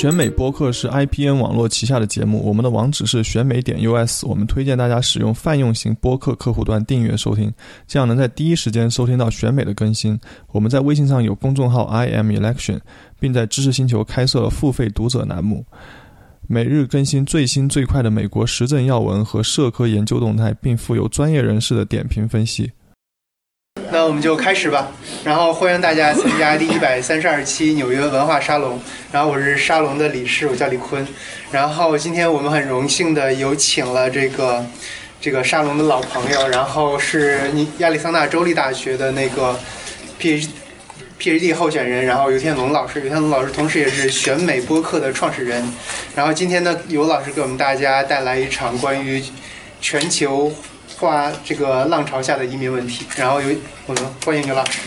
选美播客是 IPN 网络旗下的节目，我们的网址是选美点 US。我们推荐大家使用泛用型播客客户端订阅收听，这样能在第一时间收听到选美的更新。我们在微信上有公众号 IM Election，并在知识星球开设了付费读者栏目，每日更新最新最快的美国时政要闻和社科研究动态，并附有专业人士的点评分析。那我们就开始吧，然后欢迎大家参加第一百三十二期纽约文化沙龙。然后我是沙龙的理事，我叫李坤。然后今天我们很荣幸的有请了这个这个沙龙的老朋友，然后是亚利桑那州立大学的那个 Ph PhD 候选人，然后尤天龙老师。尤天龙老师同时也是选美播客的创始人。然后今天呢，尤老师给我们大家带来一场关于全球。化这个浪潮下的移民问题，然后有我们欢迎牛老师。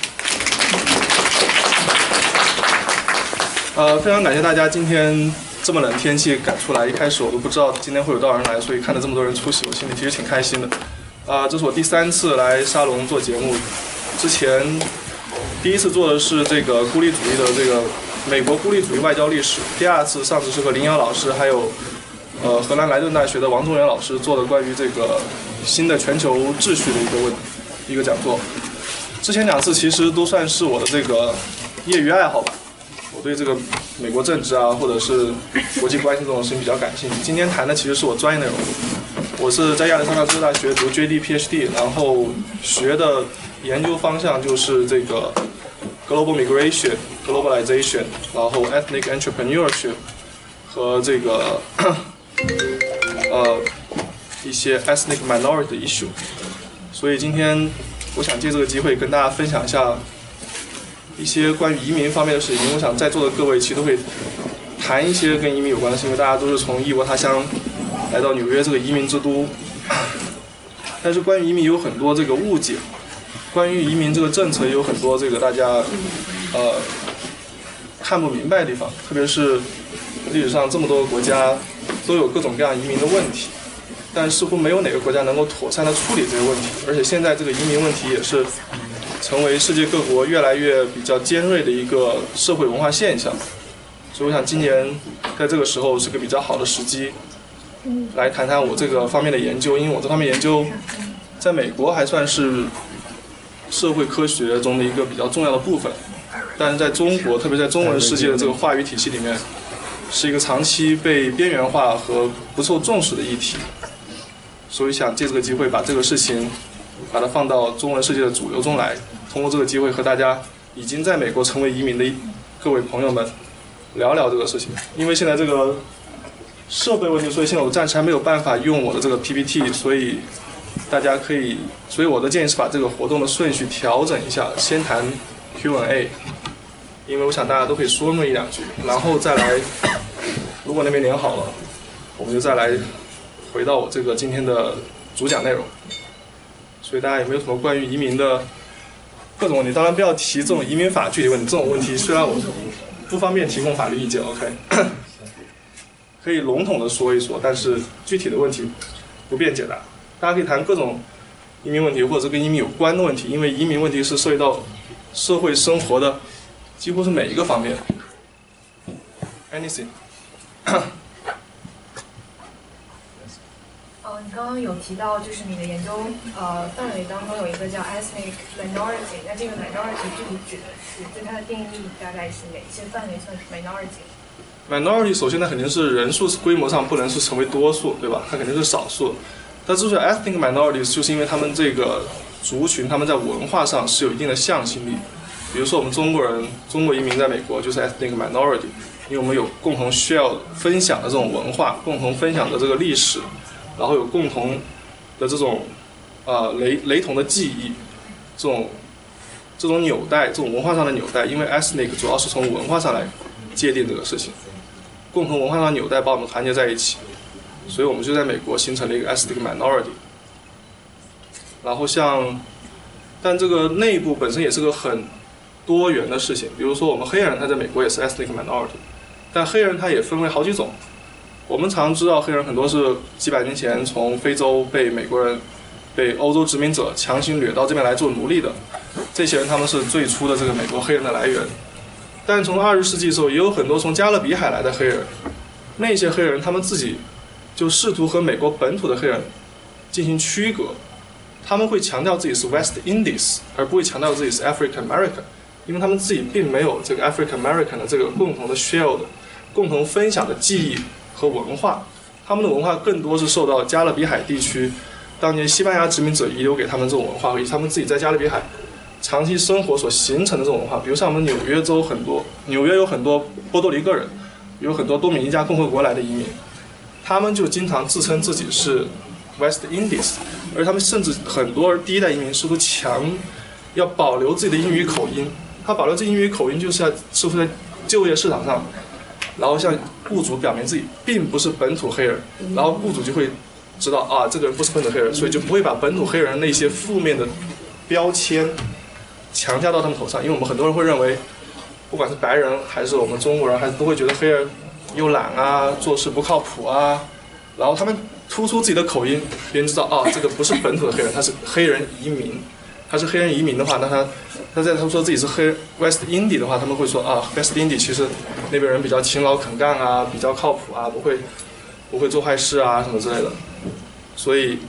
呃，非常感谢大家今天这么冷天气赶出来。一开始我都不知道今天会有多少人来，所以看到这么多人出席，我心里其实挺开心的。啊，这是我第三次来沙龙做节目，之前第一次做的是这个孤立主义的这个美国孤立主义外交历史，第二次上次是和林瑶老师还有呃荷兰莱顿大学的王宗元老师做的关于这个。新的全球秩序的一个问一个讲座，之前两次其实都算是我的这个业余爱好吧。我对这个美国政治啊，或者是国际关系这种事情比较感兴趣。今天谈的其实是我专业内容。我是在亚利桑那州大学读 JD PhD，然后学的研究方向就是这个 global migration、globalization，然后 ethnic entrepreneurship 和这个呃。一些 ethnic minority 的 issue，所以今天我想借这个机会跟大家分享一下一些关于移民方面的事情。我想在座的各位其实都会谈一些跟移民有关的事情，因为大家都是从异国他乡来到纽约这个移民之都。但是关于移民有很多这个误解，关于移民这个政策也有很多这个大家呃看不明白的地方，特别是历史上这么多国家都有各种各样移民的问题。但似乎没有哪个国家能够妥善的处理这个问题，而且现在这个移民问题也是成为世界各国越来越比较尖锐的一个社会文化现象。所以我想今年在这个时候是个比较好的时机，来谈谈我这个方面的研究，因为我这方面研究在美国还算是社会科学中的一个比较重要的部分，但是在中国，特别在中文世界的这个话语体系里面，是一个长期被边缘化和不受重视的议题。所以想借这个机会把这个事情，把它放到中文世界的主流中来，通过这个机会和大家已经在美国成为移民的各位朋友们聊聊这个事情。因为现在这个设备问题，所以现在我暂时还没有办法用我的这个 PPT，所以大家可以，所以我的建议是把这个活动的顺序调整一下，先谈 Q&A，因为我想大家都可以说那么一两句，然后再来，如果那边连好了，我们就再来。回到我这个今天的主讲内容，所以大家有没有什么关于移民的各种问题？当然不要提这种移民法具体问题，这种问题虽然我不方便提供法律意见，OK，可以笼统的说一说，但是具体的问题不便解答。大家可以谈各种移民问题，或者跟移民有关的问题，因为移民问题是涉及到社会生活的几乎是每一个方面。Anything。你刚刚有提到，就是你的研究呃范围当中有一个叫 ethnic minority，那这个 minority 具体指的是，就它的定义大概是哪些范围算是 minority？minority 首先它肯定是人数规模上不能是成为多数，对吧？它肯定是少数。但之所以 ethnic minorities，就是因为他们这个族群他们在文化上是有一定的向心力。比如说我们中国人，中国移民在美国就是 ethnic minority，因为我们有共同需要分享的这种文化，共同分享的这个历史。然后有共同的这种呃雷雷同的记忆，这种这种纽带，这种文化上的纽带，因为 ethnic 主要是从文化上来界定这个事情，共同文化上纽带把我们团结在一起，所以我们就在美国形成了一个 ethnic minority。然后像，但这个内部本身也是个很多元的事情，比如说我们黑人他在美国也是 ethnic minority，但黑人他也分为好几种。我们常知道黑人很多是几百年前从非洲被美国人、被欧洲殖民者强行掠到这边来做奴隶的，这些人他们是最初的这个美国黑人的来源。但从二十世纪的时候，也有很多从加勒比海来的黑人，那些黑人他们自己就试图和美国本土的黑人进行区隔，他们会强调自己是 West Indies，而不会强调自己是 African American，因为他们自己并没有这个 African American 的这个共同的 shared、共同分享的记忆和文化，他们的文化更多是受到加勒比海地区当年西班牙殖民者遗留给他们这种文化，以及他们自己在加勒比海。长期生活所形成的这种文化，比如像我们纽约州很多，纽约有很多波多黎各人，有很多多米尼加共和国来的移民，他们就经常自称自己是 West Indies，而他们甚至很多第一代移民试图强要保留自己的英语口音，他保留这英语口音就是要试图在就业市场上，然后向雇主表明自己并不是本土黑人，然后雇主就会知道啊这个人不是本土黑人，所以就不会把本土黑人那些负面的标签。强加到他们头上，因为我们很多人会认为，不管是白人还是我们中国人，还是都会觉得黑人又懒啊，做事不靠谱啊。然后他们突出自己的口音，别人知道啊，这个不是本土的黑人，他是黑人移民。他是黑人移民的话，那他他在他说自己是黑 West indie 的话，他们会说啊，West indie 其实那边人比较勤劳肯干啊，比较靠谱啊，不会不会做坏事啊什么之类的。所以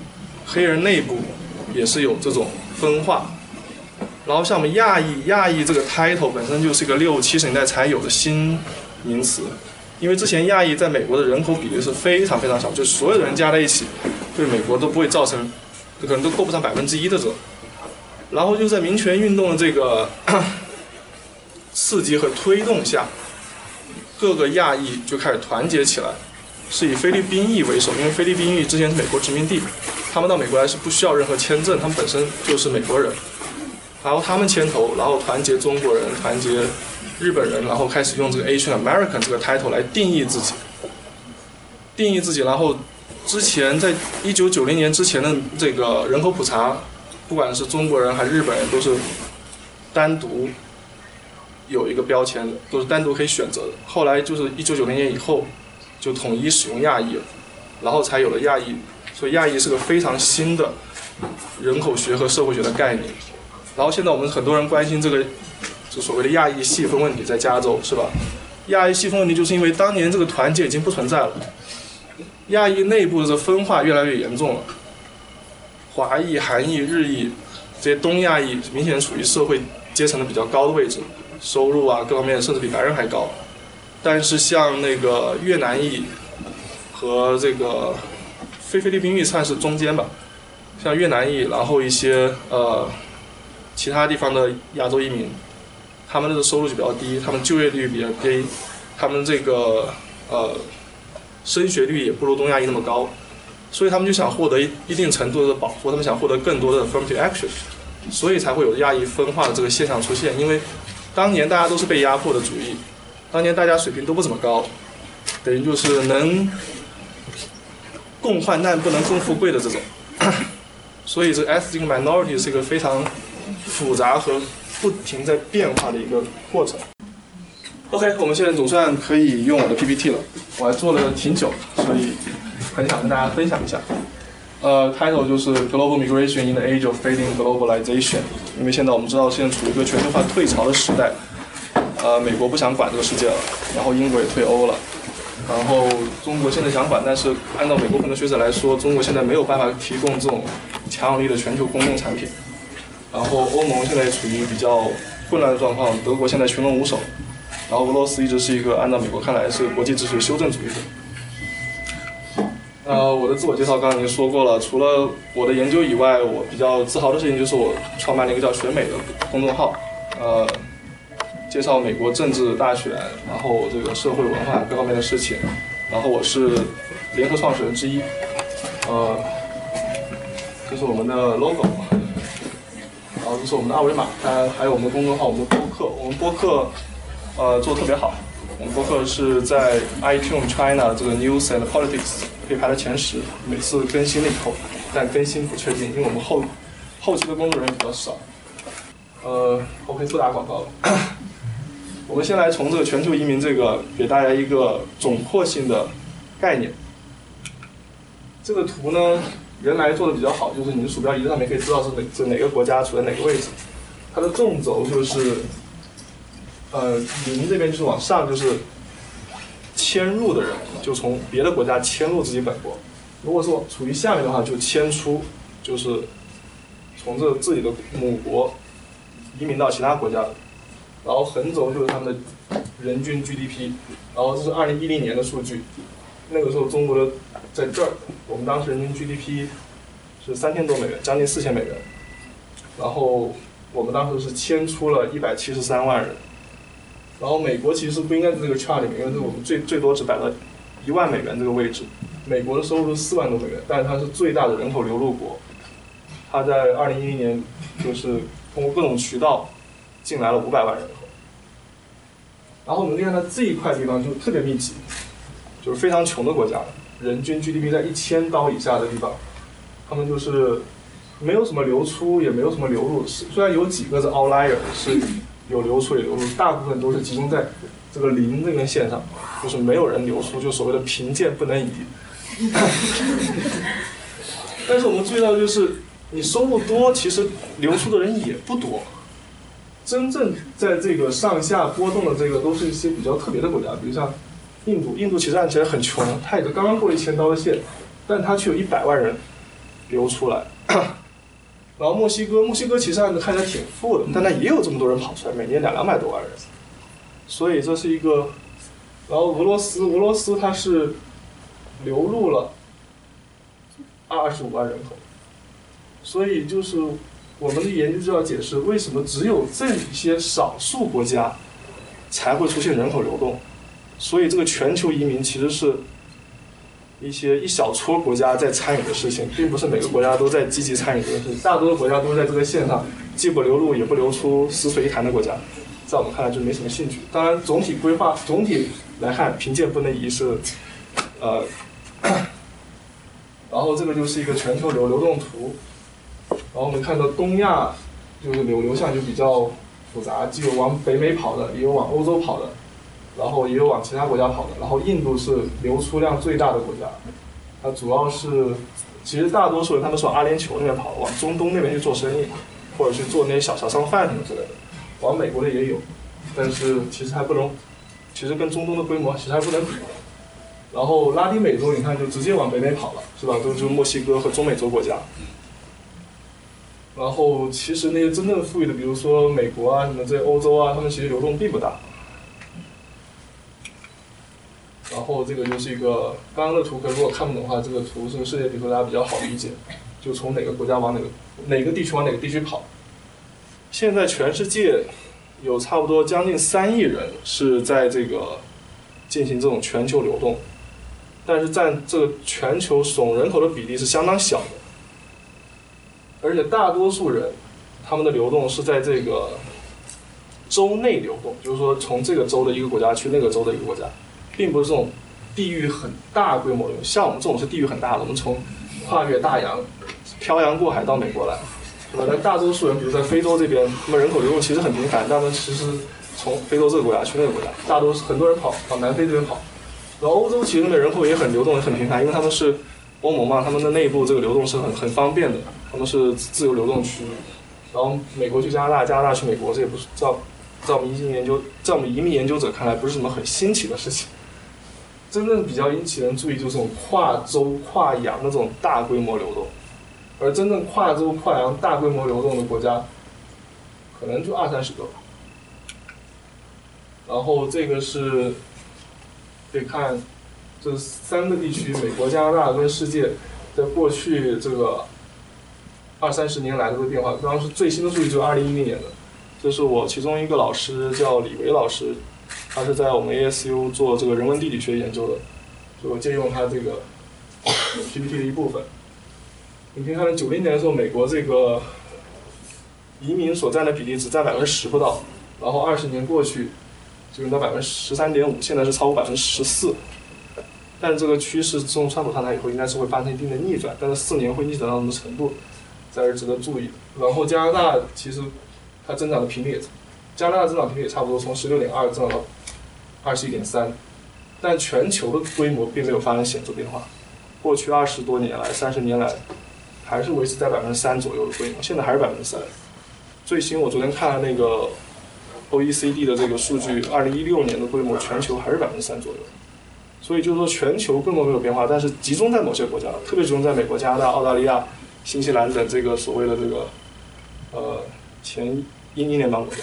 黑人内部也是有这种分化。然后像我们亚裔，亚裔这个 title 本身就是一个六七十年代才有的新名词，因为之前亚裔在美国的人口比例是非常非常小，就所有的人加在一起，对美国都不会造成，可能都够不上百分之一的这种。然后就在民权运动的这个 刺激和推动下，各个亚裔就开始团结起来，是以菲律宾裔为首，因为菲律宾裔之前是美国殖民地，他们到美国来是不需要任何签证，他们本身就是美国人。然后他们牵头，然后团结中国人，团结日本人，然后开始用这个 Asian American 这个 title 来定义自己，定义自己。然后之前在一九九零年之前的这个人口普查，不管是中国人还是日本人，都是单独有一个标签的，都是单独可以选择的。后来就是一九九零年以后，就统一使用亚裔了，然后才有了亚裔。所以亚裔是个非常新的人口学和社会学的概念。然后现在我们很多人关心这个，就所谓的亚裔细分问题，在加州是吧？亚裔细分问题就是因为当年这个团结已经不存在了，亚裔内部的分化越来越严重了。华裔、韩裔、日裔这些东亚裔明显处于社会阶层的比较高的位置，收入啊各方面甚至比白人还高。但是像那个越南裔和这个非菲律宾裔算是中间吧，像越南裔，然后一些呃。其他地方的亚洲移民，他们的收入就比较低，他们就业率比较低，他们这个呃升学率也不如东亚裔那么高，所以他们就想获得一一定程度的保护，他们想获得更多的 affirmative action，所以才会有亚裔分化的这个现象出现。因为当年大家都是被压迫的主义，当年大家水平都不怎么高，等于就是能共患难不能共富贵的这种，所以这 ethnic minority 是一个非常。复杂和不停在变化的一个过程。OK，我们现在总算可以用我的 PPT 了。我还做了挺久，所以很想跟大家分享一下。呃，title 就是 Global Migration in the Age of Fading Globalization。因为现在我们知道，现在处于一个全球化退潮的时代。呃，美国不想管这个世界了，然后英国也退欧了，然后中国现在想管，但是按照美国很多学者来说，中国现在没有办法提供这种强有力的全球公共产品。然后欧盟现在处于比较混乱的状况，德国现在群龙无首，然后俄罗斯一直是一个按照美国看来是国际秩序修正主义者。呃，我的自我介绍刚刚已经说过了，除了我的研究以外，我比较自豪的事情就是我创办了一个叫“选美”的公众号，呃，介绍美国政治大选，然后这个社会文化各方面的事情，然后我是联合创始人之一，呃，这是我们的 logo。然后这是我们的二维码，当然还有我们的公众号，我们的播客。我们播客，呃，做的特别好。我们博客是在 iTunes China 这个 News and Politics 可以排到前十。每次更新了以后，但更新不确定，因为我们后后期的工作人员比较少。呃，OK，不打广告了。我们先来从这个全球移民这个给大家一个总括性的概念。这个图呢？原来做的比较好，就是你的鼠标移在上面可以知道是哪是哪个国家处在哪个位置。它的纵轴就是呃，您这边就是往上就是迁入的人，就从别的国家迁入自己本国。如果说处于下面的话，就迁出，就是从这自己的母国移民到其他国家。然后横轴就是他们的人均 GDP，然后这是二零一零年的数据，那个时候中国的在这儿，我们当时人均 GDP 是三千多美元，将近四千美元。然后我们当时是迁出了一百七十三万人。然后美国其实不应该在这个圈里面，因为我们最最多只摆到一万美元这个位置。美国的收入是四万多美元，但是它是最大的人口流入国。它在二零一零年就是通过各种渠道进来了五百万人口。然后我们看它这一块地方就特别密集，就是非常穷的国家，人均 GDP 在一千刀以下的地方，他们就是没有什么流出，也没有什么流入。虽然有几个是 outlier 是。有流出也流入，大部分都是集中在这个零这根线上，就是没有人流出，就所谓的贫贱不能移。但是我们注意到，就是你收入多，其实流出的人也不多。真正在这个上下波动的这个，都是一些比较特别的国家，比如像印度。印度其实看起来很穷，它也就刚刚过了一千刀的线，但它却有一百万人流出来。然后墨西哥，墨西哥其实按着看起来挺富的，但它也有这么多人跑出来，每年两两百多万人，所以这是一个。然后俄罗斯，俄罗斯它是流入了二十五万人口，所以就是我们的研究就要解释为什么只有这些少数国家才会出现人口流动，所以这个全球移民其实是。一些一小撮国家在参与的事情，并不是每个国家都在积极参与这个事情。大多数国家都在这个线上，既不流入也不流出，死水一潭的国家，在我们看来就没什么兴趣。当然，总体规划总体来看，贫贱不能移是，呃，然后这个就是一个全球流流动图。然后我们看到东亚就是流流向就比较复杂，既有往北美跑的，也有往欧洲跑的。然后也有往其他国家跑的，然后印度是流出量最大的国家，它主要是，其实大多数人他们是往阿联酋那边跑，往中东那边去做生意，或者去做那些小小商贩什么之类的，往美国的也有，但是其实还不能，其实跟中东的规模其实还不能比。然后拉丁美洲你看就直接往北美跑了，是吧？都就墨西哥和中美洲国家。然后其实那些真正富裕的，比如说美国啊什么这些欧洲啊，他们其实流动并不大。然后这个就是一个刚刚的图，可能如果看不懂的话，这个图是世界地图，大家比较好理解。就从哪个国家往哪个哪个地区往哪个地区跑。现在全世界有差不多将近三亿人是在这个进行这种全球流动，但是占这个全球总人口的比例是相当小的。而且大多数人他们的流动是在这个州内流动，就是说从这个州的一个国家去那个州的一个国家。并不是这种地域很大规模的，像我们这种是地域很大的。我们从跨越大洋、漂洋过海到美国来，对吧？但大多数人，比如在非洲这边，那么人口流动其实很频繁，但他们其实从非洲这个国家去那个国家，大多数很多人跑往南非这边跑。然后欧洲其实那人口也很流动，也很频繁，因为他们是欧盟嘛，他们的内部这个流动是很很方便的，他们是自由流动区。然后美国去加拿大，加拿大去美国，这也不是在在我们移民研究，在我们移民研究者看来，不是什么很新奇的事情。真正比较引起人注意，就是这种跨洲跨洋的这种大规模流动，而真正跨洲跨洋大规模流动的国家，可能就二三十个。然后这个是，可以看，这三个地区：美国、加拿大跟世界，在过去这个二三十年来的变化。当时最新的数据就是二零一零年的，这是我其中一个老师叫李维老师。他是在我们 ASU 做这个人文地理学研究的，所以我借用他这个 PPT 的一部分。你可以看到，九零年的时候，美国这个移民所占的比例只占百分之十不到，然后二十年过去，就到百分之十三点五，现在是超过百分之十四。但这个趋势自从川普上台以后，应该是会发生一定的逆转，但是四年会逆转到什么程度，在这值得注意。然后加拿大其实它增长的频率也，加拿大增长频率也差不多，从十六点二增长到。二十一点三，但全球的规模并没有发生显著变化。过去二十多年来、三十年来，还是维持在百分之三左右的规模，现在还是百分之三。最新我昨天看了那个 OECD 的这个数据，二零一六年的规模全球还是百分之三左右。所以就是说全球规模没有变化，但是集中在某些国家，特别集中在美国、加拿大、澳大利亚、新西兰等这个所谓的这个呃前英英联邦国家。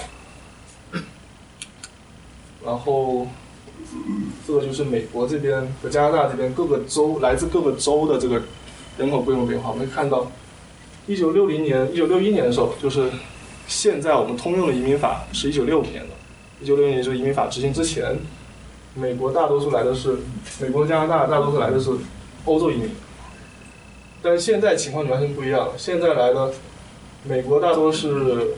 然后这个就是美国这边和加拿大这边各个州来自各个州的这个人口规模变化。我们可以看到，一九六零年、一九六一年的时候，就是现在我们通用的移民法是一九六五年的，一九六一年就是移民法执行之前。美国大多数来的是美国、加拿大，大多数来的是欧洲移民，但是现在情况完全不一样了。现在来的美国大多是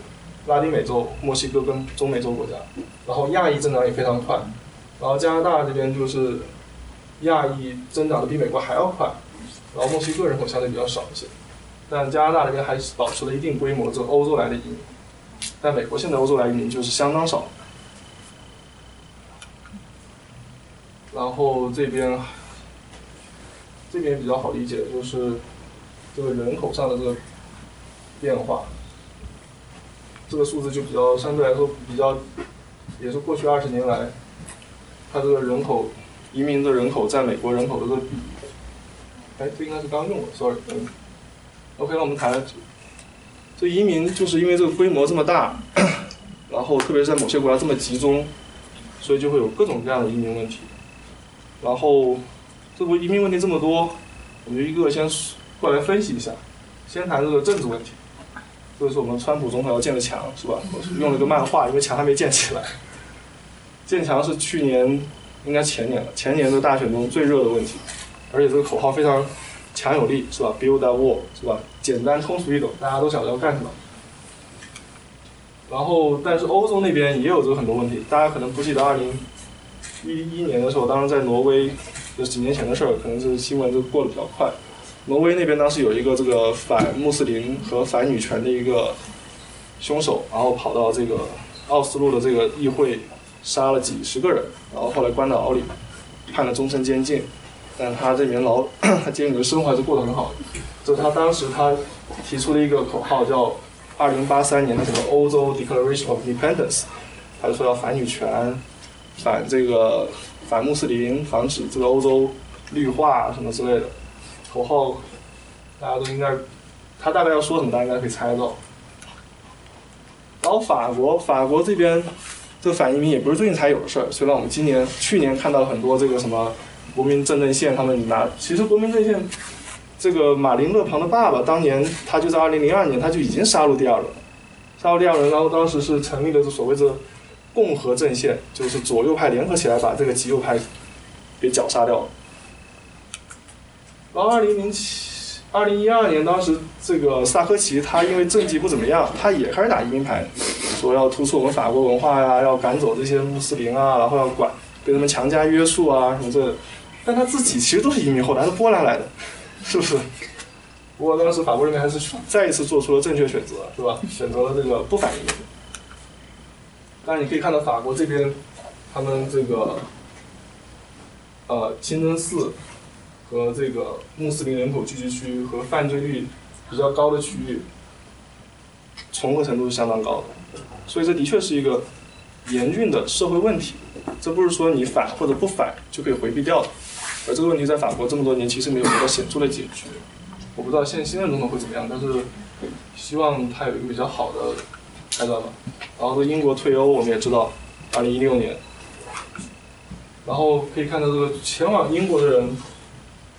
拉丁美洲、墨西哥跟中美洲国家，然后亚裔增长也非常快，然后加拿大这边就是亚裔增长的比美国还要快，然后墨西哥人口相对比较少一些，但加拿大这边还是保持了一定规模，这欧洲来的移民，但美国现在欧洲来移民就是相当少。然后这边，这边比较好理解，就是这个人口上的这个变化，这个数字就比较相对来说比较，也是过去二十年来，它这个人口移民的人口在美国人口的这个比，哎，这应该是刚用的，sorry，嗯，OK，那我们谈，这移民就是因为这个规模这么大，然后特别是在某些国家这么集中，所以就会有各种各样的移民问题。然后，这不移民问题这么多，我们就一个先过来分析一下。先谈这个政治问题，这是我们川普总统要建的墙，是吧？我是用了个漫画，因为墙还没建起来。建墙是去年，应该前年了，前年的大选中最热的问题，而且这个口号非常强有力，是吧？Build a wall，是吧？简单通俗易懂，大家都晓得要干什么。然后，但是欧洲那边也有这个很多问题，大家可能不记得二零。一一年的时候，当时在挪威，就几年前的事儿，可能是新闻就过得比较快。挪威那边当时有一个这个反穆斯林和反女权的一个凶手，然后跑到这个奥斯陆的这个议会，杀了几十个人，然后后来关到牢里，判了终身监禁。但他这边牢，他监狱的生活还是过得很好。这是他当时他提出了一个口号，叫“二零八三年的什么欧洲 Declaration of Independence”，他就说要反女权。反这个反穆斯林，防止这个欧洲绿化什么之类的口号，大家都应该，他大概要说什么，大家应该可以猜到。然后法国，法国这边这反移民也不是最近才有的事儿，虽然我们今年、去年看到了很多这个什么国民阵线，他们拿，其实国民阵线这个马林勒庞的爸爸，当年他就在二零零二年他就已经杀入第二轮，杀入第二轮，然后当时是成立了所谓的。共和阵线就是左右派联合起来把这个极右派给绞杀掉了。然后二零零七、二零一二年，当时这个萨科齐他因为政绩不怎么样，他也开始打移民牌，说要突出我们法国文化呀，要赶走这些穆斯林啊，然后要管对他们强加约束啊什么这。但他自己其实都是移民后来是波兰来的，是不是？不过当时法国人民还是再一次做出了正确选择，是吧？选择了这个不反移民。但你可以看到法国这边，他们这个，呃，清真寺和这个穆斯林人口聚集区和犯罪率比较高的区域，重合程度是相当高的，所以这的确是一个严峻的社会问题。这不是说你反或者不反就可以回避掉的，而这个问题在法国这么多年其实没有得到显著的解决。我不知道现在新任总统会怎么样，但是希望他有一个比较好的。开端吧，然后说英国退欧，我们也知道，二零一六年，然后可以看到这个前往英国的人，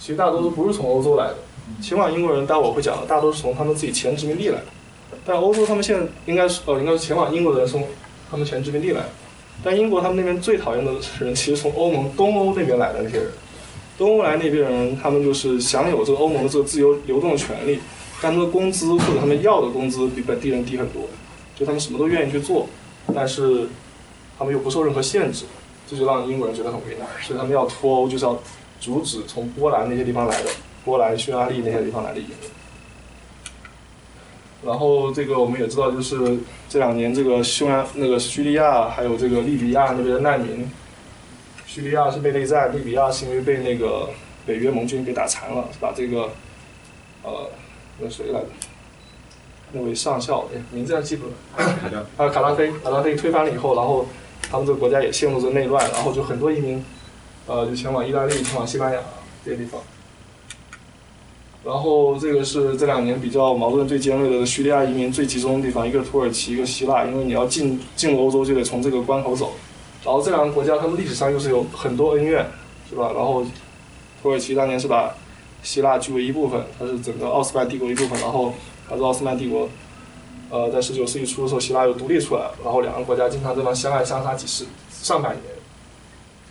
其实大多都不是从欧洲来的，前往英国人，待会我会讲的，大多是从他们自己前殖民地来的，但欧洲他们现在应该是，哦，应该是前往英国的人从他们前殖民地来的，但英国他们那边最讨厌的人，其实从欧盟东欧那边来的那些人，东欧来那边人，他们就是享有这个欧盟的这个自由流动的权利，但他们的工资或者他们要的工资比本地人低很多。就他们什么都愿意去做，但是他们又不受任何限制，这就让英国人觉得很为难。所以他们要脱欧，就是要阻止从波兰那些地方来的、波兰、匈牙利那些地方来的移民。然后这个我们也知道，就是这两年这个匈牙、那个叙利亚还有这个利比亚那边的难民，叙利亚是被内战，利比亚是因为被那个北约盟军给打残了，把这个呃那谁来着？那位上校，哎，名字还记不得。啊，卡拉菲，卡拉菲推翻了以后，然后他们这个国家也陷入着内乱，然后就很多移民，呃，就前往意大利、前往西班牙这些地方。然后这个是这两年比较矛盾最尖锐的叙利亚移民最集中的地方，一个土耳其，一个希腊，因为你要进进入欧洲就得从这个关口走。然后这两个国家他们历史上又是有很多恩怨，是吧？然后土耳其当年是把希腊据为一部分，它是整个奥斯曼帝国一部分。然后它是奥斯曼帝国，呃，在十九世纪初的时候，希腊又独立出来了。然后两个国家经常这样相爱相杀几十上百年。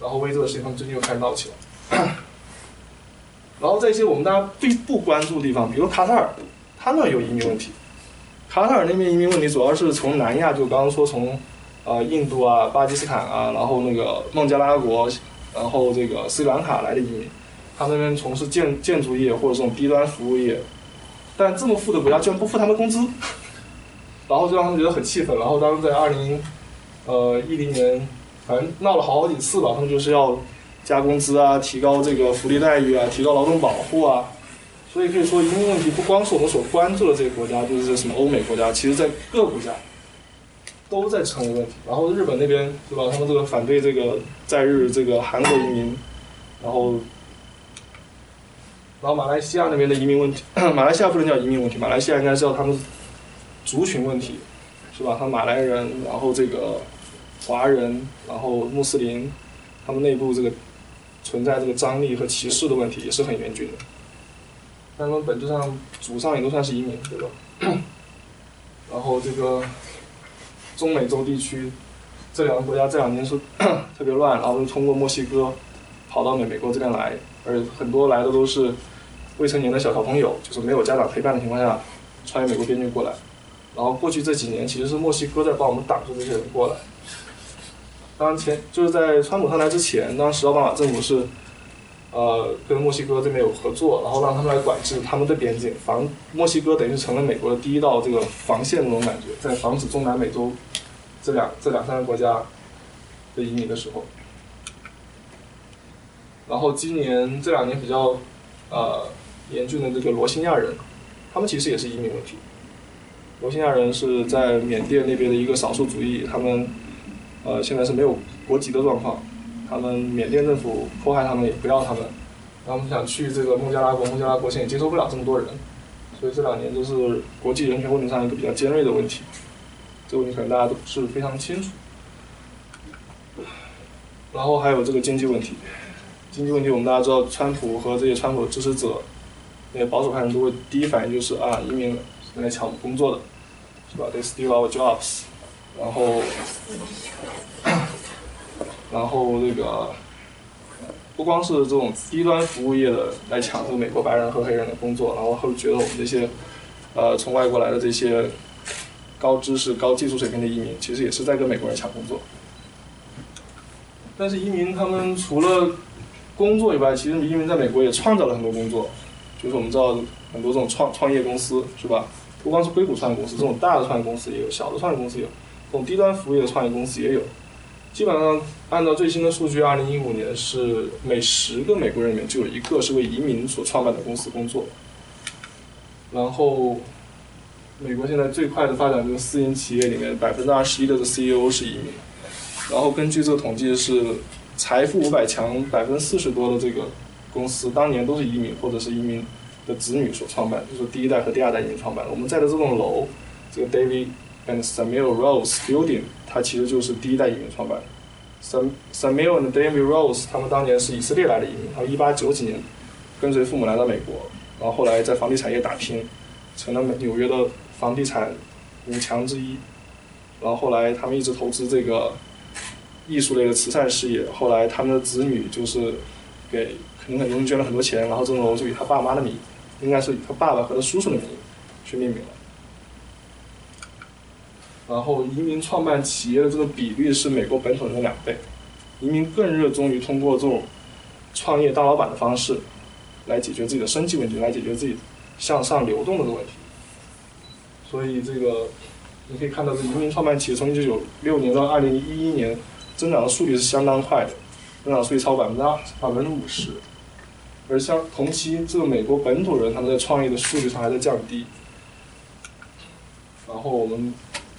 然后为这个事情，他们最近又开始闹起来。然后在一些我们大家最不关注的地方，比如卡塔尔，他那有移民问题。卡塔尔那边移民问题主要是从南亚，就刚刚说从，呃，印度啊、巴基斯坦啊，然后那个孟加拉国，然后这个斯里兰卡来的移民，他们那边从事建建筑业或者这种低端服务业，但这么富的国家居然不付他们工资，然后就让他们觉得很气愤。然后当时在二零，呃，一零年，反正闹了好几次吧，他们就是要。加工资啊，提高这个福利待遇啊，提高劳动保护啊，所以可以说移民问题不光是我们所关注的这些国家，就是什么欧美国家，其实在各国家都在成为问题。然后日本那边对吧，他们这个反对这个在日这个韩国移民，然后然后马来西亚那边的移民问题，马来西亚不能叫移民问题，马来西亚应该是叫他们族群问题，是吧？他马来人，然后这个华人，然后穆斯林，他们内部这个。存在这个张力和歧视的问题也是很严峻的，他们本质上祖上也都算是移民，对吧？然后这个中美洲地区这两个国家这两年是 特别乱，然后通过墨西哥跑到美美国这边来，而且很多来的都是未成年的小小朋友，就是没有家长陪伴的情况下穿越美国边境过来。然后过去这几年其实是墨西哥在帮我们挡住这些人过来。当前就是在川普上台之前，当时奥巴马政府是，呃，跟墨西哥这边有合作，然后让他们来管制他们的边境，防墨西哥等于是成了美国的第一道这个防线那种感觉，在防止中南美洲这两这两三个国家的移民的时候。然后今年这两年比较呃严峻的这个罗兴亚人，他们其实也是移民问题。罗兴亚人是在缅甸那边的一个少数族裔，他们。呃，现在是没有国籍的状况，他们缅甸政府迫害他们，也不要他们，然后他们想去这个孟加拉国，孟加拉国现在接受不了这么多人，所以这两年都是国际人权问题上一个比较尖锐的问题，这个问题可能大家都不是非常清楚。然后还有这个经济问题，经济问题我们大家知道，川普和这些川普支持者，那些保守派人都会第一反应就是啊，移民来抢我们工作的，是吧？They steal our jobs。然后，然后那个不光是这种低端服务业的来抢这个美国白人和黑人的工作，然后会觉得我们这些呃从外国来的这些高知识、高技术水平的移民，其实也是在跟美国人抢工作。但是移民他们除了工作以外，其实移民在美国也创造了很多工作，就是我们知道很多这种创创业公司是吧？不光是硅谷创业公司，这种大的创业公司也有，小的创业公司有。这种低端服务业的创业公司也有，基本上按照最新的数据，二零一五年是每十个美国人里面就有一个是为移民所创办的公司工作。然后，美国现在最快的发展就是私营企业里面百分之二十一的 CEO 是移民。然后根据这个统计是财富五百强百分之四十多的这个公司当年都是移民或者是移民的子女所创办，就是第一代和第二代移民创办的。我们在的这栋楼，这个 David。And Samuel Rose Building，它其实就是第一代移民创办。Sam Samuel and David Rose，他们当年是以色列来的移民，然后一八九几年跟随父母来到美国，然后后来在房地产业打拼，成了纽约的房地产五强之一。然后后来他们一直投资这个艺术类的慈善事业，后来他们的子女就是给肯肯中捐了很多钱，然后这栋楼就以他爸妈的名，应该是以他爸爸和他叔叔的名去命名了。然后移民创办企业的这个比率是美国本土人的两倍，移民更热衷于通过这种创业当老板的方式，来解决自己的生计问题，来解决自己向上流动的问题。所以这个你可以看到，这移民创办企业从一九九六年到二零一一年增长的速率是相当快的，增长速率超百分之二百分之五十，而像同期这个美国本土人他们在创业的数据上还在降低。然后我们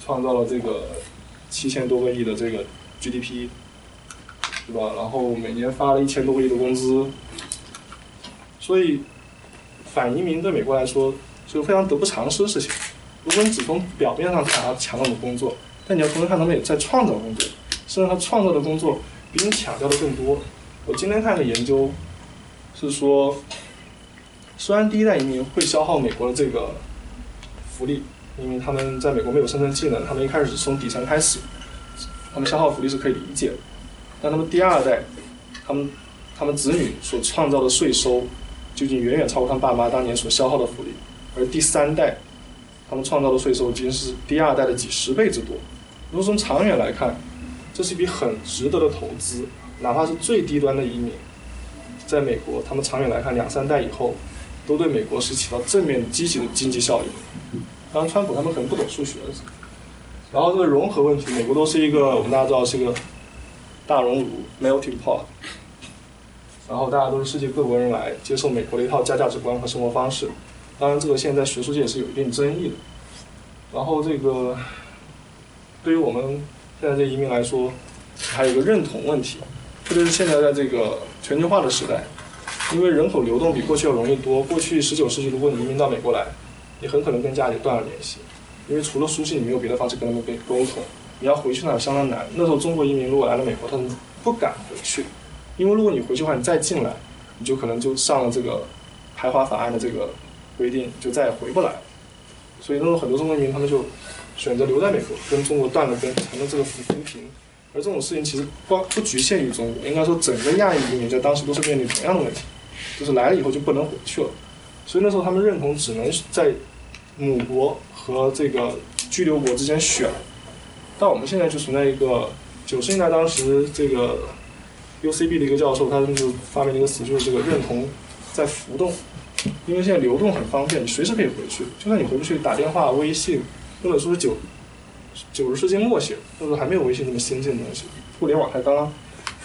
创造了这个七千多个亿的这个 GDP，对吧？然后每年发了一千多个亿的工资，所以反移民对美国来说是个非常得不偿失的事情。如果你只从表面上看他抢了我们工作，但你要同时看他们也在创造工作，甚至他创造的工作比你抢掉的更多。我今天看的研究是说，虽然第一代移民会消耗美国的这个福利，因为他们在美国没有生存技能，他们一开始是从底层开始，他们消耗福利是可以理解的。但他们第二代，他们他们子女所创造的税收，究竟远远超过他爸妈当年所消耗的福利，而第三代。他们创造的税收已经是第二代的几十倍之多。如果从长远来看，这是一笔很值得的投资。哪怕是最低端的移民，在美国，他们长远来看，两三代以后，都对美国是起到正面积极的经济效益。当然，川普他们可能不懂数学。然后这个融合问题，美国都是一个我们大家知道是一个大熔炉 （melting pot）。然后大家都是世界各国人来接受美国的一套价价值观和生活方式。当然，这个现在学术界也是有一定争议的。然后，这个对于我们现在这移民来说，还有一个认同问题，特别是现在在这个全球化的时代，因为人口流动比过去要容易多。过去十九世纪，如果你移民到美国来，你很可能跟家里断了联系，因为除了书信，你没有别的方式跟他们沟沟通。你要回去那相当难。那时候中国移民如果来了美国，他们不敢回去，因为如果你回去的话，你再进来，你就可能就上了这个排华法案的这个。规定就再也回不来，所以那时候很多中国移民他们就选择留在美国，跟中国断了根，成了这个扶贫。而这种事情其实光不局限于中国，应该说整个亚裔移民在当时都是面临同样的问题，就是来了以后就不能回去了。所以那时候他们认同只能在母国和这个居留国之间选。但我们现在就存在一个九十年代当时这个 UCB 的一个教授，他们就发明了一个词，就是这个认同在浮动。因为现在流动很方便，你随时可以回去。就算你回不去，打电话、微信，或者说是九九十世纪末写，那时候还没有微信这么先进的东西，互联网才刚刚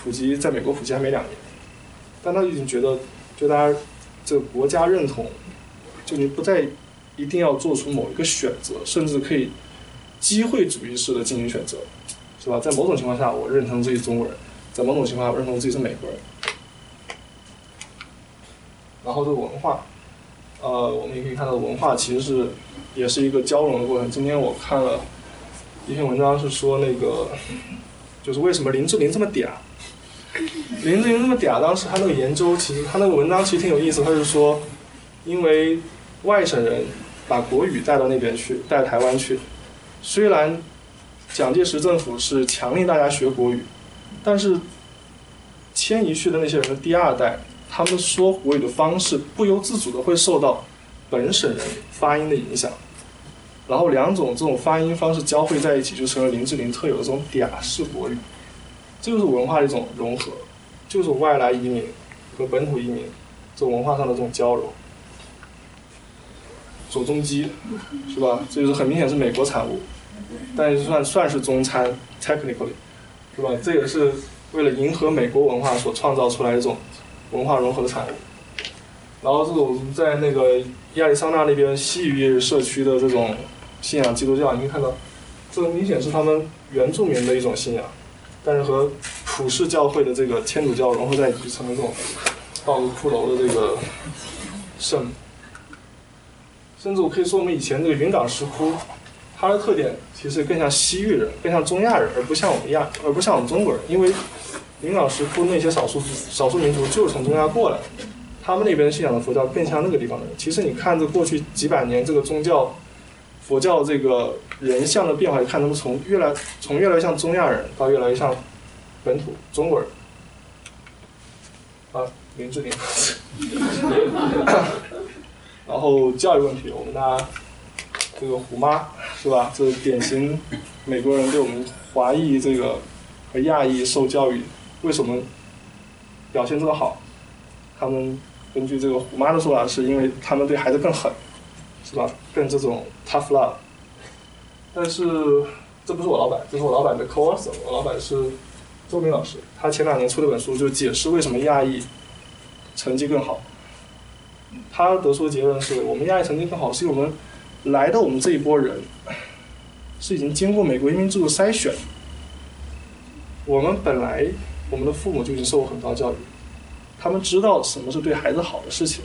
普及，在美国普及还没两年。但他已经觉得，就大家这个国家认同，就你不再一定要做出某一个选择，甚至可以机会主义式的进行选择，是吧？在某种情况下，我认同自己中国人；在某种情况下，我认同自己是美国人。然后这个文化，呃，我们也可以看到，文化其实是也是一个交融的过程。今天我看了一篇文章，是说那个就是为什么林志玲这么嗲。林志玲那么嗲，当时他那个研究，其实他那个文章其实挺有意思。他是说，因为外省人把国语带到那边去，带台湾去，虽然蒋介石政府是强令大家学国语，但是迁移去的那些人的第二代。他们说国语的方式不由自主的会受到本省人发音的影响，然后两种这种发音方式交汇在一起，就成了林志玲特有的这种嗲式国语。这就是文化的一种融合，就是外来移民和本土移民这文化上的这种交融。左宗基，是吧？这就是很明显是美国产物，但是算算是中餐，technically，是吧？这也是为了迎合美国文化所创造出来一种。文化融合的产物，然后这种在那个亚利桑那那边西语社区的这种信仰基督教，你可以看到，这明显是他们原住民的一种信仰，但是和普世教会的这个天主教融合在一起，成了这种道路骷髅的这个圣。甚至我可以说，我们以前这个云冈石窟，它的特点其实更像西域人，更像中亚人，而不像我们亚，而不像我们中国人，因为。云冈石窟那些少数少数民族就是从中亚过来，他们那边信仰的佛教更像那个地方的人。其实你看着过去几百年这个宗教佛教这个人像的变化，看他们从越来从越来越像中亚人，到越来越像本土中国人。啊，林志玲。然后教育问题，我们大家这个虎妈是吧？这典型美国人对我们华裔这个和亚裔受教育。为什么表现这么好？他们根据这个虎妈的说法，是因为他们对孩子更狠，是吧？更这种 tough love。但是这不是我老板，这是我老板的 co-author。我老板是周明老师，他前两年出了本书，就解释为什么亚裔成绩更好。他得出的结论是我们亚裔成绩更好，是因为我们来的我们这一波人是已经经过美国移民制度筛选。我们本来我们的父母就已经受过很高教育，他们知道什么是对孩子好的事情。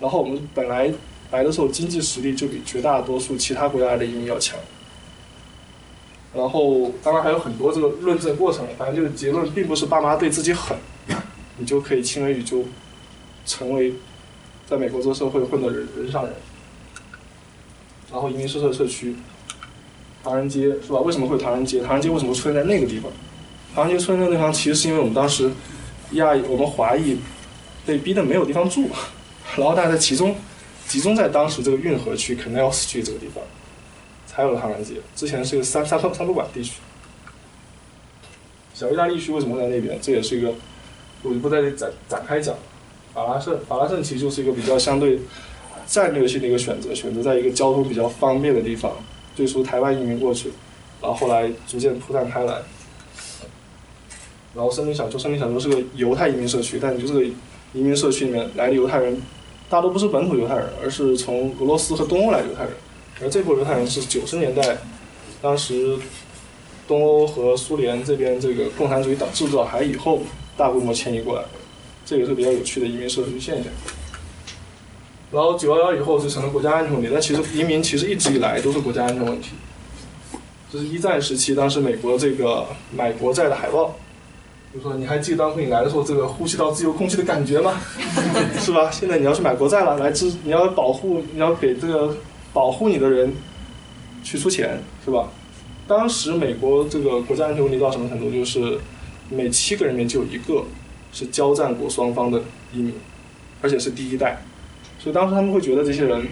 然后我们本来来的时候经济实力就比绝大多数其他国家的移民要强。然后当然还有很多这个论证过程，反正就是结论并不是爸妈对自己狠，你就可以轻而易举成为在美国这个社会混的人人上人。然后移民宿舍社区，唐人街是吧？为什么会唐人街？唐人街为什么出现在那个地方？唐人街出现在那地方，其实是因为我们当时亚裔，我们华裔被逼的没有地方住，然后大家在其中集中在当时这个运河区 Canal Street 这个地方，才有了唐人街。之前是个三三三不管地区。小意大利区为什么在那边？这也是一个，我就不在这里展展开讲。法拉盛，法拉盛其实就是一个比较相对。战略性的一个选择，选择在一个交通比较方便的地方，最初台湾移民过去，然后后来逐渐铺散开来。然后森林小丘，森林小丘是个犹太移民社区，但就是移民社区里面来的犹太人，大多不是本土犹太人，而是从俄罗斯和东欧来的犹太人。而这波犹太人是九十年代，当时东欧和苏联这边这个共产主义制度倒台以后，大规模迁移过来的，这也是比较有趣的移民社区现象。然后九幺幺以后就成了国家安全问题，但其实移民其实一直以来都是国家安全问题。这是一战时期，当时美国这个买国债的海报，就说你还记得当初你来的时候这个呼吸到自由空气的感觉吗？是吧？现在你要去买国债了，来支你要保护你要给这个保护你的人去出钱，是吧？当时美国这个国家安全问题到什么程度？就是每七个人里面就有一个是交战过双方的移民，而且是第一代。所以当时他们会觉得这些人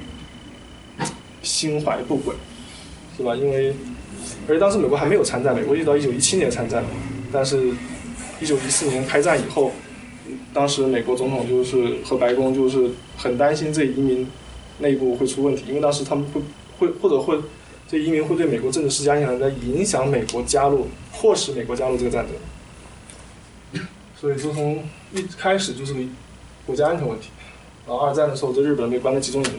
心怀不轨，是吧？因为而且当时美国还没有参战，美国一直到一九一七年参战，但是一九一四年开战以后，当时美国总统就是和白宫就是很担心这移民内部会出问题，因为当时他们会会或者会这移民会对美国政治施加影响，在影响美国加入，迫使美国加入这个战争。所以自从一开始就是国家安全问题。然后二战的时候，在日本被关在集中营，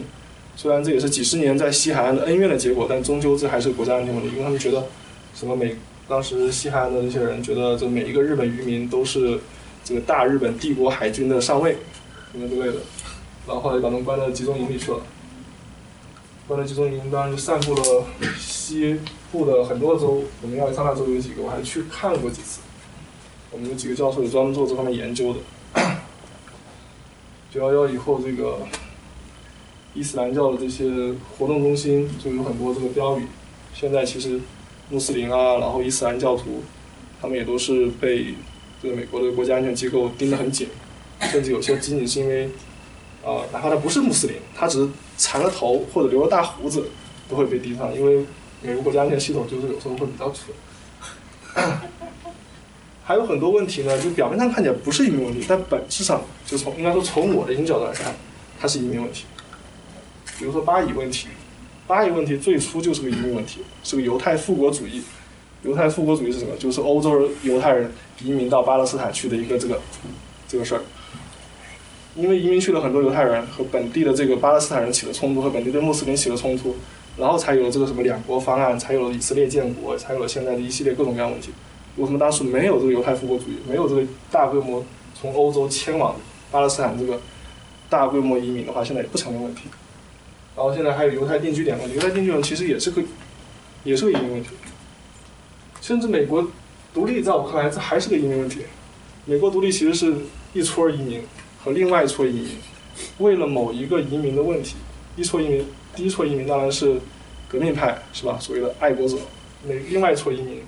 虽然这也是几十年在西海岸的恩怨的结果，但终究这还是国家安全问题，因为他们觉得，什么美当时西海岸的那些人觉得，这每一个日本渔民都是这个大日本帝国海军的上尉，什么之类的，然后后来把他们关到集中营里去了。关到集中营，当然就散布了西部的很多州，我们亚利桑那州有几个，我还去看过几次，我们有几个教授有专门做这方面研究的。九幺幺以后，这个伊斯兰教的这些活动中心就有很多这个标语。现在其实穆斯林啊，然后伊斯兰教徒，他们也都是被这个美国的国家安全机构盯得很紧，甚至有些仅仅是因为啊，哪怕他不是穆斯林，他只是缠了头或者留了大胡子，都会被盯上，因为美国国家安全系统就是有时候会比较蠢。还有很多问题呢，就表面上看起来不是移民问题，但本质上就从应该说从我的角度来看，它是移民问题。比如说巴以问题，巴以问题最初就是个移民问题，是个犹太复国主义。犹太复国主义是什么？就是欧洲犹太人移民到巴勒斯坦去的一个这个这个事儿。因为移民去了很多犹太人和本地的这个巴勒斯坦人起了冲突，和本地的穆斯林起了冲突，然后才有了这个什么两国方案，才有了以色列建国，才有了现在的一系列各种各样问题。为什么当时没有这个犹太复国主义，没有这个大规模从欧洲迁往巴勒斯坦这个大规模移民的话，现在也不成为问题。然后现在还有犹太定居点嘛，犹太定居点其实也是个，也是个移民问题。甚至美国独立，在我看来，这还是个移民问题。美国独立其实是一撮移民和另外一撮移民，为了某一个移民的问题，一撮移民，第一撮移民当然是革命派，是吧？所谓的爱国者。那另外一撮移民。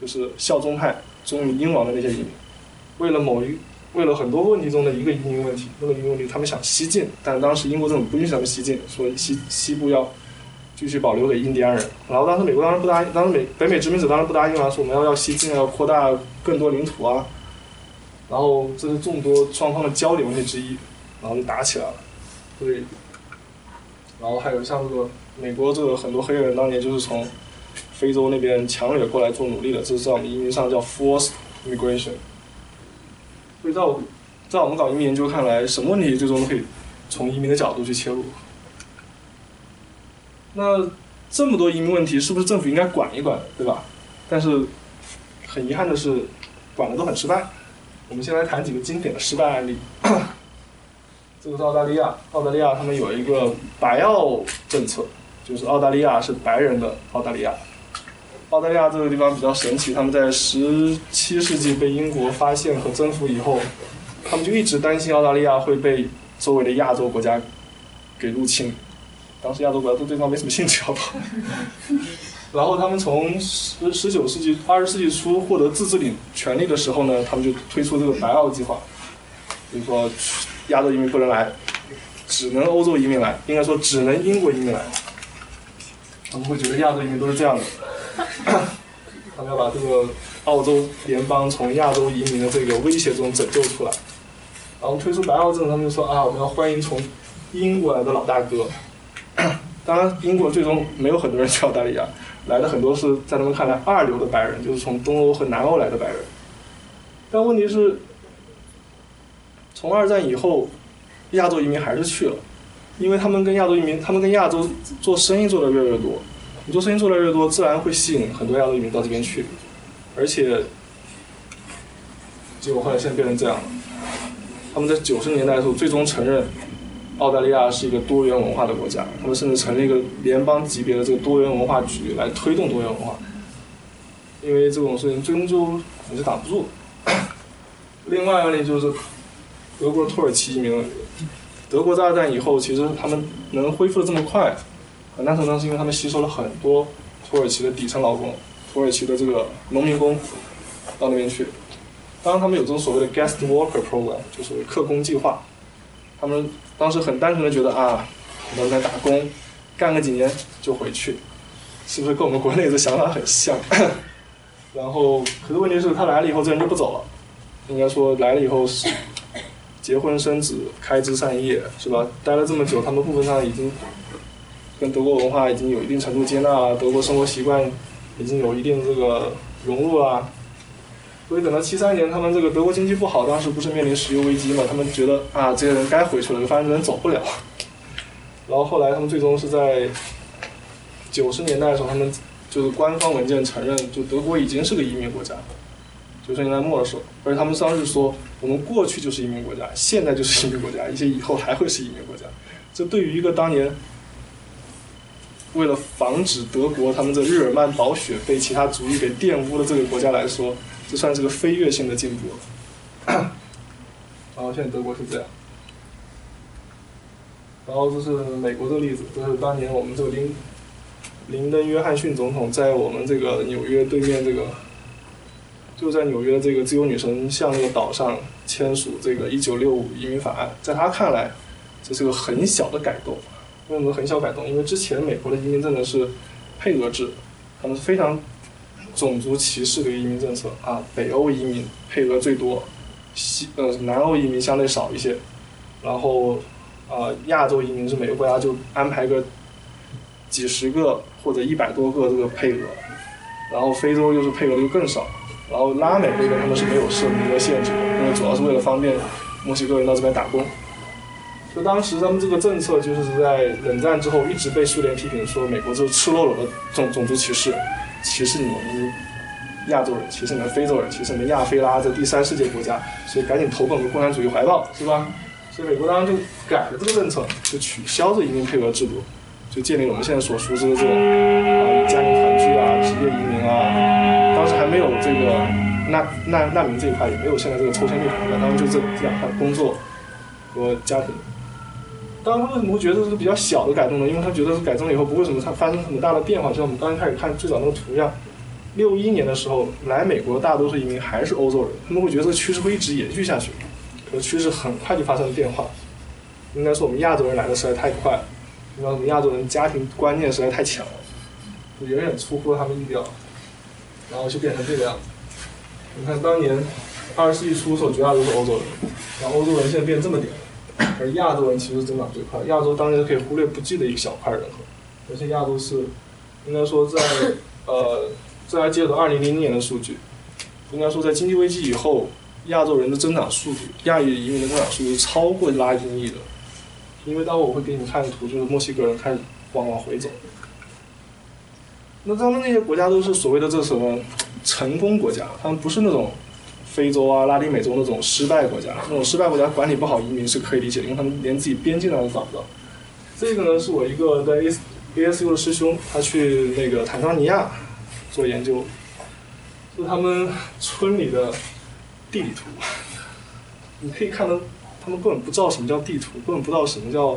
就是效忠派忠于英王的那些移民，为了某一，为了很多问题中的一个移民问题，那个移民问题，他们想西进，但当时英国政府不允许他们西进，说西西部要继续保留给印第安人。然后当时美国当然不答应，当时美北美殖民者当然不答应啊，说我们要要西进，要扩大更多领土啊。然后这是众多双方的焦点问题之一，然后就打起来了。对，然后还有像这个美国这个很多黑人当年就是从。非洲那边强掠过来做奴隶的，这是在我们移民上叫 forced migration。所以在我，在我们搞移民研究看来，什么问题最终都可以从移民的角度去切入。那这么多移民问题，是不是政府应该管一管，对吧？但是很遗憾的是，管的都很失败。我们先来谈几个经典的失败案例。这个是澳大利亚，澳大利亚他们有一个白澳政策，就是澳大利亚是白人的澳大利亚。澳大利亚这个地方比较神奇，他们在十七世纪被英国发现和征服以后，他们就一直担心澳大利亚会被周围的亚洲国家给入侵。当时亚洲国家对对方没什么兴趣，好不好？然后他们从十十九世纪、二十世纪初获得自治领权利的时候呢，他们就推出这个白澳计划，就是说亚洲移民不能来，只能欧洲移民来，应该说只能英国移民来。他们会觉得亚洲移民都是这样的，他们要把这个澳洲联邦从亚洲移民的这个威胁中拯救出来。然后推出白澳政策，他们就说啊，我们要欢迎从英国来的老大哥。当然，英国最终没有很多人去澳大利亚，来的很多是在他们看来二流的白人，就是从东欧和南欧来的白人。但问题是，从二战以后，亚洲移民还是去了，因为他们跟亚洲移民，他们跟亚洲做生意做的越来越多，你做生意做的越多，自然会吸引很多亚洲移民到这边去，而且，结果后来现在变成这样了。他们在九十年代的时候，最终承认。澳大利亚是一个多元文化的国家，他们甚至成立一个联邦级别的这个多元文化局来推动多元文化。因为这种事情最终就你是挡不住。另外一个例就是德国土耳其移民，德国在二战以后，其实他们能恢复的这么快，很大程度上是因为他们吸收了很多土耳其的底层劳工，土耳其的这个农民工到那边去。当然，他们有这种所谓的 guest worker program，就是客工计划，他们。当时很单纯的觉得啊，我在打工，干个几年就回去，是不是跟我们国内的想法很像？然后，可是问题是，他来了以后，这人就不走了。应该说，来了以后是结婚生子、开枝散叶，是吧？待了这么久，他们部分上已经跟德国文化已经有一定程度接纳，德国生活习惯已经有一定这个融入了。所以等到七三年，他们这个德国经济不好，当时不是面临石油危机嘛？他们觉得啊，这些人该回去了，发现人走不了。然后后来他们最终是在九十年代的时候，他们就是官方文件承认，就德国已经是个移民国家。九十年代末的时候，而且他们当时说，我们过去就是移民国家，现在就是移民国家，一些以后还会是移民国家。这对于一个当年为了防止德国他们的日耳曼堡雪被其他族裔给玷污的这个国家来说，这算是个飞跃性的进步了。然后现在德国是这样，然后这是美国的例子，这是当年我们这个林林登·约翰逊总统在我们这个纽约对面这个，就在纽约这个自由女神像那个岛上签署这个1965移民法案，在他看来，这是个很小的改动。为什么很小改动？因为之前美国的移民政策是配额制，他们是非常。种族歧视的移民政策啊，北欧移民配额最多，西呃南欧移民相对少一些，然后啊亚洲移民是每个国家就安排个几十个或者一百多个这个配额，然后非洲又是配额就更少，然后拉美这边他们是没有设名额限制的，因为主要是为了方便墨西哥人到这边打工。就当时他们这个政策就是在冷战之后一直被苏联批评说美国就是赤裸裸的种种族歧视。歧视你们亚洲人，歧视你们非洲人，歧视你们亚非拉这第三世界国家，所以赶紧投奔我们共产主义怀抱，是吧？所以美国当时就改了这个政策，就取消这移民配额制度，就建立了我们现在所熟知的这种啊家庭团聚啊、职业移民啊。当时还没有这个难难难民这一块，也没有现在这个抽签率很高，当时就这这两块工作和家庭。当然，为什么会觉得是比较小的改动呢？因为他觉得是改正了以后不会什么它发生很大的变化。就像我们刚开始看最早那个图一样，六一年的时候来美国大多数移民还是欧洲人，他们会觉得这个趋势会一直延续下去。可是趋势很快就发生了变化。应该是我们亚洲人来的实在太快了，因为我们亚洲人家庭观念实在太强了，就远远出乎了他们意料，然后就变成这个样子。你看当年二十世纪初的时候，绝大多数欧洲人，然后欧洲人现在变这么点。而亚洲人其实增长最快，亚洲当年可以忽略不计的一个小块人口，而且亚洲是应该说在呃，这还接着二零零零年的数据，应该说在经济危机以后，亚洲人的增长速度，亚裔移民的增长速度超过拉丁裔的，因为待会我会给你们看图，就是墨西哥人开始往往回走，那他们那些国家都是所谓的这什么成功国家，他们不是那种非洲啊、拉丁美洲那种失败国家。那种失败国家管理不好移民是可以理解的，因为他们连自己边境都找不到。这个呢，是我一个在 A A S U 的师兄，他去那个坦桑尼亚做研究，是他们村里的地理图。你可以看到，他们根本不知道什么叫地图，根本不知道什么叫，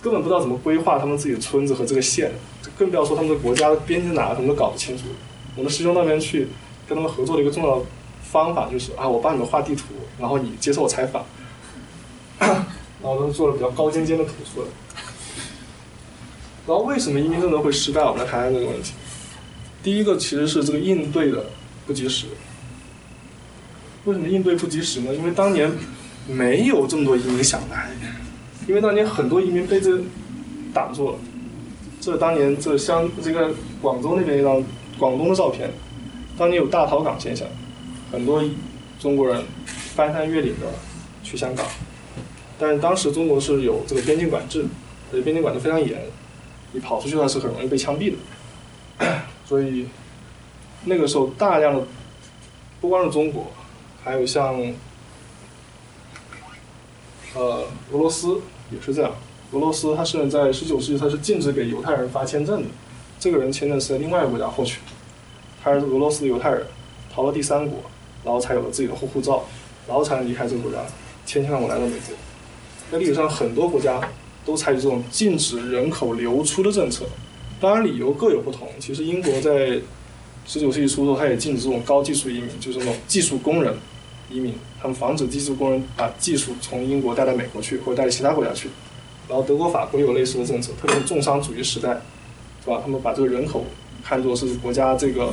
根本不知道怎么规划他们自己的村子和这个县，更不要说他们的国家的边境哪，他们都搞不清楚。我们师兄那边去跟他们合作的一个重要方法就是啊，我帮你们画地图，然后你接受我采访，然后都做了比较高尖尖的图出来。然后为什么移民政策会失败？我们来谈谈这个问题。第一个其实是这个应对的不及时。为什么应对不及时呢？因为当年没有这么多移民想来，因为当年很多移民被这挡住了。这当年这香这个广州那边一张广东的照片，当年有大逃港现象，很多中国人翻山越岭的去香港，但是当时中国是有这个边境管制，而且边境管制非常严，你跑出去的话是很容易被枪毙的，所以那个时候大量的不光是中国。还有像，呃，俄罗斯也是这样。俄罗斯它是在十九世纪，它是禁止给犹太人发签证的。这个人签证是在另外一个国家获取，他是俄罗斯的犹太人，逃到第三国，然后才有了自己的护护照，然后才能离开这个国家，千千万万来到美国。在历史上，很多国家都采取这种禁止人口流出的政策，当然理由各有不同。其实英国在十九世纪初的时候，他也禁止这种高技术移民，就是那种技术工人。移民，他们防止技术工人把技术从英国带到美国去，或者带到其他国家去。然后德国、法国也有类似的政策，特别是重商主义时代，是吧？他们把这个人口看作是国家这个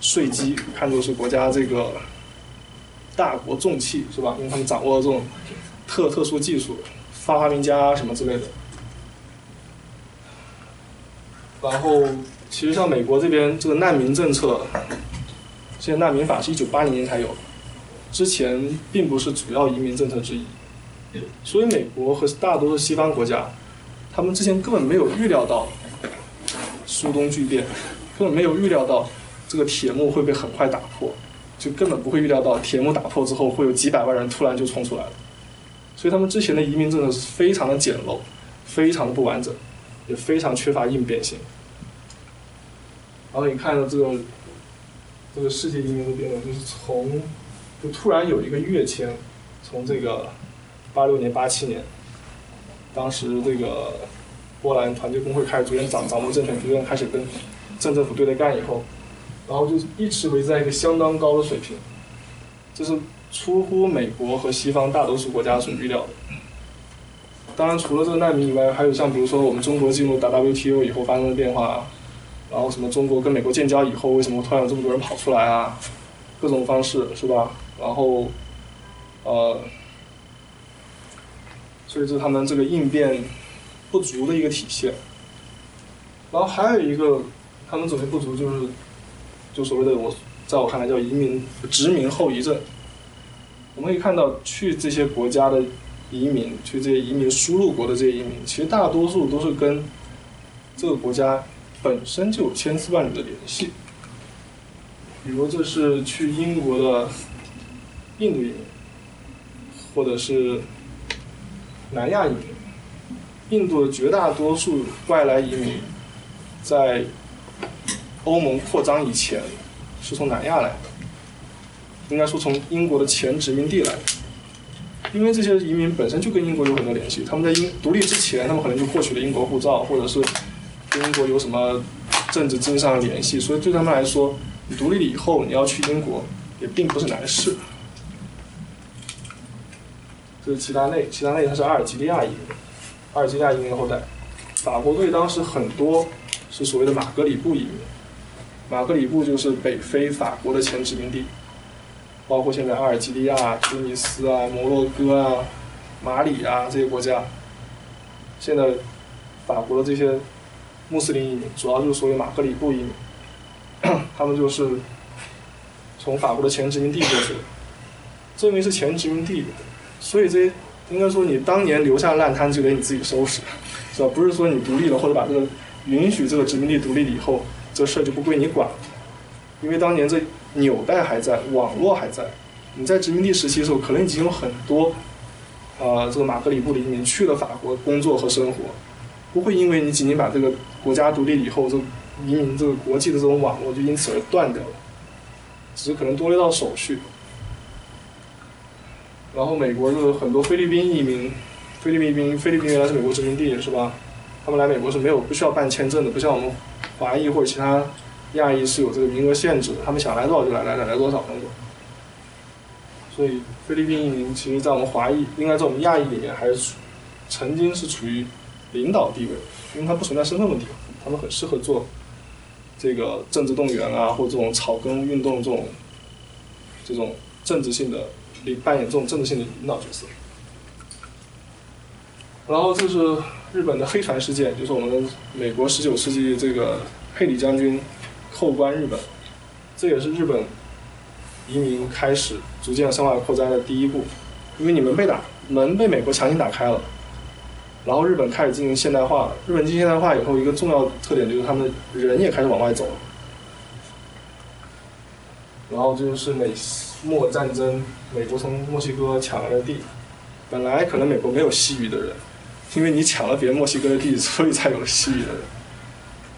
税基，看作是国家这个大国重器，是吧？因为他们掌握了这种特特殊技术，发发明家什么之类的。然后，其实像美国这边这个难民政策，现在难民法是一九八零年才有。之前并不是主要移民政策之一，所以美国和大多数西方国家，他们之前根本没有预料到苏东巨变，根本没有预料到这个铁幕会被很快打破，就根本不会预料到铁幕打破之后会有几百万人突然就冲出来了，所以他们之前的移民政策是非常的简陋，非常的不完整，也非常缺乏应变性。然后你看到这个这个世界移民的变动，就是从。就突然有一个跃迁，从这个八六年、八七年，当时这个波兰团结工会开始逐渐掌掌握政权，逐渐开始跟镇政府对着干以后，然后就一直维持在一个相当高的水平，这是出乎美国和西方大多数国家所预料的。当然，除了这个难民以外，还有像比如说我们中国进入 WTO 以后发生的变化，然后什么中国跟美国建交以后，为什么突然有这么多人跑出来啊？各种方式是吧？然后，呃，所以这是他们这个应变不足的一个体现。然后还有一个他们准备不足，就是就所谓的我在我看来叫移民殖民后遗症。我们可以看到，去这些国家的移民，去这些移民输入国的这些移民，其实大多数都是跟这个国家本身就有千丝万缕的联系。比如这是去英国的。印度移民，或者是南亚移民，印度的绝大多数外来移民，在欧盟扩张以前，是从南亚来的，应该说从英国的前殖民地来的，因为这些移民本身就跟英国有很多联系，他们在英独立之前，他们可能就获取了英国护照，或者是跟英国有什么政治经济上的联系，所以对他们来说，你独立了以后，你要去英国也并不是难事。这是齐达内，齐达内他是阿尔及利亚移民，阿尔及利亚移民的后代。法国队当时很多是所谓的马格里布移民，马格里布就是北非法国的前殖民地，包括现在阿尔及利亚、突尼斯啊、摩洛哥啊、马里啊这些国家。现在法国的这些穆斯林移民，主要就是所谓马格里布移民，他们就是从法国的前殖民地过去的，正因为是前殖民地。所以这些应该说，你当年留下烂摊就得你自己收拾，是吧？不是说你独立了或者把这个允许这个殖民地独立以后，这事儿就不归你管，因为当年这纽带还在，网络还在。你在殖民地时期的时候，可能已经有很多，呃，这个马格里布的移民去了法国工作和生活，不会因为你仅仅把这个国家独立以后，这移民这个国际的这种网络就因此而断掉了，只是可能多了一道手续。然后美国就是很多菲律宾移民，菲律宾移民，菲律宾原来是美国殖民地，是吧？他们来美国是没有不需要办签证的，不像我们华裔或者其他亚裔是有这个名额限制的，他们想来多少就来，来来来多少那种。所以菲律宾移民其实，在我们华裔，应该在我们亚裔里面，还是曾经是处于领导地位，因为它不存在身份问题，他们很适合做这个政治动员啊，或这种草根运动这种这种政治性的领扮演这种政治性的领导角色。然后这是日本的黑船事件，就是我们美国十九世纪这个佩里将军扣关日本，这也是日本。移民开始逐渐向外扩张的第一步，因为你们被打门被美国强行打开了，然后日本开始进行现代化。日本进行现代化以后，一个重要特点就是他们人也开始往外走了。然后就是美墨战争，美国从墨西哥抢来的地，本来可能美国没有西域的人，因为你抢了别人墨西哥的地，所以才有了西域的人。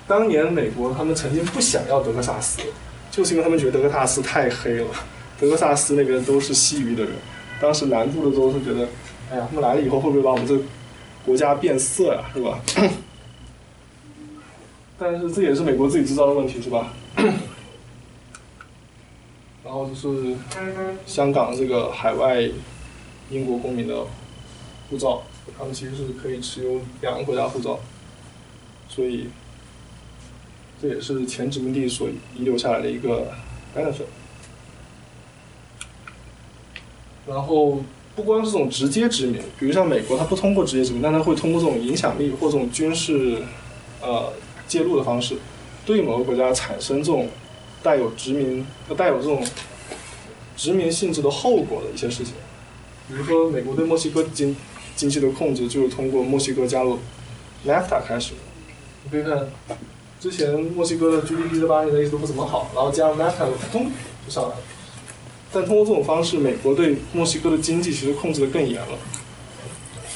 当年美国他们曾经不想要德克萨斯。就是因为他们觉得德克萨斯太黑了，德克萨斯那边都是西域的人，当时南部的都是觉得，哎呀，他们来了以后会不会把我们这个国家变色呀，是吧？但是这也是美国自己制造的问题，是吧？然后就是香港这个海外英国公民的护照，他们其实是可以持有两个国家护照，所以。这也是前殖民地所遗留下来的一个 benefit。然后不光是这种直接殖民，比如像美国，它不通过直接殖民，但它会通过这种影响力或这种军事呃介入的方式，对某个国家产生这种带有殖民、带有这种殖民性质的后果的一些事情。比如说，美国对墨西哥经经济的控制就是通过墨西哥加入 NAFTA 开始的。你可以看。之前墨西哥的 GDP 这八年的意思都不怎么好，然后加上 NAFTA 通就上来了。但通过这种方式，美国对墨西哥的经济其实控制的更严了，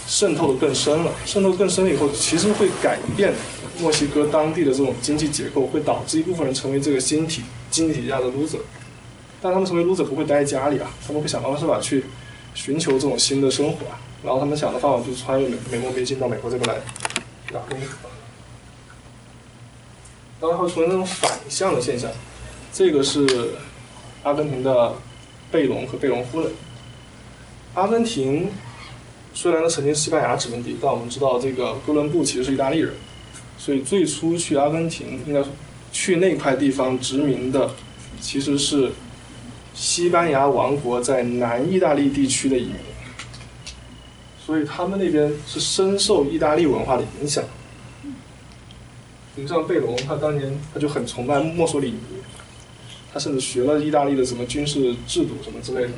渗透的更深了。渗透更深了以后，其实会改变墨西哥当地的这种经济结构，会导致一部分人成为这个新体经济体下的 loser。但他们成为 loser 不会待在家里啊，他们会想方设法去寻求这种新的生活啊。然后他们想的方法就是穿越美美墨边境到美国这边来打工。然会出现那种反向的现象，这个是阿根廷的贝隆和贝隆夫人。阿根廷虽然呢曾经西班牙殖民地，但我们知道这个哥伦布其实是意大利人，所以最初去阿根廷应该说去那块地方殖民的其实是西班牙王国在南意大利地区的移民，所以他们那边是深受意大利文化的影响。比如像贝隆，他当年他就很崇拜墨索里尼，他甚至学了意大利的什么军事制度什么之类的。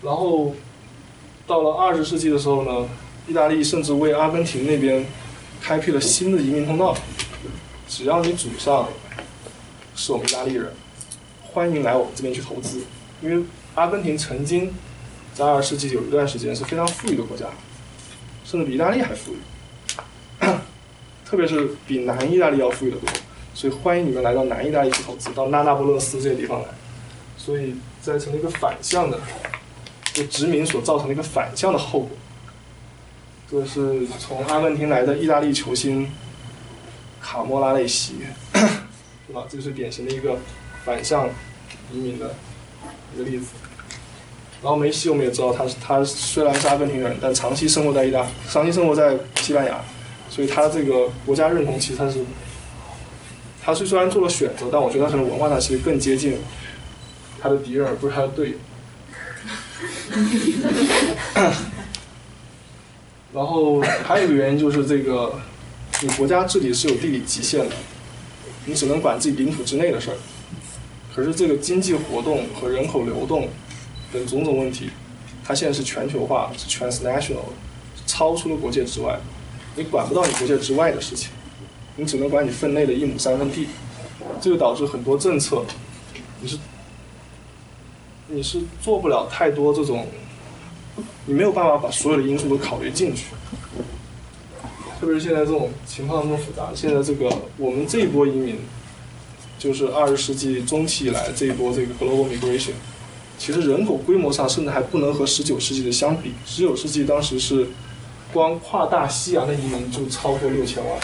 然后到了二十世纪的时候呢，意大利甚至为阿根廷那边开辟了新的移民通道，只要你祖上是我们意大利人，欢迎来我们这边去投资。因为阿根廷曾经在二十世纪有一段时间是非常富裕的国家，甚至比意大利还富裕。特别是比南意大利要富裕的多，所以欢迎你们来到南意大利去投资，到那那不勒斯这些地方来。所以再成了一个反向的，就殖民所造成的一个反向的后果。这是从阿根廷来的意大利球星卡莫拉内西，是吧？这是典型的一个反向移民的一个例子。然后梅西我们也知道，他是他虽然是阿根廷人，但长期生活在意大，长期生活在西班牙。所以他这个国家认同其实他是，他是虽然做了选择，但我觉得他可能文化上其实更接近他的敌人，而不是他的队友。然后还有一个原因就是这个，你国家治理是有地理极限的，你只能管自己领土之内的事儿。可是这个经济活动和人口流动等种种问题，它现在是全球化，是 transnational，超出了国界之外。你管不到你国界之外的事情，你只能管你分内的一亩三分地，这就导致很多政策，你是你是做不了太多这种，你没有办法把所有的因素都考虑进去。特别是现在这种情况这么复杂，现在这个我们这一波移民，就是二十世纪中期以来这一波这个 global migration，其实人口规模上甚至还不能和十九世纪的相比。十九世纪当时是光跨大西洋的移民就超过六千万，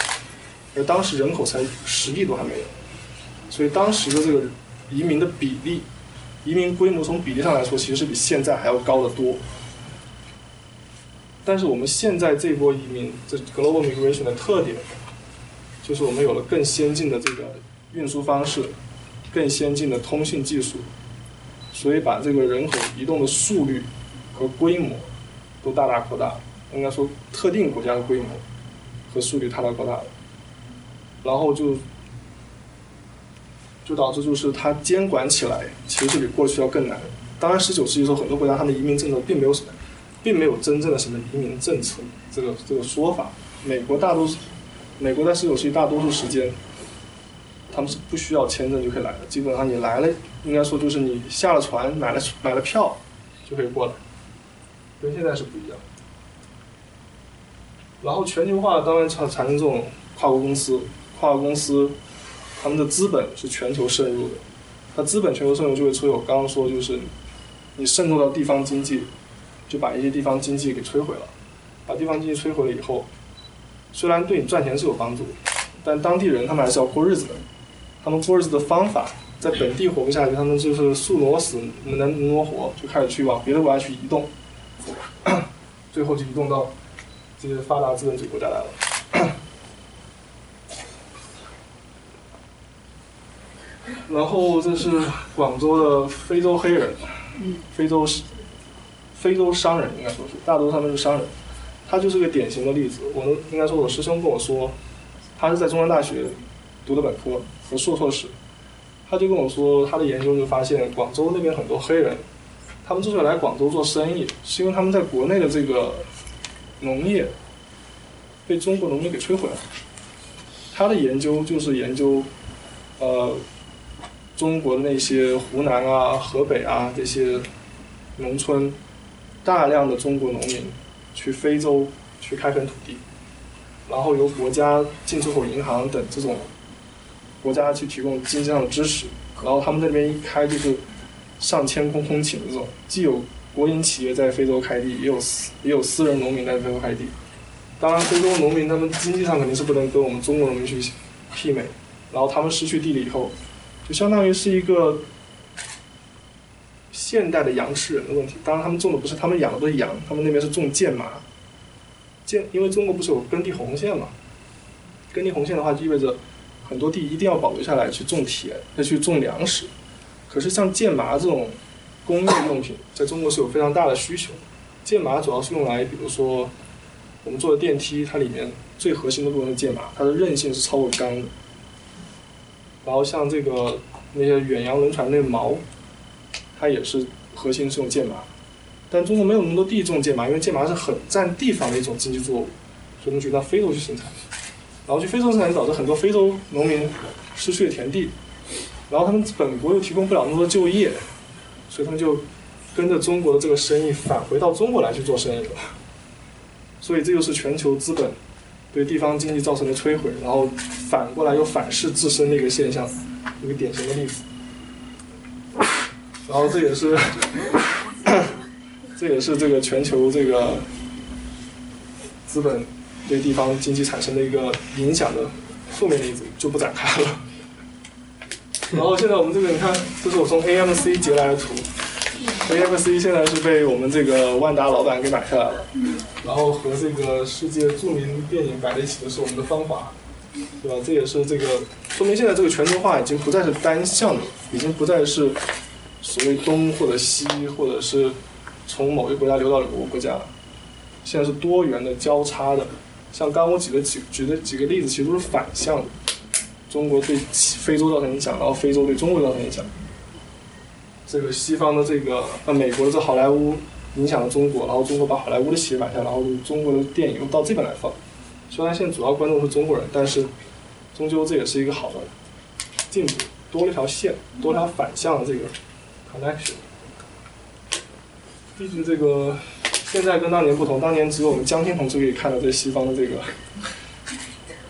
而当时人口才十亿都还没有，所以当时的这个移民的比例，移民规模从比例上来说，其实是比现在还要高得多。但是我们现在这波移民，这 global migration 的特点，就是我们有了更先进的这个运输方式，更先进的通信技术，所以把这个人口移动的速率和规模都大大扩大。应该说，特定国家的规模和速率大大扩大了，然后就就导致就是它监管起来其实是比过去要更难。当然，十九世纪时候，很多国家它的移民政策并没有什么。并没有真正的什么移民政策这个这个说法。美国大多数，美国在十九世纪大多数时间，他们是不需要签证就可以来的。基本上你来了，应该说就是你下了船，买了买了票，就可以过来。跟现在是不一样。然后全球化当然产产生这种跨国公司，跨国公司，他们的资本是全球渗入的。它资本全球渗入就会出有刚刚说就是你渗透到地方经济。就把一些地方经济给摧毁了，把地方经济摧毁了以后，虽然对你赚钱是有帮助，但当地人他们还是要过日子的，他们过日子的方法在本地活不下去，他们就是树挪死能挪活，就开始去往别的国家去移动，最后就移动到这些发达资本主义国家来了。然后这是广州的非洲黑人，非洲是。非洲商人应该说是，大多数他们是商人，他就是个典型的例子。我应该说，我师兄跟我说，他是在中央大学读的本科和硕硕士，他就跟我说，他的研究就发现，广州那边很多黑人，他们之所以来广州做生意，是因为他们在国内的这个农业被中国农民给摧毁了。他的研究就是研究，呃，中国的那些湖南啊、河北啊这些农村。大量的中国农民去非洲去开垦土地，然后由国家进出口银行等这种国家去提供经济上的支持，然后他们那边一开就是上千公顷的这种，既有国营企业在非洲开地，也有私也有私人农民在非洲开地。当然，非洲农民他们经济上肯定是不能跟我们中国农民去媲美，然后他们失去地理以后，就相当于是一个。现代的羊吃人的问题，当然他们种的不是他们养的都是羊，他们那边是种剑麻。剑，因为中国不是有耕地红线嘛？耕地红线的话，就意味着很多地一定要保留下来去种田，再去种粮食。可是像剑麻这种工业用品，在中国是有非常大的需求。剑麻主要是用来，比如说我们做的电梯，它里面最核心的部分是剑麻，它的韧性是超过钢的。然后像这个那些远洋轮船那毛。它也是核心是用剑麻，但中国没有那么多地种剑麻，因为剑麻是很占地方的一种经济作物，所以我们就到非洲去生产，然后去非洲生产导致很多非洲农民失去了田地，然后他们本国又提供不了那么多就业，所以他们就跟着中国的这个生意返回到中国来去做生意了，所以这就是全球资本对地方经济造成的摧毁，然后反过来又反噬自身的一个现象，一个典型的例子。然后这也是，这也是这个全球这个资本对地方经济产生的一个影响的负面例子，就不展开了。然后现在我们这个，你看，这是我从 AMC 截来的图，AMC 现在是被我们这个万达老板给买下来了。然后和这个世界著名电影摆在一起的是我们的芳华，对吧？这也是这个说明现在这个全球化已经不再是单向的，已经不再是。所谓东或者西，或者是从某一个国家流到某个国家，现在是多元的交叉的。像刚刚我举的几举的几个例子，其实都是反向的。中国对非洲造成影响，然后非洲对中国造成影响。这个西方的这个呃美国的这好莱坞影响了中国，然后中国把好莱坞的企业买下，然后中国的电影又到这边来放。虽然现在主要观众是中国人，但是终究这也是一个好的进步，多了一条线，多了条反向的这个 connection。毕竟这个现在跟当年不同，当年只有我们江青同志可以看到这西方的这个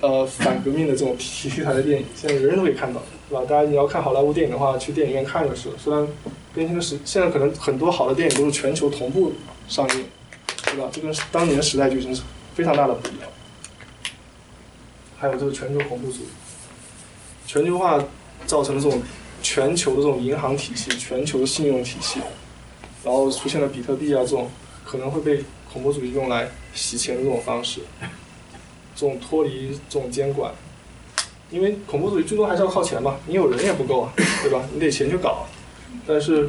呃反革命的这种题材的电影，现在人人都可以看到，是吧？大家你要看好莱坞电影的话，去电影院看就是。虽然更新的时，现在可能很多好的电影都是全球同步上映，对吧？这跟当年时代就已经是非常大的不一样。还有就是全球恐怖主义，全球化造成的这种全球的这种银行体系、全球的信用体系，然后出现了比特币啊这种可能会被恐怖主义用来洗钱的这种方式，这种脱离这种监管，因为恐怖主义最终还是要靠钱嘛，你有人也不够啊，对吧？你得钱去搞，但是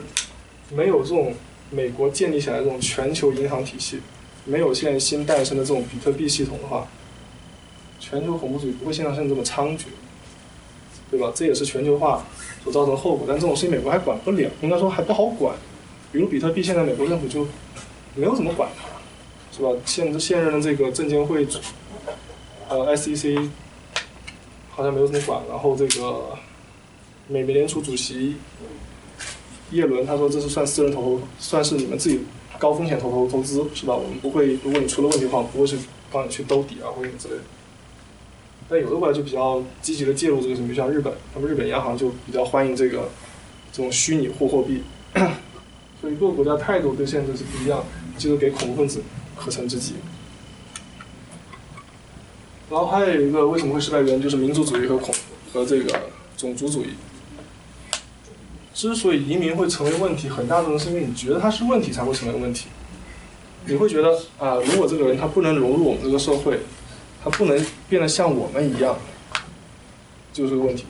没有这种美国建立起来这种全球银行体系，没有现在新诞生的这种比特币系统的话。全球恐怖主义不会现在现在这么猖獗，对吧？这也是全球化所造成的后果。但这种事情美国还管不了，应该说还不好管。比如比特币，现在美国政府就没有怎么管它，是吧？现现任的这个证监会，呃，SEC 好像没有怎么管。然后这个美美联储主席耶伦他说这是算私人投，算是你们自己高风险投投投资，是吧？我们不会，如果你出了问题的话，不会去帮你去兜底啊或者之类的。但有的国家就比较积极的介入这个什么，就像日本，他们日本央行就比较欢迎这个这种虚拟货货币，所以各个国家态度对现在是不一样的，就是给恐怖分子可乘之机。然后还有一个为什么会失败原因，就是民族主义和恐和这个种族主义。之所以移民会成为问题，很大部分是因为你觉得它是问题才会成为问题，你会觉得啊，如果这个人他不能融入我们这个社会。他不能变得像我们一样，就是个问题。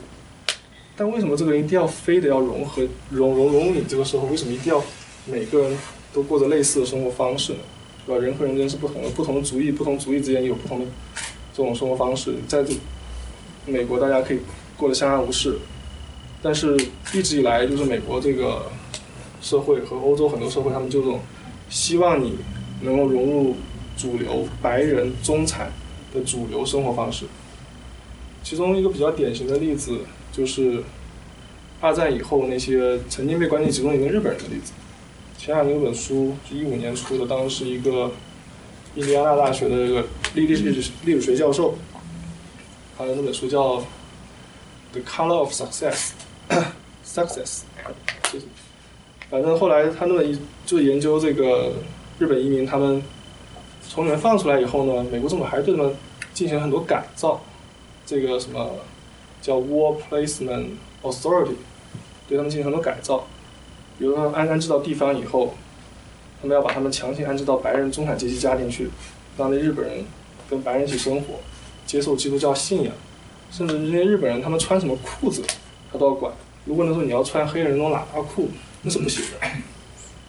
但为什么这个人一定要非得要融合融融融入你这个社会？为什么一定要每个人都过着类似的生活方式对？吧？人和人之间是不同的，不同的族裔，不同族裔之间有不同的这种生活方式。在这美国，大家可以过得相安无事，但是一直以来，就是美国这个社会和欧洲很多社会，他们就这种希望你能够融入主流白人中产。的主流生活方式，其中一个比较典型的例子就是二战以后那些曾经被关进集中营的日本人的例子。前两年有本书是一五年出的，当时是一个印第安纳大学的一个历历历史历史学教授，他的那本书叫《The Color of Success 》，Success，就是反正后来他那么一就研究这个日本移民他们。从里面放出来以后呢，美国政府还是对他们进行了很多改造，这个什么叫 War Placement Authority，对他们进行很多改造，比如说安安置到地方以后，他们要把他们强行安置到白人中产阶级家庭去，让那日本人跟白人一起生活，接受基督教信仰，甚至这些日本人他们穿什么裤子，他都要管。如果那时候你要穿黑人那种喇叭裤，那是不行的。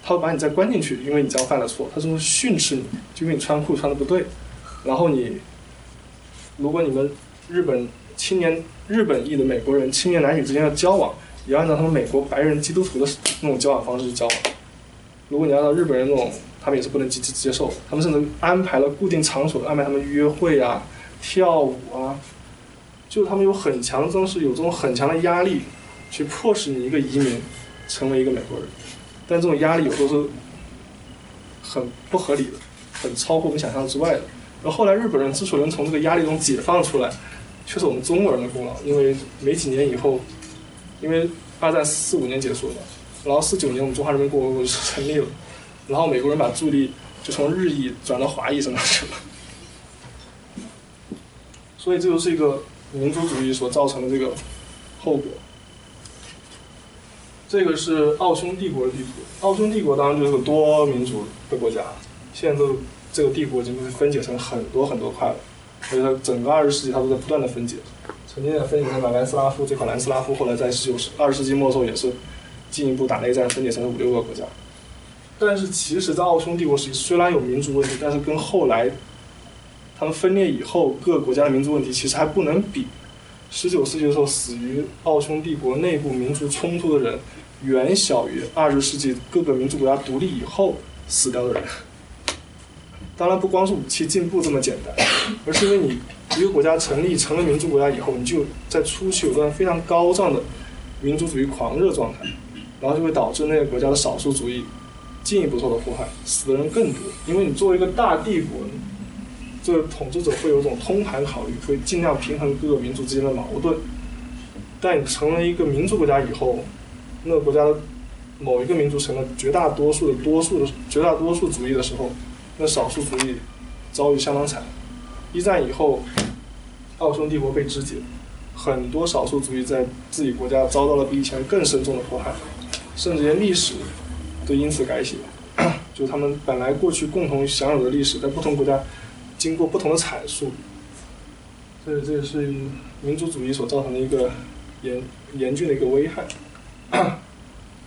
他会把你再关进去，因为你这样犯了错。他说训斥你，就因为你穿裤穿的不对。然后你，如果你们日本青年、日本裔的美国人青年男女之间要交往，也按照他们美国白人基督徒的那种交往方式去交往。如果你按照日本人那种，他们也是不能积极接受。他们甚至安排了固定场所，安排他们约会啊、跳舞啊，就他们有很强，真是有这种很强的压力，去迫使你一个移民成为一个美国人。但这种压力有时候是很不合理的，很超乎我们想象之外的。而后来日本人之所以能从这个压力中解放出来，却是我们中国人的功劳。因为没几年以后，因为二战四五年结束了，然后四九年我们中华人民共和国就成立了，然后美国人把注意力就从日裔转到华裔身上去了。所以这就是一个民族主义所造成的这个后果。这个是奥匈帝国的地图。奥匈帝国当然就是个多民族的国家，现在这个这个帝国已经被分解成很多很多块了，所以它整个二十世纪它都在不断的分解。曾经分解成把南斯拉夫这块南斯拉夫，后来在十九世二十世纪末的时候也是进一步打内战，分解成了五六个国家。但是其实，在奥匈帝国时期，虽然有民族问题，但是跟后来他们分裂以后各个国家的民族问题其实还不能比。十九世纪的时候，死于奥匈帝国内部民族冲突的人，远小于二十世纪各个民族国家独立以后死掉的人。当然，不光是武器进步这么简单，而是因为你一个国家成立成了民族国家以后，你就在初期有段非常高涨的民族主义狂热状态，然后就会导致那个国家的少数主义进一步受到迫害，死的人更多。因为你作为一个大帝国，这个统治者会有种通盘考虑，会尽量平衡各个民族之间的矛盾。但你成了一个民族国家以后，那个国家的某一个民族成了绝大多数的多数的绝大多数主义的时候，那少数主义遭遇相当惨。一战以后，奥匈帝国被肢解，很多少数主义在自己国家遭到了比以前更深重的迫害，甚至连历史都因此改写。就他们本来过去共同享有的历史，在不同国家经过不同的阐述，所以这这是民族主义所造成的一个。严严峻的一个危害，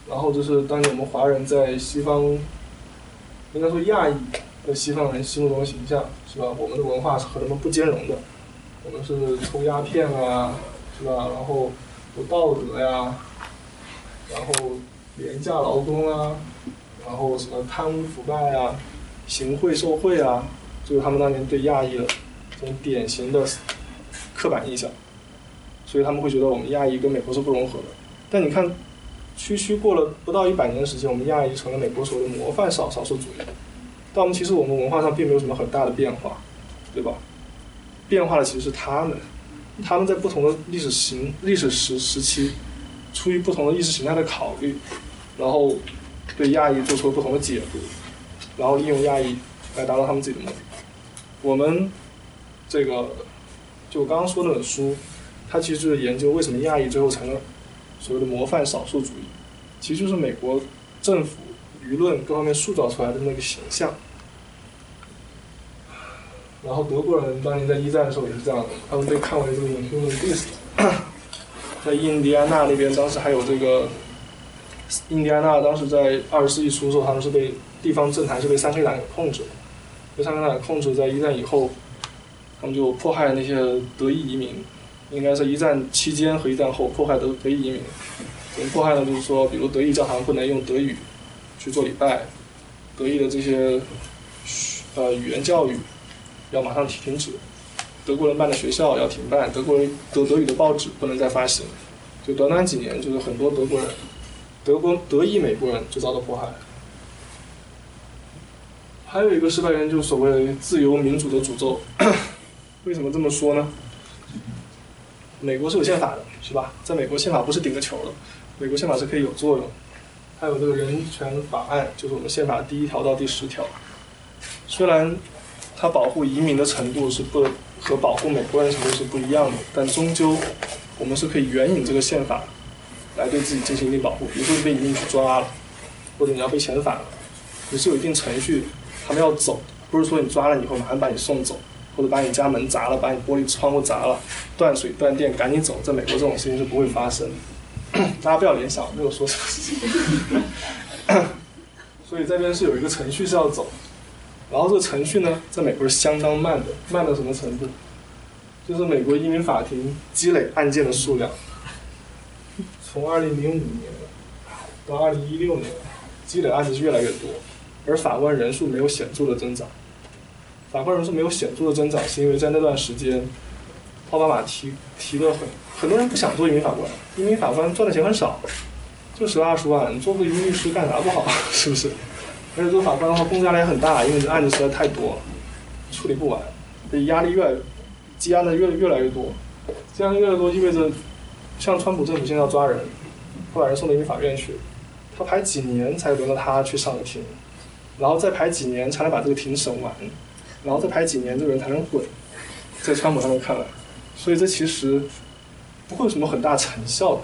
然后就是当年我们华人在西方，应该说亚裔的西方人心目中的形象，是吧？我们的文化是和他们不兼容的，我们是抽鸦片啊，是吧？然后不道德呀，然后廉价劳工啊，然后什么贪污腐败啊，行贿受贿啊，就是他们当年对亚裔的这种典型的刻板印象。所以他们会觉得我们亚裔跟美国是不融合的，但你看，区区过了不到一百年的时间，我们亚裔成了美国所谓的模范少少数主义。但我们其实我们文化上并没有什么很大的变化，对吧？变化的其实是他们，他们在不同的历史形历史时时期，出于不同的意识形态的考虑，然后对亚裔做出了不同的解读，然后利用亚裔来达到他们自己的目的。我们这个就我刚刚说那本书。它其实就是研究为什么亚裔最后成了所谓的模范少数主义，其实就是美国政府、舆论各方面塑造出来的那个形象。然后德国人当年在一战的时候也是这样的，他们被看为这个 human beast。在印第安纳那边，当时还有这个印第安纳，当时在二十世纪初的时候，他们是被地方政坛是被三黑党给控制，被三黑党控制，在一战以后，他们就迫害那些德裔移民。应该是一战期间和一战后迫害德德裔移民，怎么迫害呢？就是说，比如德裔教堂不能用德语去做礼拜，德裔的这些呃语言教育要马上停停止，德国人办的学校要停办，德国人德德语的报纸不能再发行，就短短几年，就是很多德国人，德国德裔美国人就遭到迫害。还有一个失败原因就是所谓自由民主的诅咒，为什么这么说呢？美国是有宪法的，是吧？在美国，宪法不是顶个球的，美国宪法是可以有作用。还有这个人权法案，就是我们宪法第一条到第十条。虽然它保护移民的程度是不和保护美国人程度是不一样的，但终究我们是可以援引这个宪法来对自己进行一定保护。比如说你被移民局抓了，或者你要被遣返了，你是有一定程序，他们要走，不是说你抓了以后马上把你送走。或者把你家门砸了，把你玻璃窗户砸了，断水断电，赶紧走。在美国这种事情是不会发生，大家不要联想，没有说什么事情。所以这边是有一个程序是要走，然后这个程序呢，在美国是相当慢的，慢到什么程度？就是美国移民法庭积累案件的数量，从2005年到2016年，积累案子是越来越多，而法官人数没有显著的增长。法官人数没有显著的增长，是因为在那段时间，奥巴马提提了很很多人不想做移民法官，移民法官赚的钱很少，就十二十万，做个移民律师干啥不好，是不是？而且做法官的话，工作压力也很大，因为这案子实在太多，处理不完，这压力越来积压的越越来越多，积压的越来越多意味着，像川普政府现在要抓人，他把人送到移民法院去，他排几年才轮到他去上庭，然后再排几年才能把这个庭审完。然后再排几年，这个人才能滚，在川普他们看来，所以这其实不会有什么很大成效的，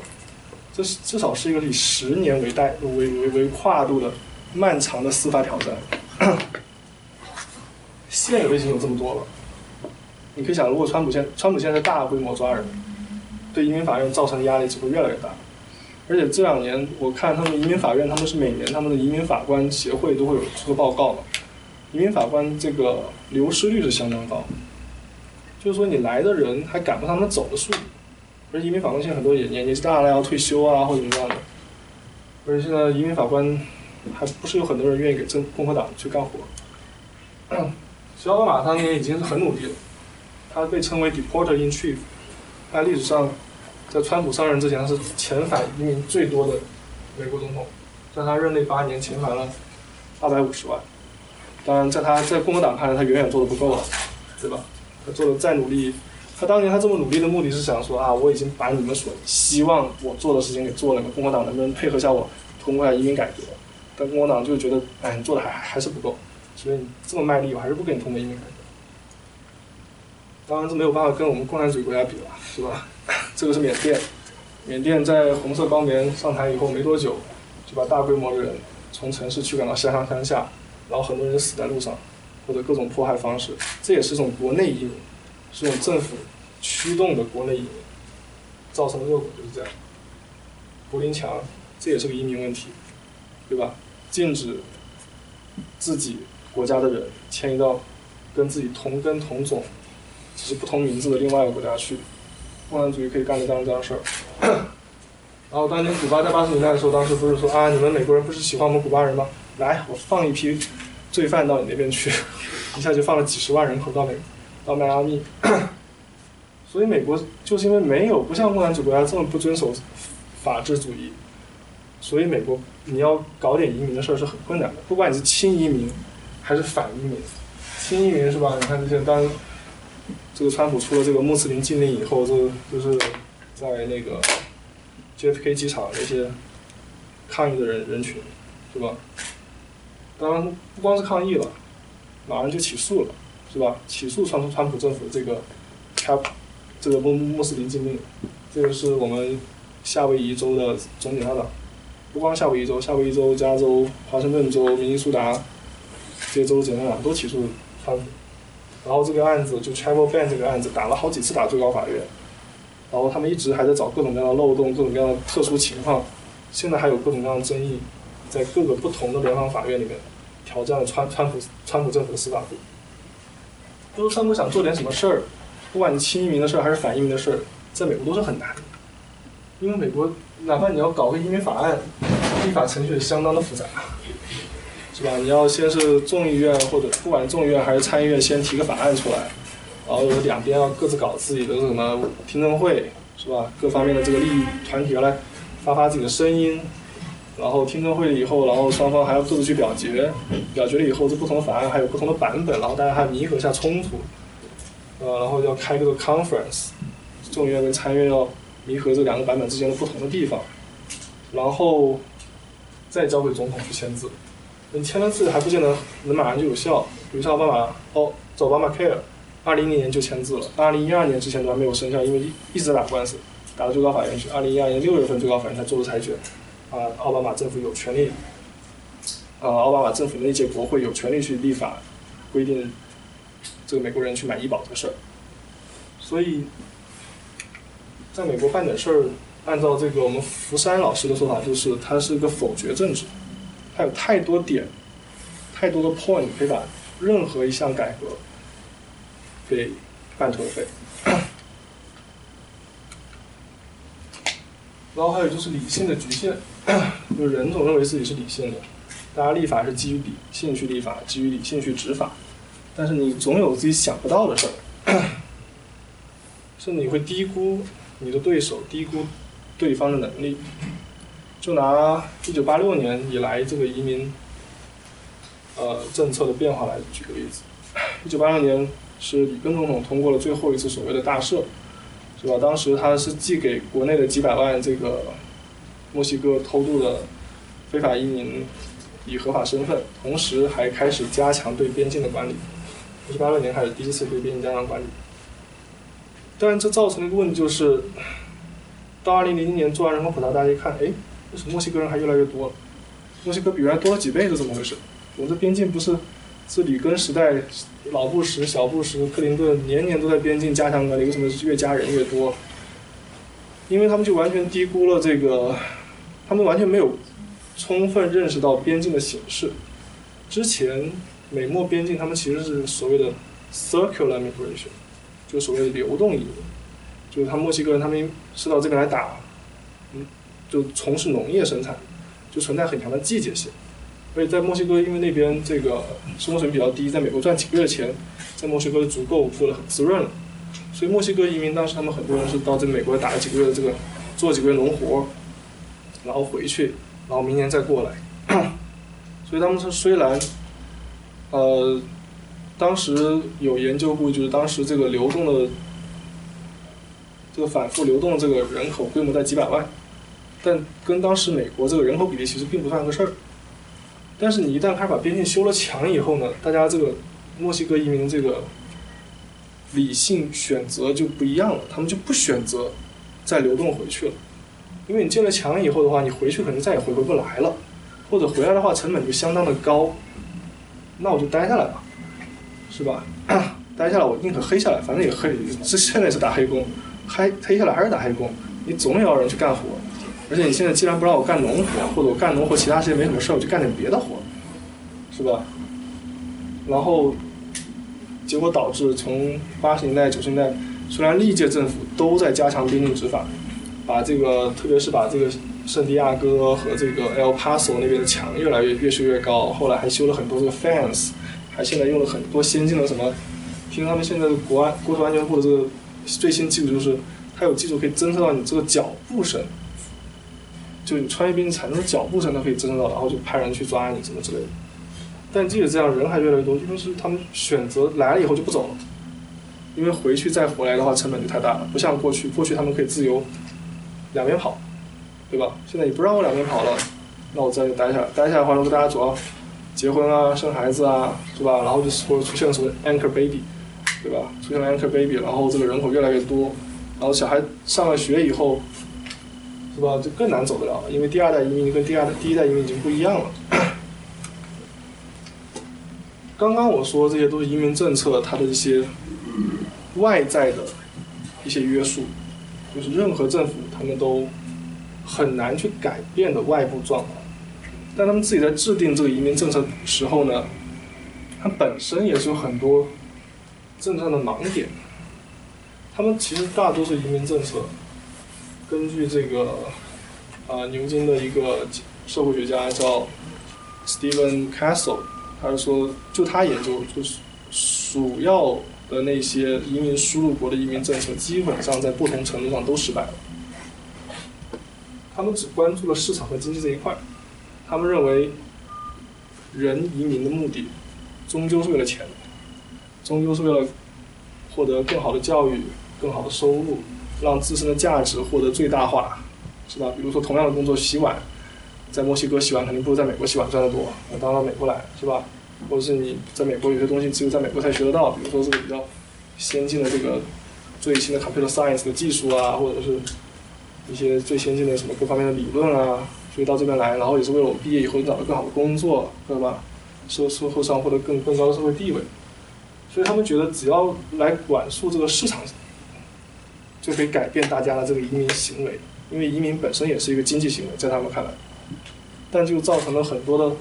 这是至少是一个以十年为代为为为跨度的漫长的司法挑战。现有已经有这么多了，你可以想，如果川普现川普现在大规模抓人，对移民法院造成的压力只会越来越大。而且这两年我看他们移民法院，他们是每年他们的移民法官协会都会有出个报告嘛。移民法官这个流失率是相当高，就是说你来的人还赶不上他们走的速度，而移民法官现在很多也年纪大了要退休啊或者怎么样的，而且现在移民法官还不是有很多人愿意给共共和党去干活。小奥巴马当年已经是很努力了，他被称为 deporter in chief。在历史上，在川普上任之前，他是遣返移民最多的美国总统，在他任内八年遣返了二百五十万。当然，在他在共和党看来，他远远做的不够了，对吧？他做的再努力，他当年他这么努力的目的是想说啊，我已经把你们所希望我做的事情给做了，共和党能不能配合下我通过下移民改革？但共和党就觉得，哎，你做的还还是不够，所以你这么卖力，我还是不给你通过移民改革。当然，这没有办法跟我们共产主义国家比了，是吧？这个是缅甸，缅甸在红色高棉上台以后没多久，就把大规模的人从城市驱赶到乡上乡下。然后很多人死在路上，或者各种迫害方式，这也是一种国内移民，是一种政府驱动的国内移民，造成的恶果就是这样。柏林墙，这也是个移民问题，对吧？禁止自己国家的人迁移到跟自己同根同种，只是不同名字的另外一个国家去，共产主义可以干得这样这样事儿。然后当年古巴在八十年代的时候，当时不是说啊，你们美国人不是喜欢我们古巴人吗？来，我放一批罪犯到你那边去，一下就放了几十万人口到美，到迈阿密。所以美国就是因为没有不像共产主义国家这么不遵守法治主义，所以美国你要搞点移民的事儿是很困难的。不管你是亲移民还是反移民，亲移民是吧？你看这些当这个川普出了这个穆斯林禁令以后，这就是在那个 JFK 机场那些抗议的人人群，是吧？当然不光是抗议了，马上就起诉了，是吧？起诉川川普政府这个 cap 这个穆穆斯林禁令，这个是我们夏威夷州的总检察长，不光夏威夷州，夏威夷州、加州、华盛顿州、明尼苏达这些州检察长都起诉川普，然后这个案子就 travel ban 这个案子打了好几次打最高法院，然后他们一直还在找各种各样的漏洞、各种各样的特殊情况，现在还有各种各样的争议。在各个不同的联邦法院里面挑战了川川普川普政府的司法部。就是川普想做点什么事儿，不管你亲移民的事儿还是反移民的事儿，在美国都是很难的。因为美国哪怕你要搞个移民法案，立法程序相当的复杂，是吧？你要先是众议院或者不管众议院还是参议院先提个法案出来，然后两边要各自搞自己的什么听证会，是吧？各方面的这个利益团体要来发发自己的声音。然后听证会了以后，然后双方还要各自去表决，表决了以后，这不同的法案还有不同的版本，然后大家还弥合一下冲突，呃，然后要开这个 conference，众议院跟参议院要弥合这两个版本之间的不同的地方，然后再交给总统去签字。你签了字还不见得能马上就有效，比如像奥巴马，哦，走奥巴马 care，二零一零年就签字了，二零一二年之前都还没有生效，因为一一直打官司，打到最高法院去，二零一二年六月份最高法院才做出裁决。啊，奥巴马政府有权利，啊，奥巴马政府的那届国会有权利去立法规定这个美国人去买医保这个事儿。所以，在美国办点事儿，按照这个我们福山老师的说法，就是它是一个否决政治，它有太多点，太多的 point 可以把任何一项改革给半途而废。然后还有就是理性的局限。就人总认为自己是理性的，大家立法是基于理性去立法，基于理性去执法，但是你总有自己想不到的事儿，甚至你会低估你的对手，低估对方的能力。就拿一九八六年以来这个移民，呃政策的变化来举个例子，一九八六年是里根总统通过了最后一次所谓的大赦，是吧？当时他是寄给国内的几百万这个。墨西哥偷渡的非法移民以合法身份，同时还开始加强对边境的管理。一九八六年开始第一次对边境加强管理，但这造成的一个问题就是，到二零零一年做完人口普查，大家一看，哎，为什么墨西哥人还越来越多了？墨西哥比原来多了几倍是怎么回事？我们这边境不是是里根时代老布什、小布什、克林顿年年都在边境加强管理，为什么越加人越多？因为他们就完全低估了这个。他们完全没有充分认识到边境的形式。之前美墨边境，他们其实是所谓的 circular migration，就所谓的流动移民，就是他墨西哥人他们是到这边来打，嗯，就从事农业生产，就存在很强的季节性。而且在墨西哥，因为那边这个生活水平比较低，在美国赚几个月钱，在墨西哥足够过得很滋润了，所以墨西哥移民当时他们很多人是到这美国打了几个月的这个做几个月农活，然后回去，然后明年再过来。所以他们说虽然，呃，当时有研究过，就是当时这个流动的这个反复流动这个人口规模在几百万，但跟当时美国这个人口比例其实并不算个事儿。但是你一旦开始把边境修了墙以后呢，大家这个墨西哥移民这个理性选择就不一样了，他们就不选择再流动回去了，因为你建了墙以后的话，你回去可能再也回回不来了，或者回来的话成本就相当的高，那我就待下来吧，是吧？待下来我宁可黑下来，反正也黑，这现在也是打黑工，黑黑下来还是打黑工，你总要人去干活。而且你现在既然不让我干农活，或者我干农活其他时间没什么事儿，我就干点别的活，是吧？然后，结果导致从八十年代、九十年代，虽然历届政府都在加强边境执法，把这个特别是把这个圣地亚哥和这个 El Paso 那边的墙越来越越修越高，后来还修了很多这个 fence，还现在用了很多先进的什么，听他们现在的国安国土安全部的这个最新技术就是，它有技术可以侦测到你这个脚步声。就你穿越边境产生的脚步声都可以侦测到，然后就派人去抓你什么之类的。但即使这样，人还越来越多，因为是他们选择来了以后就不走了，因为回去再回来的话成本就太大了，不像过去，过去他们可以自由两边跑，对吧？现在你不让我两边跑了，那我在这待下来，待下来的话，如果大家主要结婚啊、生孩子啊，是吧？然后就或者出现了什么 anchor baby，对吧？出现了 anchor baby，然后这个人口越来越多，然后小孩上了学以后。是吧？就更难走得了，因为第二代移民跟第二代、第一代移民已经不一样了。刚刚我说这些都是移民政策它的一些外在的一些约束，就是任何政府他们都很难去改变的外部状况。但他们自己在制定这个移民政策时候呢，它本身也是有很多政策上的盲点。他们其实大多数移民政策。根据这个啊，牛津的一个社会学家叫 Stephen Castle，他是说，就他研究，就是主要的那些移民输入国的移民政策，基本上在不同程度上都失败了。他们只关注了市场和经济这一块，他们认为人移民的目的终究是为了钱，终究是为了获得更好的教育、更好的收入。让自身的价值获得最大化，是吧？比如说，同样的工作，洗碗，在墨西哥洗碗肯定不如在美国洗碗赚得多。我到了美国来，是吧？或者是你在美国有些东西只有在美国才学得到，比如说这个比较先进的这个最新的 computer science 的技术啊，或者是一些最先进的什么各方面的理论啊，所以到这边来，然后也是为了我毕业以后找到更好的工作，对吧？社社会上获得更更高的社会地位。所以他们觉得只要来管束这个市场。就可以改变大家的这个移民行为，因为移民本身也是一个经济行为，在他们看来，但就造成了很多的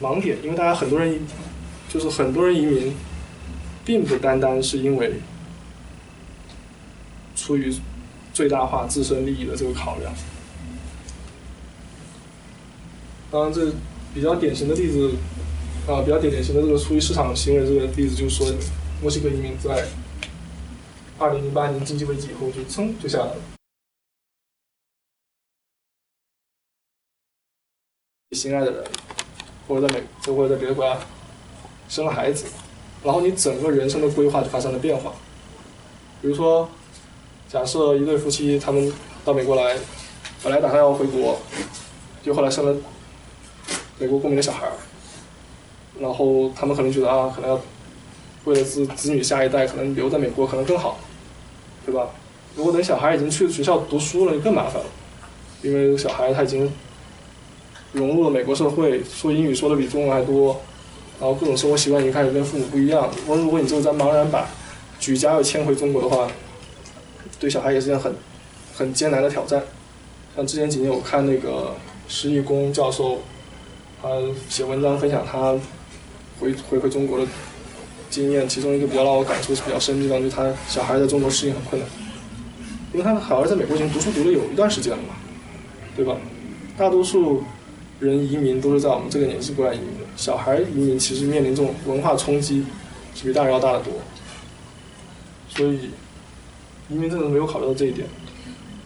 盲点，因为大家很多人，就是很多人移民，并不单单是因为出于最大化自身利益的这个考量。当然，这比较典型的例子，啊，比较典型的这个出于市场行为这个例子，就是说墨西哥移民在。二零零八年经济危机以后，就噌就下来了。你心爱的人，或者在美，或者在别的国家生了孩子，然后你整个人生的规划就发生了变化。比如说，假设一对夫妻他们到美国来，本来打算要回国，就后来生了美国公民的小孩儿，然后他们可能觉得啊，可能要。为了子子女下一代可能留在美国可能更好，对吧？如果等小孩已经去学校读书了，就更麻烦了，因为小孩他已经融入了美国社会，说英语说的比中文还多，然后各种生活习惯已经开始跟父母不一样。我如果你之后再茫然把举家要迁回中国的话，对小孩也是件很很艰难的挑战。像之前几年我看那个施义公教授，他写文章分享他回回回中国的。经验，其中一个比较让我感触是比较深的地方，就是他小孩在中国适应很困难，因为他好像在美国已经读书读了有一段时间了嘛，对吧？大多数人移民都是在我们这个年纪过来移民的，小孩移民其实面临这种文化冲击是比大人要大得多，所以移民政策没有考虑到这一点。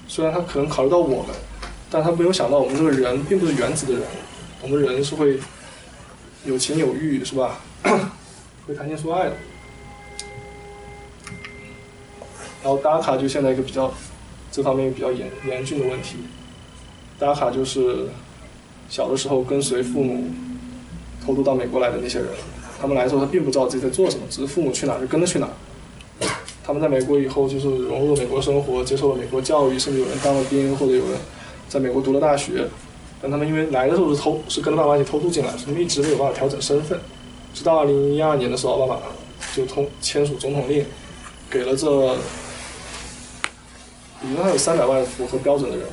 虽然他可能考虑到我们，但他没有想到我们这个人并不是原子的人，我们人是会有情有欲，是吧？会谈情说爱的。然后达卡就现在一个比较这方面比较严严峻的问题，达卡就是小的时候跟随父母偷渡到美国来的那些人，他们来的时候他并不知道自己在做什么，只是父母去哪就跟着去哪。他们在美国以后就是融入了美国生活，接受了美国教育，甚至有人当了兵，或者有人在美国读了大学。但他们因为来的时候是偷，是跟着爸爸一起偷渡进来，所以一直没有办法调整身份。直到二零一二年的时候，奥巴马就通签署总统令，给了这。理论上有三百万符合标准的人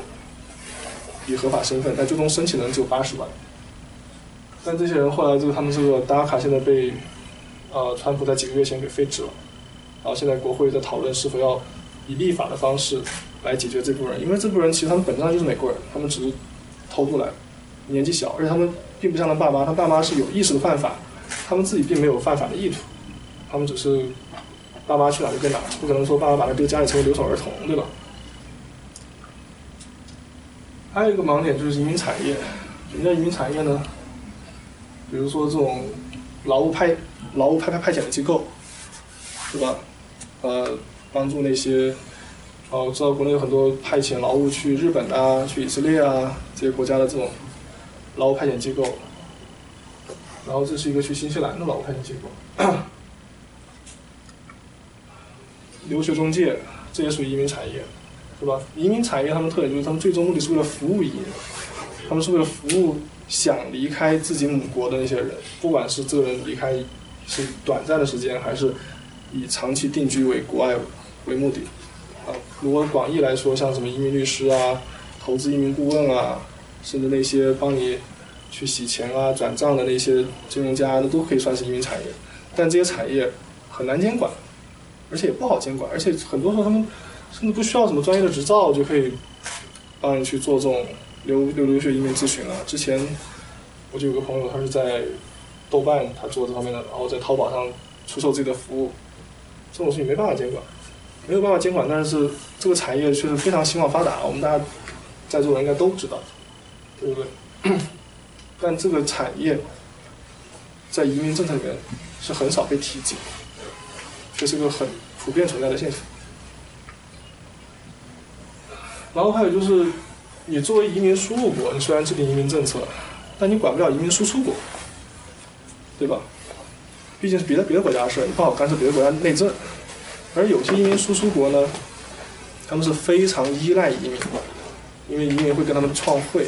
以合法身份，但最终申请的人只有八十万。但这些人后来这个他们这个达卡现在被呃川普在几个月前给废止了，然后现在国会在讨论是否要以立法的方式来解决这部分人，因为这部分人其实他们本质上就是美国人，他们只是偷渡来，年纪小，而且他们并不像他爸妈，他爸妈是有意识的犯法，他们自己并没有犯法的意图，他们只是爸妈去哪就跟哪，不可能说爸妈把他丢家里成为留守儿童，对吧？还有一个盲点就是移民产业，什么叫移民产业呢？比如说这种劳务派、劳务派派派遣的机构，是吧？呃，帮助那些，哦，我知道国内有很多派遣劳务去日本啊、去以色列啊这些国家的这种劳务派遣机构。然后这是一个去新西兰的劳务派遣机构。留学中介，这也属于移民产业。是吧？移民产业他们特点就是他们最终目的是为了服务移民，他们是为了服务想离开自己母国的那些人，不管是这个人离开是短暂的时间，还是以长期定居为国外为目的。啊，如果广义来说，像什么移民律师啊、投资移民顾问啊，甚至那些帮你去洗钱啊、转账的那些金融家，那都可以算是移民产业。但这些产业很难监管，而且也不好监管，而且很多时候他们。甚至不需要什么专业的执照就可以帮你去做这种留留留学移民咨询了。之前我就有个朋友，他是在豆瓣他做这方面的，然后在淘宝上出售自己的服务。这种事情没办法监管，没有办法监管，但是这个产业确实非常兴旺发达，我们大家在座的应该都知道，对不对？但这个产业在移民政策里面是很少被提及，这是个很普遍存在的现象。然后还有就是，你作为移民输入国，你虽然制定移民政策，但你管不了移民输出国，对吧？毕竟是别的别的国家的事，你不好干涉别的国家内政。而有些移民输出国呢，他们是非常依赖移民的，因为移民会跟他们创汇，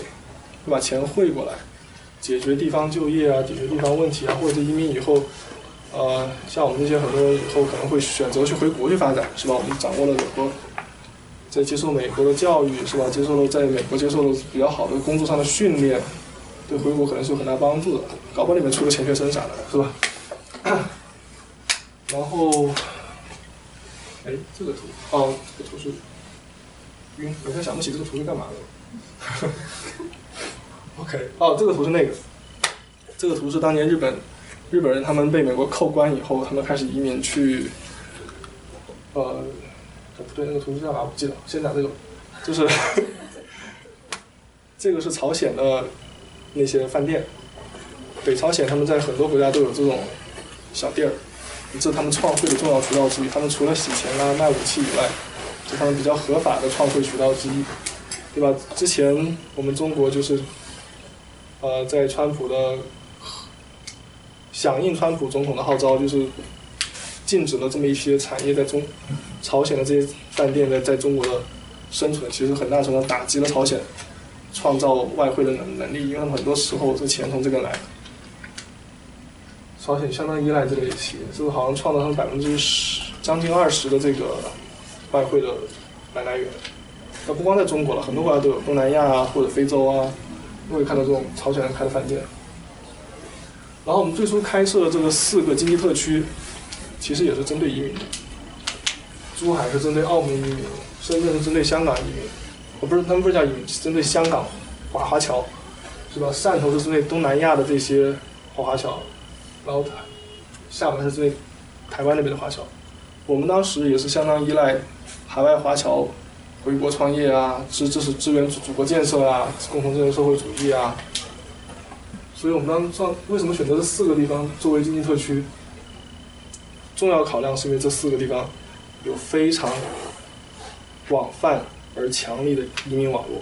会把钱汇过来，解决地方就业啊，解决地方问题啊，或者移民以后，呃，像我们这些很多人以后可能会选择去回国去发展，是吧？我们掌握了很多。在接受美国的教育是吧？接受了在美国接受了比较好的工作上的训练，对回国可能是有很大帮助的。搞不好里面出个钱学森啥的，是吧？然后，哎，这个图，哦，这个图是晕，我现在想不起这个图是干嘛的。OK，哦，这个图是那个，这个图是当年日本日本人他们被美国扣关以后，他们开始移民去，呃。不对，那个图是干嘛？我不记得。先讲这个，就是 这个是朝鲜的那些饭店。北朝鲜他们在很多国家都有这种小店儿，这是他们创汇的重要渠道之一。他们除了洗钱啊、卖武器以外，是他们比较合法的创汇渠道之一，对吧？之前我们中国就是呃，在川普的响应川普总统的号召，就是。禁止了这么一些产业在中朝鲜的这些饭店在在中国的生存，其实很大程度上打击了朝鲜创造外汇的能能力，因为他们很多时候这钱从这个来。朝鲜相当依赖这类企业，这个好像创造他们百分之十将近二十的这个外汇的来来源。那不光在中国了，很多国家都有，东南亚啊或者非洲啊，都会看到这种朝鲜人开的饭店。然后我们最初开设的这个四个经济特区。其实也是针对移民的，珠海是针对澳门移民，深圳是针对香港移民，哦不是他们不是叫移民，是针对香港华华侨，是吧？汕头是针对东南亚的这些华华侨，然后厦门是最台湾那边的华侨，我们当时也是相当依赖海外华侨回国创业啊，支支持支援祖祖国建设啊，共同建设社会主义啊。所以我们当上为什么选择这四个地方作为经济特区？重要考量是因为这四个地方有非常广泛而强力的移民网络。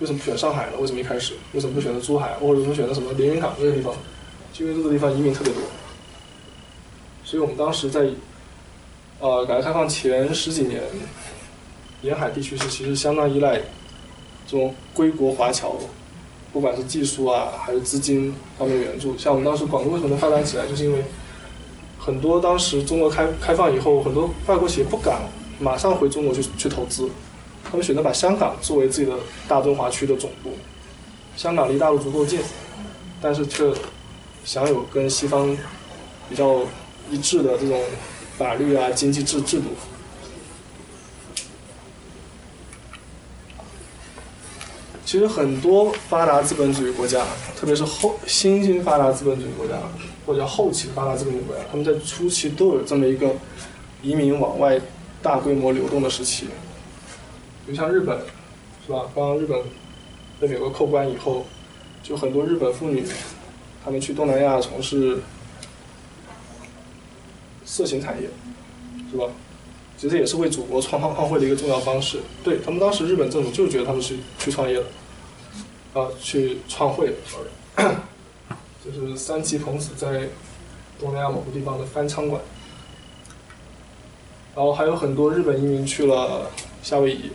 为什么不选上海呢？为什么一开始？为什么不选择珠海，或者为什么选择什么连云港这个地方？因为这个地方移民特别多。所以我们当时在呃改革开放前十几年，沿海地区是其实相当依赖这种归国华侨。不管是技术啊，还是资金方面援助，像我们当时广东为什么能发展起来，就是因为很多当时中国开开放以后，很多外国企业不敢马上回中国去去投资，他们选择把香港作为自己的大中华区的总部。香港离大陆足够近，但是却享有跟西方比较一致的这种法律啊、经济制制度。其实很多发达资本主义国家，特别是后新兴发达资本主义国家，或者叫后期发达资本主义国家，他们在初期都有这么一个移民往外大规模流动的时期。比如像日本，是吧？刚刚日本被美国扣关以后，就很多日本妇女，他们去东南亚从事色情产业，是吧？其实也是为祖国创创汇的一个重要方式。对他们当时日本政府就觉得他们是去创业的，啊，去创汇的，就是三崎朋子在东南亚某个地方的翻仓馆。然后还有很多日本移民去了夏威夷，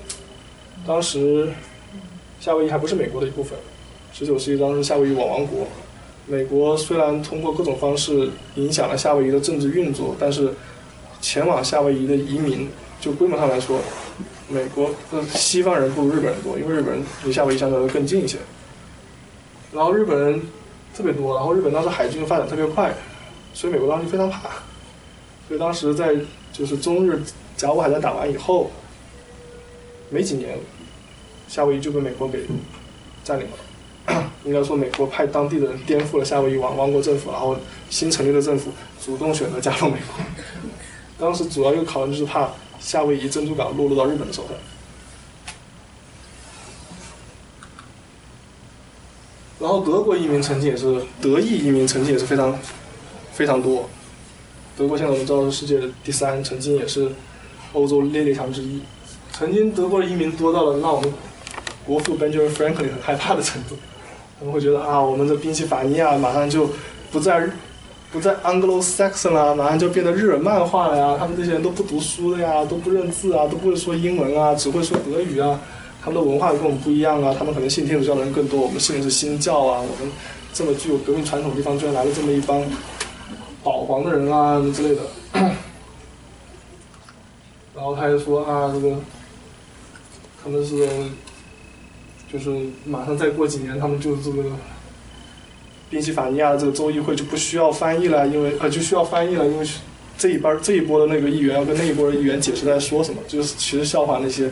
当时夏威夷还不是美国的一部分。十九世纪当时夏威夷网王国，美国虽然通过各种方式影响了夏威夷的政治运作，但是。前往夏威夷的移民，就规模上来说，美国的西方人不如日本人多，因为日本人离夏威夷相对来说更近一些。然后日本人特别多，然后日本当时海军发展特别快，所以美国当时非常怕。所以当时在就是中日甲午海战打完以后，没几年，夏威夷就被美国给占领了。应该说，美国派当地的人颠覆了夏威夷王王国政府，然后新成立的政府主动选择加入美国。当时主要一个考虑就是怕夏威夷珍珠港落入到日本的手上，然后德国移民曾经也是德裔移民曾经也是非常非常多，德国现在我们知道是世界的第三，曾经也是欧洲列列强之一，曾经德国的移民多到了让我们国父 Benjamin Franklin 很害怕的程度，他们会觉得啊，我们的宾夕法尼亚马上就不再。不在 Anglo-Saxon 啦，马上就变得日耳曼化了呀！他们这些人都不读书的呀，都不认字啊，都不会说英文啊，只会说德语啊。他们的文化跟我们不一样啊，他们可能信天主教的人更多，我们信的是新教啊。我们这么具有革命传统的地方，居然来了这么一帮保皇的人啊之类的。然后他就说啊，这个他们是就是马上再过几年，他们就这个。宾夕法尼亚这个州议会就不需要翻译了，因为呃就需要翻译了，因为这一班这一波的那个议员要跟那一波的议员解释在说什么，就是其实笑话那些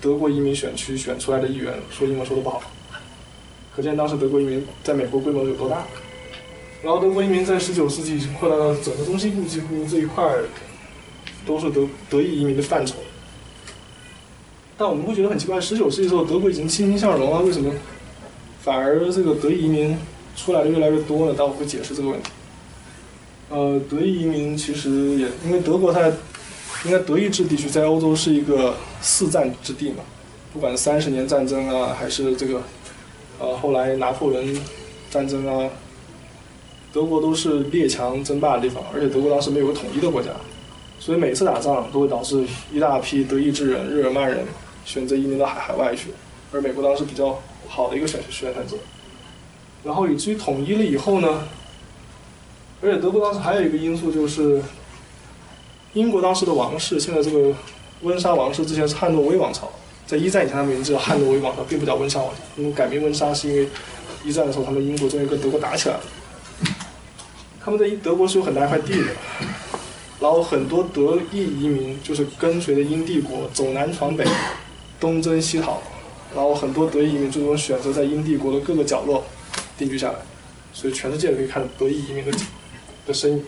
德国移民选区选出来的议员说英文说的不好，可见当时德国移民在美国规模有多大。然后德国移民在十九世纪已经扩大到整个中西部几乎这一块都是德德裔移民的范畴。但我们会觉得很奇怪，十九世纪时候德国已经欣欣向荣了，为什么？反而这个德裔移民出来的越来越多了，但我会解释这个问题。呃，德裔移民其实也因为德国它应该德意志地区在欧洲是一个四战之地嘛，不管三十年战争啊，还是这个呃后来拿破仑战争啊，德国都是列强争霸的地方，而且德国当时没有个统一的国家，所以每次打仗都会导致一大批德意志人、日耳曼人选择移民到海海外去，而美国当时比较。好的一个选选择，然后以至于统一了以后呢，而且德国当时还有一个因素就是，英国当时的王室，现在这个温莎王室之前是汉诺威王朝，在一战以前他们名字叫汉诺威王朝，并不叫温莎王朝。他们改名温莎是因为一战的时候他们英国终于跟德国打起来了，他们在德国是有很大一块地的，然后很多德裔移民就是跟随着英帝国走南闯北，东征西讨。然后很多德裔移民最终选择在英帝国的各个角落定居下来，所以全世界都可以看到德裔移民的的身影。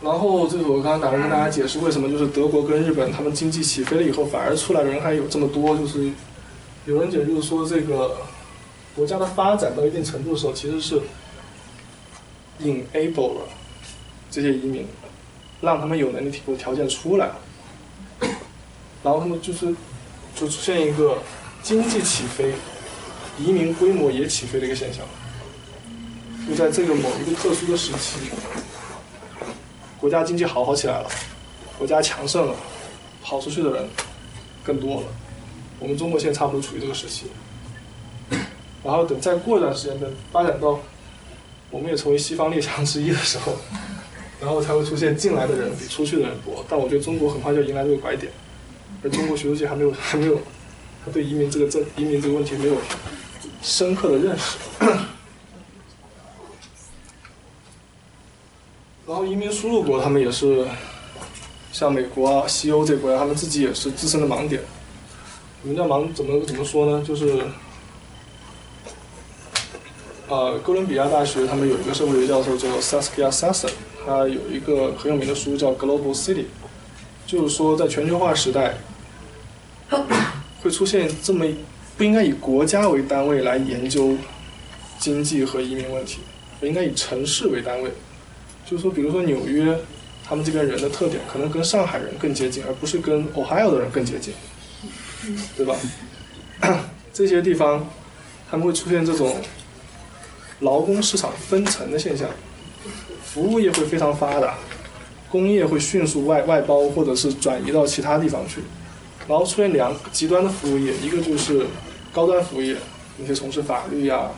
然后就是我刚刚打算跟大家解释为什么就是德国跟日本他们经济起飞了以后，反而出来的人还有这么多，就是有人解释就是说这个国家的发展到一定程度的时候，其实是 enable 了这些移民，让他们有能力提供条件出来，然后他们就是就出现一个经济起飞，移民规模也起飞的一个现象，就在这个某一个特殊的时期。国家经济好好起来了，国家强盛了，跑出去的人更多了。我们中国现在差不多处于这个时期，然后等再过一段时间，等发展到我们也成为西方列强之一的时候，然后才会出现进来的人比出去的人多。但我觉得中国很快就迎来这个拐点，而中国学术界还没有还没有，他对移民这个政移民这个问题没有深刻的认识。然后移民输入国，他们也是像美国啊、西欧这国家，他们自己也是自身的盲点。什么叫盲？怎么怎么说呢？就是，呃，哥伦比亚大学他们有一个社会学教授叫 Saskia Sassen，他有一个很有名的书叫《Global City》，就是说在全球化时代会出现这么不应该以国家为单位来研究经济和移民问题，应该以城市为单位。就是说，比如说纽约，他们这边人的特点可能跟上海人更接近，而不是跟 Ohio 的人更接近，对吧？这些地方他们会出现这种劳工市场分层的现象，服务业会非常发达，工业会迅速外外包或者是转移到其他地方去，然后出现两极端的服务业，一个就是高端服务业，那些从事法律呀、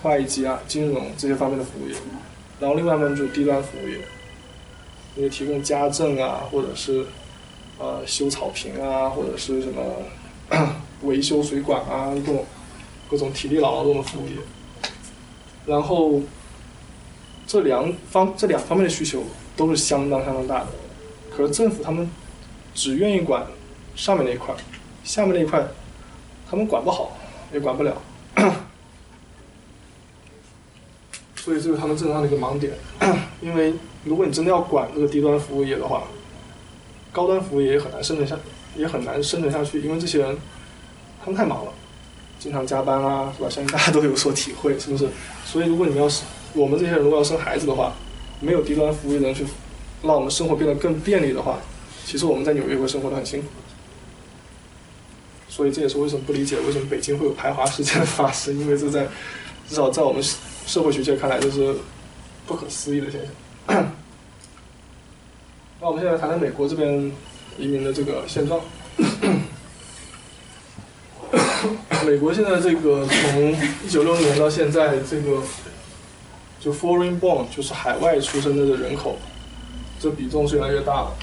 会计啊、金融这些方面的服务业。然后另外一面就是低端服务业，因为提供家政啊，或者是呃修草坪啊，或者是什么 维修水管啊，各种各种体力劳动的服务业。然后这两方这两方面的需求都是相当相当大的，可是政府他们只愿意管上面那一块，下面那一块他们管不好，也管不了。所以这是他们正常的一个盲点，因为如果你真的要管这个低端服务业的话，高端服务业也很难生存下，也很难生存下去，因为这些人他们太忙了，经常加班啊，是吧？相信大家都有所体会，是不是？所以如果你们要是我们这些人如果要生孩子的话，没有低端服务业能去让我们生活变得更便利的话，其实我们在纽约会生活的很辛苦。所以这也是为什么不理解为什么北京会有排华事件的发生，因为这在至少在我们。社会学界看来这是不可思议的现象。那我们现在谈谈美国这边移民的这个现状。美国现在这个从一九六零年到现在，这个就 foreign born 就是海外出生的人口，这比重是越来越大了。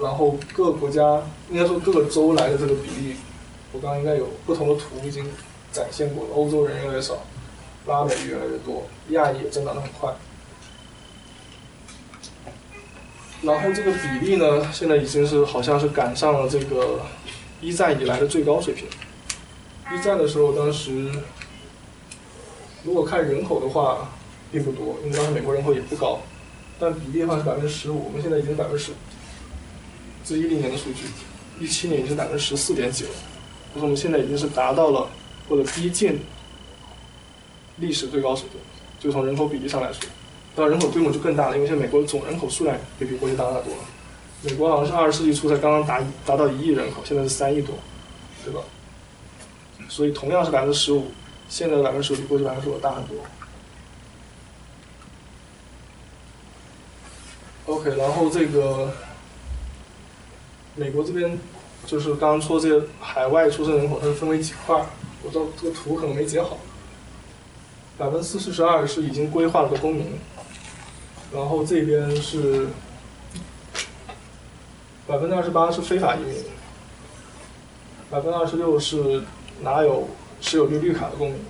然后各个国家应该说各个州来的这个比例，我刚刚应该有不同的图已经展现过了。欧洲人越来越少。拉美越来越多，亚裔也增长得很快。然后这个比例呢，现在已经是好像是赶上了这个一战以来的最高水平。一战的时候，当时如果看人口的话，并不多，因为当时美国人口也不高，但比例的话是百分之十五。我们现在已经百分之十，这一零年的数据，一七年已经百分之十四点几了。就是我们现在已经是达到了或者逼近。历史最高水平，就从人口比例上来说，当然人口规模就更大了，因为现在美国总人口数量也比过去大得多了。美国好像是二十世纪初才刚刚达达到一亿人口，现在是三亿多，对吧？所以同样是百分之十五，现在的百分之十五比过去百分之十五大很多。OK，然后这个美国这边就是刚刚说这些海外出生人口，它是分为几块？我知道这个图可能没截好。百分之四十二是已经规划了的公民，然后这边是百分之二十八是非法移民，百分之二十六是拿有持有绿绿卡的公民，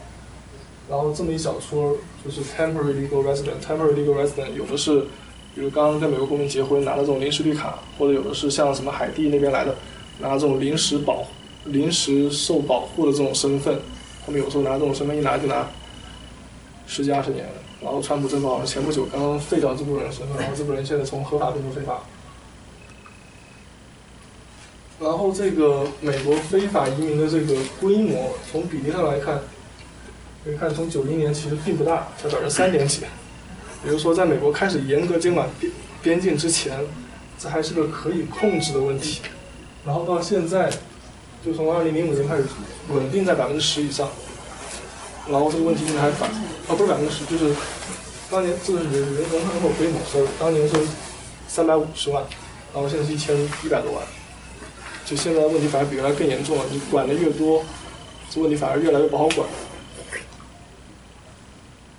然后这么一小撮就是 temporary legal resident，temporary legal resident 有的是，比如刚刚跟美国公民结婚拿了这种临时绿卡，或者有的是像什么海地那边来的，拿这种临时保临时受保护的这种身份，他们有时候拿这种身份一拿就拿。十几二十年。然后川普政府好像前不久刚刚废掉这部分人身份，然后这部分人现在从合法变成非法。然后这个美国非法移民的这个规模，从比例上来看，可以看从九零年其实并不大，才百分之三点几。比如说，在美国开始严格监管边边境之前，这还是个可以控制的问题。然后到现在，就从二零零五年开始稳定在百分之十以上。然后这个问题现在还反，啊不是百分之十，就是当年这是人人口人口规模是当年是三百五十万，然后现在是一千一百多万。就现在问题反而比原来更严重了，你管的越多，这问题反而越来越不好管。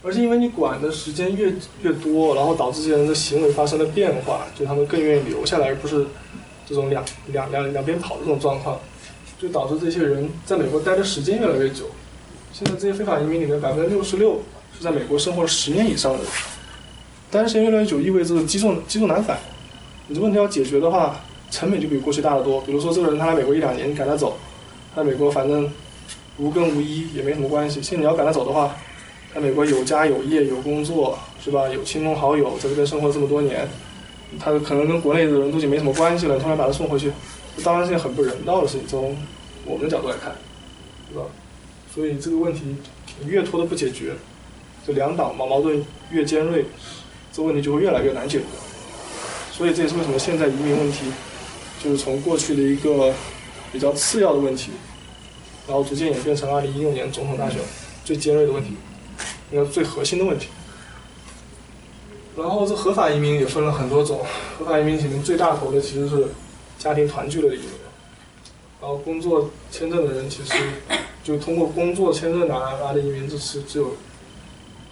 而是因为你管的时间越越多，然后导致这些人的行为发生了变化，就他们更愿意留下来，而不是这种两两两两边跑的这种状况，就导致这些人在美国待的时间越来越久。现在这些非法移民里面，百分之六十六是在美国生活了十年以上的人，待的时间越来越久，意味着积重积重难返。你这问题要解决的话，成本就比过去大得多。比如说，这个人他来美国一两年，你赶他走，他在美国反正无根无依也没什么关系。现在你要赶他走的话，在美国有家有业有工作，是吧？有亲朋好友在这边生活这么多年，他可能跟国内的人都已经没什么关系了，突然把他送回去，这当然是件很不人道的事情。从我们的角度来看，是吧？所以这个问题越拖都不解决，这两党矛矛盾越尖锐，这问题就会越来越难解决。所以这也是为什么现在移民问题，就是从过去的一个比较次要的问题，然后逐渐演变成二零一六年总统大选最尖锐的问题，应该最核心的问题。然后这合法移民也分了很多种，合法移民里面最大头的其实是家庭团聚的移民，然后工作签证的人其实就通过工作签证拿来的移民，这次只有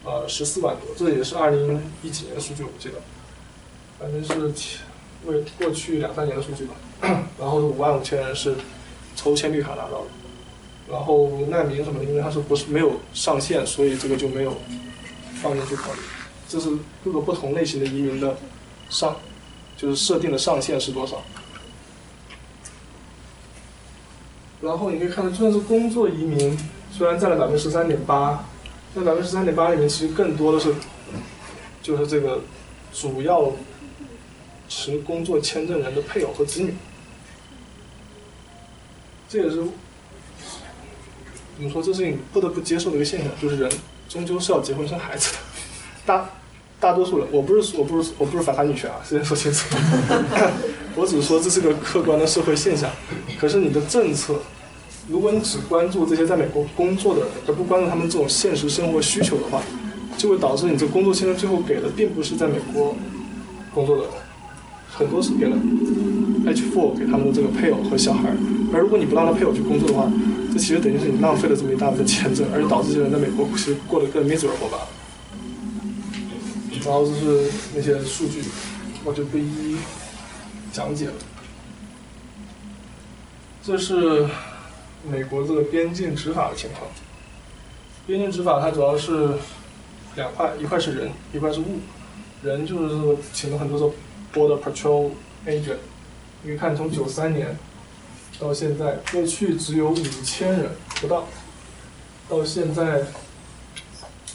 呃十四万多，这也是二零一几年的数据我记得。反正是为过去两三年的数据吧，然后五万五千人是抽签绿卡拿到的，然后难民什么，因为它是不是没有上限，所以这个就没有放进去考虑。这是各个不同类型的移民的上，就是设定的上限是多少。然后你可以看到，就算是工作移民，虽然占了百分之十三点八，在百分之十三点八里面，其实更多的是就是这个主要。持工作签证人的配偶和子女，这也是怎么说？这是你不得不接受的一个现象，就是人终究是要结婚生孩子的。大大多数人，我不是我不是我不是反对女权啊，先说清楚。我只是说这是个客观的社会现象。可是你的政策，如果你只关注这些在美国工作的人，而不关注他们这种现实生活需求的话，就会导致你这工作签证最后给的并不是在美国工作的人。很多是给了 H4 给他们的这个配偶和小孩，而如果你不让他配偶去工作的话，这其实等于是你浪费了这么一大部分签证，而且导致这些人在美国其实过得更 miserable 吧。然后就是那些数据，我就不一一讲解了。这是美国这个边境执法的情况。边境执法它主要是两块，一块是人，一块是物。人就是请了很多种。Border Patrol Agent，你看从九三年到现在，过去只有五千人不到，到现在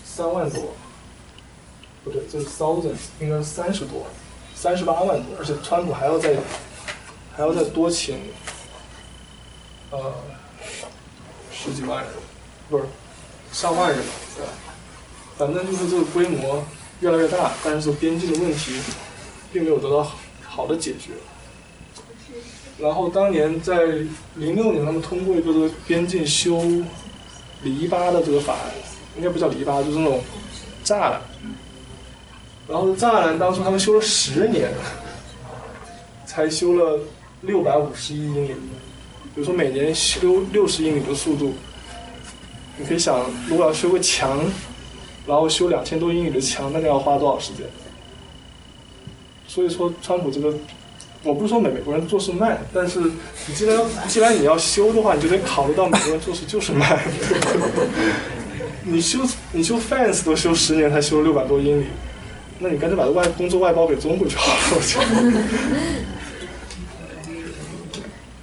三万多，不对，这是 thousands，应该是三十多，三十八万多，而且川普还要再还要再多请呃十几万人，不是上万人，对？反正就是这个规模越来越大，但是边境的问题。并没有得到好的解决。然后当年在零六年，他们通过一个边境修篱笆的这个法案，应该不叫篱笆，就是那种栅栏。然后栅栏当初他们修了十年，才修了六百五十一英里。比如说每年修六十英里的速度，你可以想，如果要修个墙，然后修两千多英里的墙，那个要花多少时间？所以说，川普这个，我不是说美美国人做事慢，但是你既然既然你要修的话，你就得考虑到美国人做事就是慢。你修你修 fence 都修十年才修了六百多英里，那你干脆把外工作外包给中国就好了。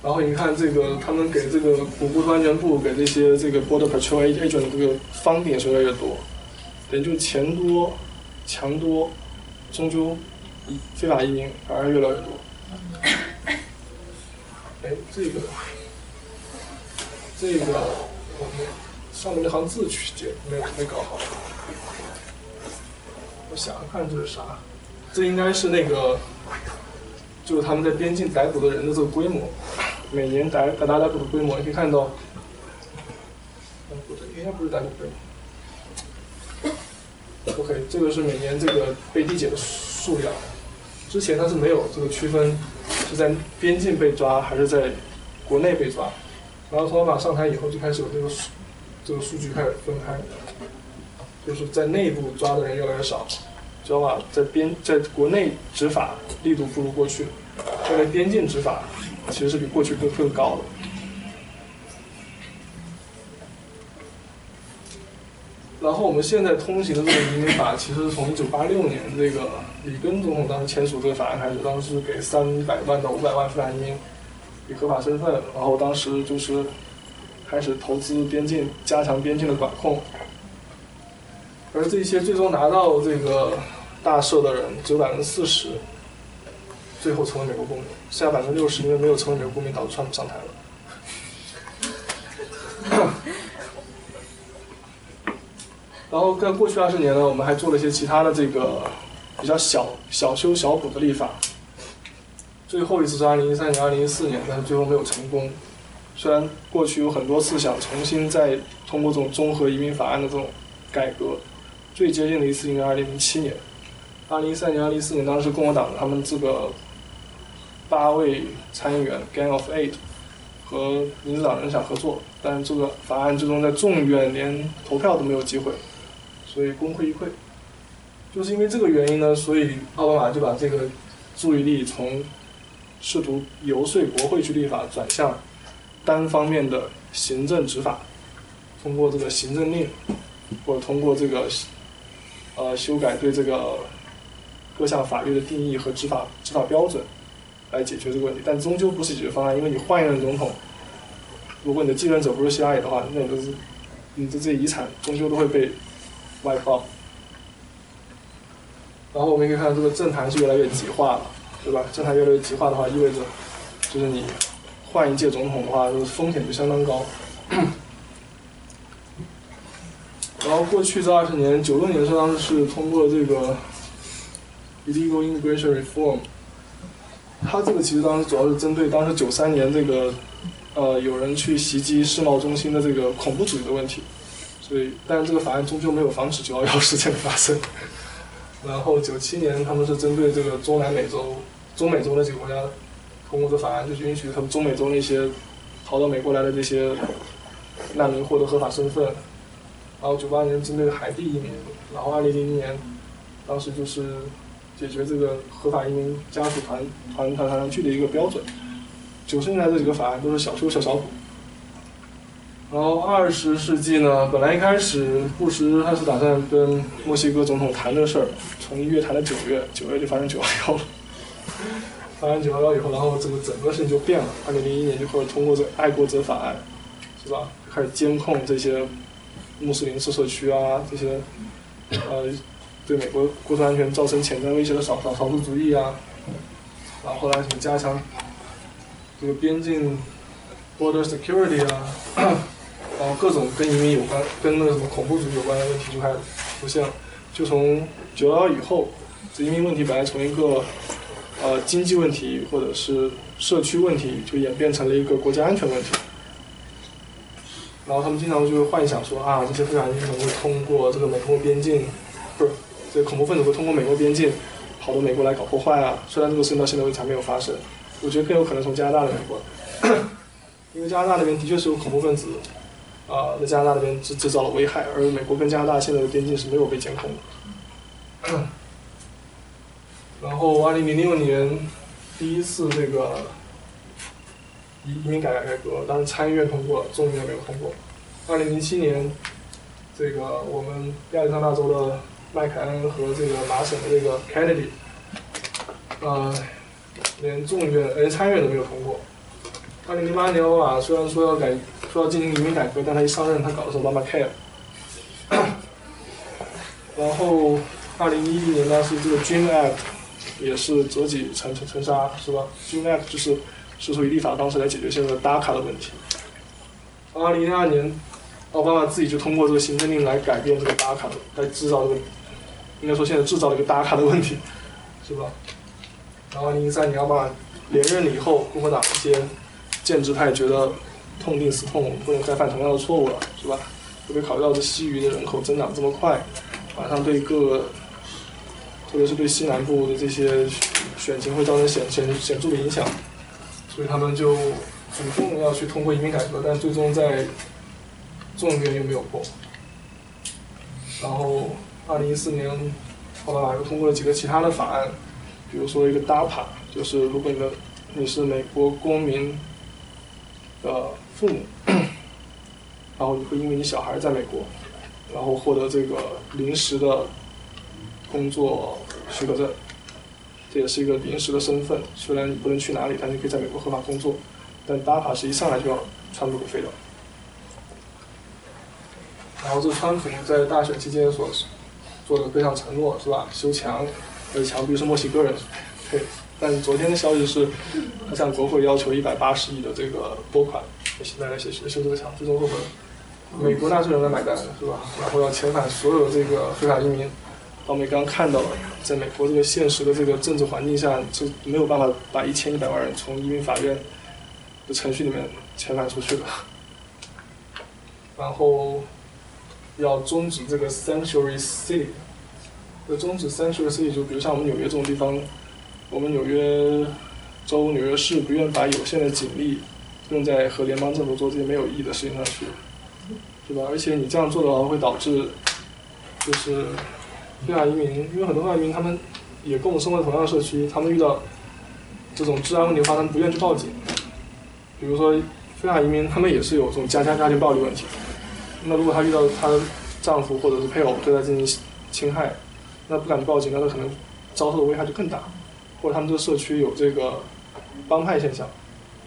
然后你看这个，他们给这个国土安全部给这些这个 border patrol agent 的这个方点是越来越多，等于就钱多、强多，终究非法移民反而越来越多。哎，这个，这个我们，上面那行字去解没没搞好。我想想看这是啥？这应该是那个，就是他们在边境逮捕的人的这个规模，每年逮逮大逮捕的规模，你可以看到，不对，应该不是逮捕规模。OK，这个是每年这个被递解的数量，之前它是没有这个区分，是在边境被抓还是在国内被抓，然后从奥巴马上台以后就开始有这个数，这个数据开始分开，就是在内部抓的人越来越少。知道吧？在边在国内执法力度不如过去，在边境执法其实是比过去更更高的。然后我们现在通行的这个移民法，其实是从一九八六年这个里根总统当时签署这个法案开始，当时给三百万到五百万非法移民以合法身份，然后当时就是开始投资边境，加强边境的管控，而这些最终拿到这个。大赦的人只有百分之四十，最后成为美国公民，剩下百分之六十因为没有成为美国公民，导致川普上台了。然后在过去二十年呢，我们还做了一些其他的这个比较小小修小补的立法。最后一次是二零一三年、二零一四年，但是最后没有成功。虽然过去有很多次想重新再通过这种综合移民法案的这种改革，最接近的一次应该二零零七年。二零一三年、二零一四年，当时共和党他们这个八位参议员 （Gang of Eight） 和民主党人想合作，但这个法案最终在众院连投票都没有机会，所以功亏一篑。就是因为这个原因呢，所以奥巴马就把这个注意力从试图游说国会去立法，转向单方面的行政执法，通过这个行政令，或者通过这个呃修改对这个。各项法律的定义和执法执法标准来解决这个问题，但终究不是解决方案，因为你换一任总统，如果你的继任者不是希拉里的话，那你的你的这些遗产终究都会被外包。然后我们可以看到，这个政坛是越来越极化了，对吧？政坛越来越极化的话，意味着就是你换一届总统的话，就是风险就相当高。然后过去这二十年，九六年时候当时是通过这个。Illegal immigration reform，它这个其实当时主要是针对当时九三年这个，呃，有人去袭击世贸中心的这个恐怖主义的问题，所以，但是这个法案终究没有防止九幺幺事件的发生。然后九七年他们是针对这个中南美洲、中美洲那几个国家通过的法案，就是允许他们中美洲那些逃到美国来的这些难民获得合法身份。然后九八年针对海地移民，然后二零零零年，当时就是。解决这个合法移民家属团团团团聚的一个标准。九十年代这几个法案都是小修小小补。然后二十世纪呢，本来一开始布什他是打算跟墨西哥总统谈这事儿，从一月谈到九月，九月就发生九幺幺了。发生九幺幺以后，然后这个整个事情就变了。二零零一年就开始通过这个爱国者法案，是吧？开始监控这些穆斯林社社区啊，这些呃。对美国国土安全造成潜在威胁的少少少数族裔啊，然后后来什么加强这个边境 border security 啊，然后各种跟移民有关、跟那个什么恐怖主义有关的问题就开始出现了。就从九幺幺以后，这移民问题本来从一个呃经济问题或者是社区问题，就演变成了一个国家安全问题。然后他们经常就会幻想说啊，这些非法移民会通过这个美国边境，不是。这恐怖分子会通过美国边境跑到美国来搞破坏啊！虽然这个事情到现在为止还没有发生，我觉得更有可能从加拿大来美国，因为加拿大那边的确是有恐怖分子啊，在加拿大那边制制造了危害，而美国跟加拿大现在的边境是没有被监控的。然后，二零零六年第一次这个移移民改革改革，当时参议院通过了，众议院没有通过。二零零七年，这个我们亚利桑那州的。麦凯恩和这个麻省的这个 Kennedy，呃，连众议院、连参议院都没有通过。二零零八年，奥巴马虽然说要改，说要进行移民改革，但他一上任，他搞的是 Obamacare。然后二零一一年呢是这个 Dream Act，也是折戟沉沉沉沙，是吧？Dream Act 就是试图以立法方式来解决现在的 DACA 的问题。二零一二年，奥巴马自己就通过这个行政令来改变这个 DACA，来制造这个，应该说现在制造了一个 DACA 的问题，是吧？然后二零一三年奥巴马连任了以后，共和党一些建制派觉得痛定思痛，不能再犯同样的错误了，是吧？特别考虑到这西域的人口增长这么快，马上对各，特别是对西南部的这些选情会造成显显显著的影响，所以他们就。主动要去通过移民改革，但最终在众议院又没有过。然后，二零一四年，奥巴马又通过了几个其他的法案，比如说一个 DAPA，就是如果你的你是美国公民的父母，然后你会因为你小孩在美国，然后获得这个临时的工作许可证，这也是一个临时的身份，虽然你不能去哪里，但你可以在美国合法工作。但 DAPA 是一上来就要川普给废掉，然后这川普在大选期间所做的各项承诺是吧？修墙，而墙壁是墨西哥人对，但昨天的消息是，他向国会要求一百八十亿的这个拨款，现在来修修这个墙，最终会美国纳税人来买单是吧？然后要遣返所有这个非法移民。我们刚刚看到了，在美国这个现实的这个政治环境下，是没有办法把一千一百万人从移民法院。的程序里面遣返出去的，然后要终止这个 sanctuary city，要终止 sanctuary city，就比如像我们纽约这种地方，我们纽约州、纽约市不愿把有限的警力用在和联邦政府做这些没有意义的事情上去，对吧？而且你这样做的话，会导致就是非法移民，因为很多非法移民他们也跟我生活在同样的社区，他们遇到这种治安问题的话，他们不愿意去报警。比如说，非法移民他们也是有这种家家家庭暴力问题。那如果她遇到她丈夫或者是配偶对她进行侵害，那不敢去报警，那她可能遭受的危害就更大。或者他们这个社区有这个帮派现象，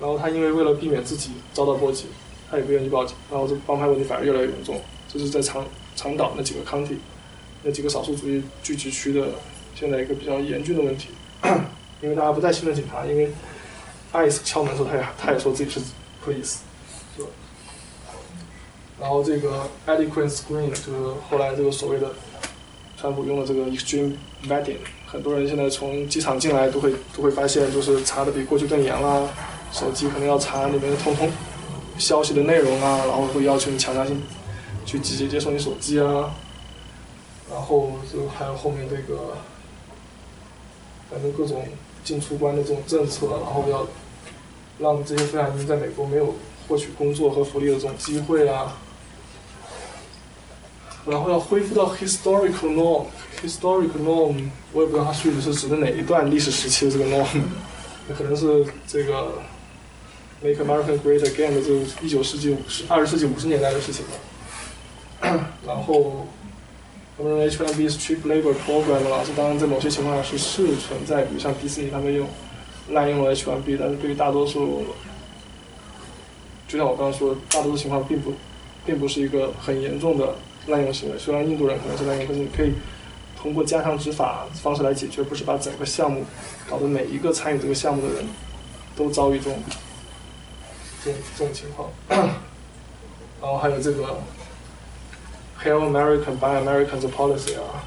然后他因为为了避免自己遭到波及，他也不愿意报警，然后这帮派问题反而越来越严重。这是在长长岛那几个 county 那几个少数族裔聚集区的现在一个比较严峻的问题，因为大家不再信任警察，因为。ICE 敲门的时候，他也他也说自己是 police，然后这个 adequate screen 就是后来这个所谓的川普用的这个 extreme vetting，很多人现在从机场进来都会都会发现，就是查的比过去更严啦，手机可能要查里面的通通消息的内容啊，然后会要求你强制性去直接接收你手机啊，然后就还有后面这个，反正各种。进出关的这种政策，然后要让这些非法移民在美国没有获取工作和福利的这种机会啊，然后要恢复到 historical norm，historical norm，我也不知道它具体是指的哪一段历史时期的这个 norm，那可能是这个 make America great again 的这个一九世纪五十、二十世纪五十年代的事情了，然后。我们认为 H1B 是 cheap labor program 了，这当然在某些情况下是是存在，比如像迪士尼他们用滥用了 H1B，但是对于大多数，就像我刚刚说，大多数情况并不并不是一个很严重的滥用行为。虽然印度人可能是滥用，但是你可以通过加强执法方式来解决，不是把整个项目搞得每一个参与这个项目的人都遭遇这种这种这种情况。然后还有这个。Help American, by American 的 policy 啊，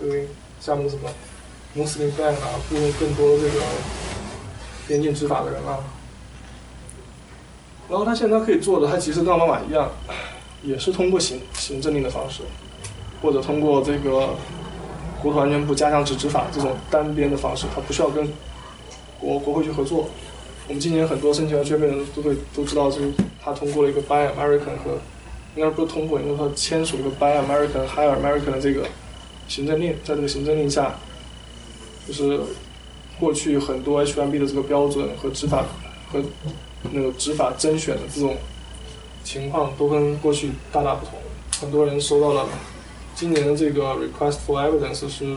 这个项目什么，Muslim ban 啊，雇佣更多这个边境执法的人啊。然后他现在可以做的，他其实跟奥巴马一样，也是通过行行政令的方式，或者通过这个国土安全部加强执执法这种单边的方式，他不需要跟国国会去合作。我们今年很多申请要签的人都会都知道，就是他通过了一个 buy American 和。应该不是通过，应该说签署一个 Buy American, Hire American 的这个行政令，在这个行政令下，就是过去很多 H1B 的这个标准和执法和那个执法甄选的这种情况都跟过去大大不同。很多人收到了今年的这个 Request for Evidence 是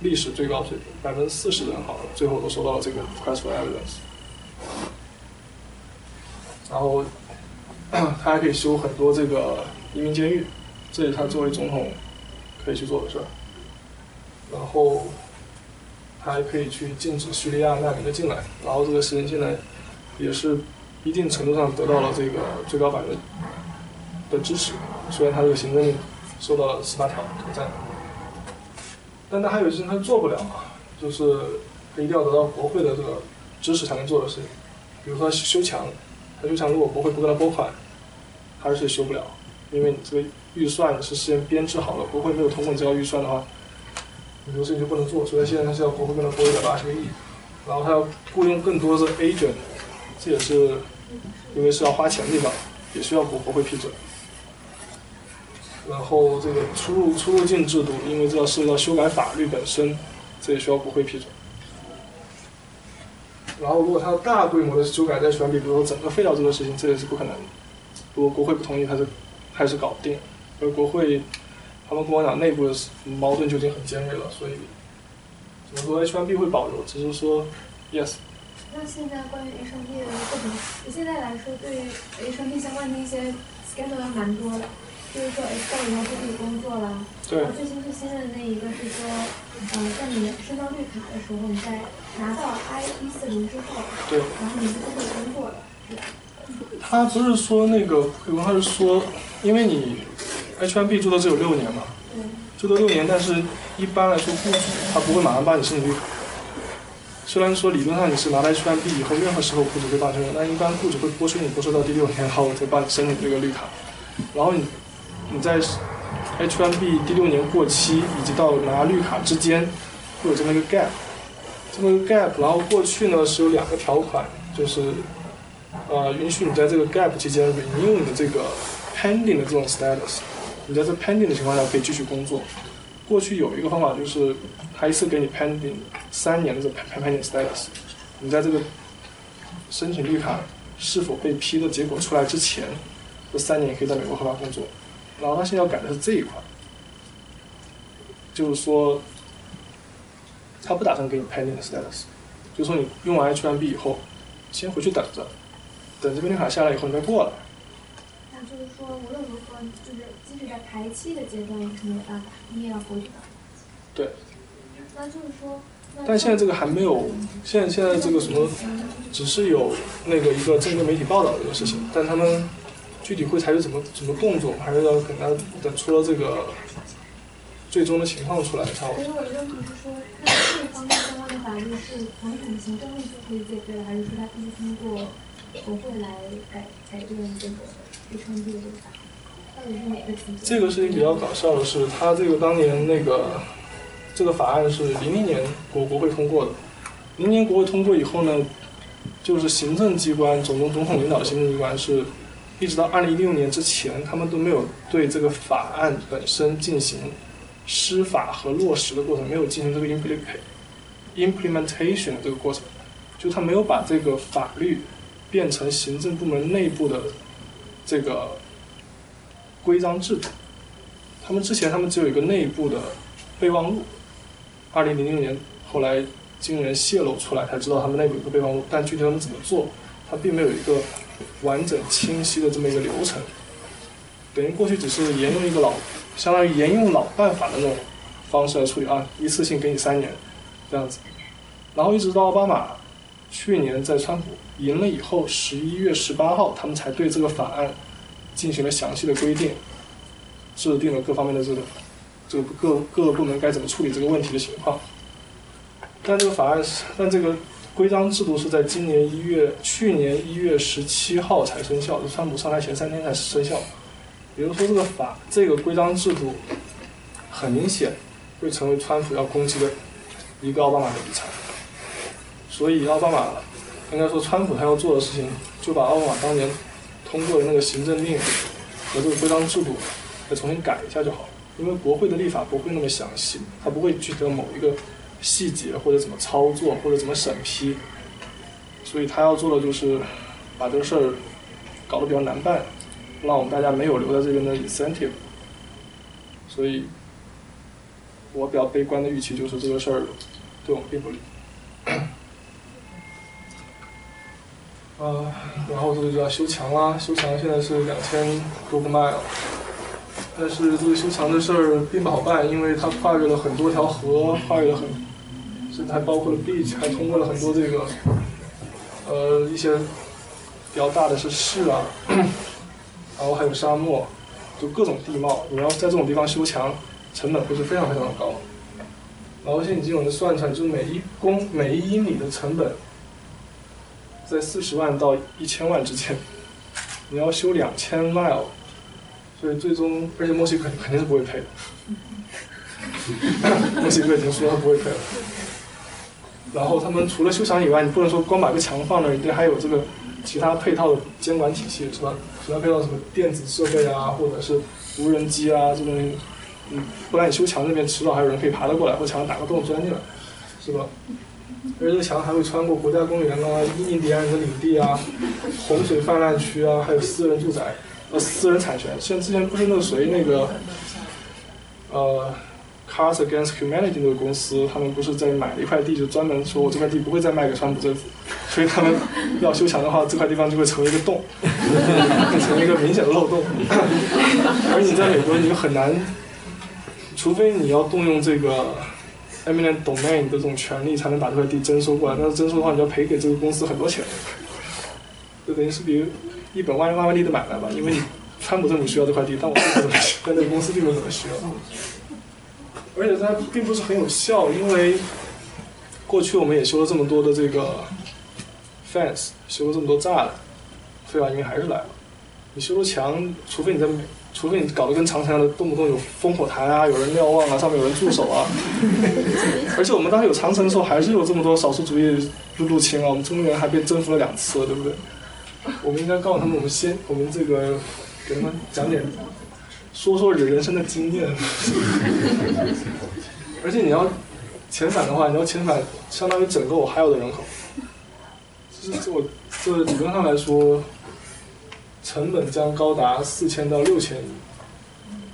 历史最高水平，百分之四十人好，最后都收到了这个 Request for Evidence，然后。他还可以修很多这个移民监狱，这是他作为总统可以去做的事儿。然后他还可以去禁止叙利亚难民的进来，然后这个事情现在也是一定程度上得到了这个最高法院的支持，虽然他这个行政令受到了十八条挑战，但他还有一些他做不了啊，就是他一定要得到国会的这个支持才能做的事情，比如说修墙，他修墙如果国会不给他拨款，还是修不了，因为你这个预算是事先编制好了，国会没有通过你这条预算的话。很多事情就不能做，所以现在他是要国会跟他拨一百八十个亿，然后他要雇佣更多的 agent，这也是因为是要花钱的地方，也需要国国会批准。然后这个出入出入境制度，因为这要涉及到修改法律本身，这也需要国会批准。然后如果他大规模的修改在选比，比如说整个废掉这个事情，这也是不可能。如果国会不同意，他是还是搞不定，而国会。他们跟我讲，内部的矛盾就已经很尖锐了，所以怎么说 H1B 会保留，只是说 yes。那现在关于 H1B 的各种，现在来说，对于 H1B 相关的一些 scandal 蛮多的，就是说 H 到以后不可以工作了。对。最新最新的那一个是说，呃，在你申到绿卡的时候，你在拿到 I 一四零之后，对，然后你就不可以工作了。他不是说那个，他是说，因为你。H1B 住的只有六年嘛，住的六年，但是一般来说雇主他不会马上帮你申请绿卡。虽然说理论上你是拿了 H1B 以后，任何时候雇主可以帮你申请，但一般雇主会剥削你剥削到第六年后再帮你申请这个绿卡。然后你你在 H1B 第六年过期以及到拿绿卡之间会有这么一个 gap，这么一个 gap，然后过去呢是有两个条款，就是呃允许你在这个 gap 期间 renew 你的这个 pending 的这种 status。你在这 pending 的情况下可以继续工作。过去有一个方法就是，他一次给你 pending 三年的这 pending status。你在这个申请绿卡是否被批的结果出来之前，这三年可以在美国合法工作。然后他现在要改的是这一块，就是说，他不打算给你 pending 的 status，就是说你用完 H1B 以后，先回去等着，等这边绿卡下来以后你再过来。那就是说无论如何就是。即使在排期的阶段也是没有办法，你也要回去的。对。那就是说。但现在这个还没有，现在现在这个什么，只是有那个一个正规媒体报道这个事情，但他们具体会采取什么什么动作，还是要等他等出了这个最终的情况出来才。所以我的问题是说，那这方面相关的法律是传统的行政令就可以解决的，还是说他必须通过国会来改改变这个非常这个法？这个事情比较搞笑的是，他这个当年那个这个法案是零零年国国会通过的，零年国会通过以后呢，就是行政机关总总总统领导行政机关是，一直到二零一六年之前，他们都没有对这个法案本身进行施法和落实的过程，没有进行这个 implementation 的这个过程，就他没有把这个法律变成行政部门内部的这个。规章制度，他们之前他们只有一个内部的备忘录，二零零六年后来经人泄露出来才知道他们内部有个备忘录，但具体他们怎么做，他并没有一个完整清晰的这么一个流程，等于过去只是沿用一个老，相当于沿用老办法的那种方式来处理啊，一次性给你三年这样子，然后一直到奥巴马去年在川普赢了以后，十一月十八号他们才对这个法案。进行了详细的规定，制定了各方面的这个这个各各个部门该怎么处理这个问题的情况。但这个法案是，但这个规章制度是在今年一月，去年一月十七号才生效，就川普上台前三天才生效。也就是说，这个法这个规章制度很明显会成为川普要攻击的一个奥巴马的遗产。所以，奥巴马应该说，川普他要做的事情，就把奥巴马当年。通过的那个行政令和这个规章制度再重新改一下就好了，因为国会的立法不会那么详细，他不会具体到某一个细节或者怎么操作或者怎么审批，所以他要做的就是把这个事儿搞得比较难办，让我们大家没有留在这边的 incentive。所以，我比较悲观的预期就是这个事儿对我们并不利。呃，然后这个就要修墙啦，修墙现在是两千多个 mile，但是这个修墙的事儿并不好办，因为它跨越了很多条河，跨越了很，甚至还包括了 beach，还通过了很多这个，呃，一些比较大的是市啊，然后还有沙漠，就各种地貌。你要在这种地方修墙，成本会是非常非常的高。然后现在已经有人算出来，就是每一公每一英里的成本在四十万到一千万之间。你要修两千 mile，所以最终，而且墨西哥肯定是不会赔的。墨西哥已经说他不会赔了。然后他们除了修墙以外，你不能说光把个墙放那儿，你得还有这个其他配套的监管体系，是吧？其他配套什么电子设备啊，或者是无人机啊这种，嗯，不然你修墙那边迟早还有人可以爬得过来，或墙上打个洞钻进来，是吧？而且这个墙还会穿过国家公园啊、印第安人的领地啊、洪水泛滥区啊，还有私人住宅、呃私人产权。像之前不是那个谁那个，呃，Cars Against Humanity 那个公司，他们不是在买了一块地，就专门说我这块地不会再卖给川普政府，所以他们 要修墙的话，这块地方就会成为一个洞，成为一个明显的漏洞。而你在美国，你很难，除非你要动用这个。eminent domain 的这种权利才能把这块地征收过来，但是征收的话，你要赔给这个公司很多钱，就等于是比如一本万万万利的买卖吧。因为你川普政府需要这块地，但我并不怎么需要，但这个公司并不怎么需要。而且它并不是很有效，因为过去我们也修了这么多的这个 fence，修了这么多栅栏，非法移民还是来了。你修了墙，除非你在。除非你搞得跟长城一样的，动不动有烽火台啊，有人瞭望啊，上面有人驻守啊。而且我们当时有长城的时候，还是有这么多少数族裔入入侵啊。我们中原还被征服了两次，对不对？我们应该告诉他们，我们先，我们这个给他们讲点，说说人人生的经验。而且你要遣返的话，你要遣返相当于整个我还有的人口。就是我这理论上来说。成本将高达四千到六千亿，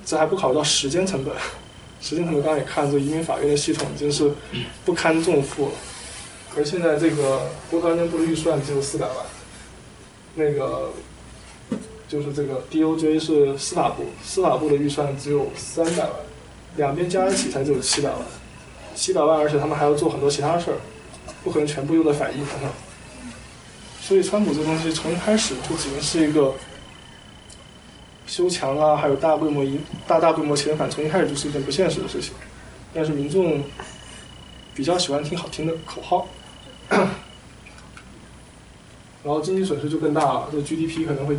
这还不考虑到时间成本。时间成本刚刚也看，这移民法院的系统已经是不堪重负了。而现在这个国土安全部的预算只有四百万，那个就是这个 DOJ 是司法部，司法部的预算只有三百万，两边加一起才只有七百万。七百万，而且他们还要做很多其他事儿，不可能全部用在反移民上。所以，川普这东西从一开始就只能是一个修墙啊，还有大规模一大大规模遣返，从一开始就是一件不现实的事情。但是民众比较喜欢听好听的口号，然后经济损失就更大了，这 GDP 可能会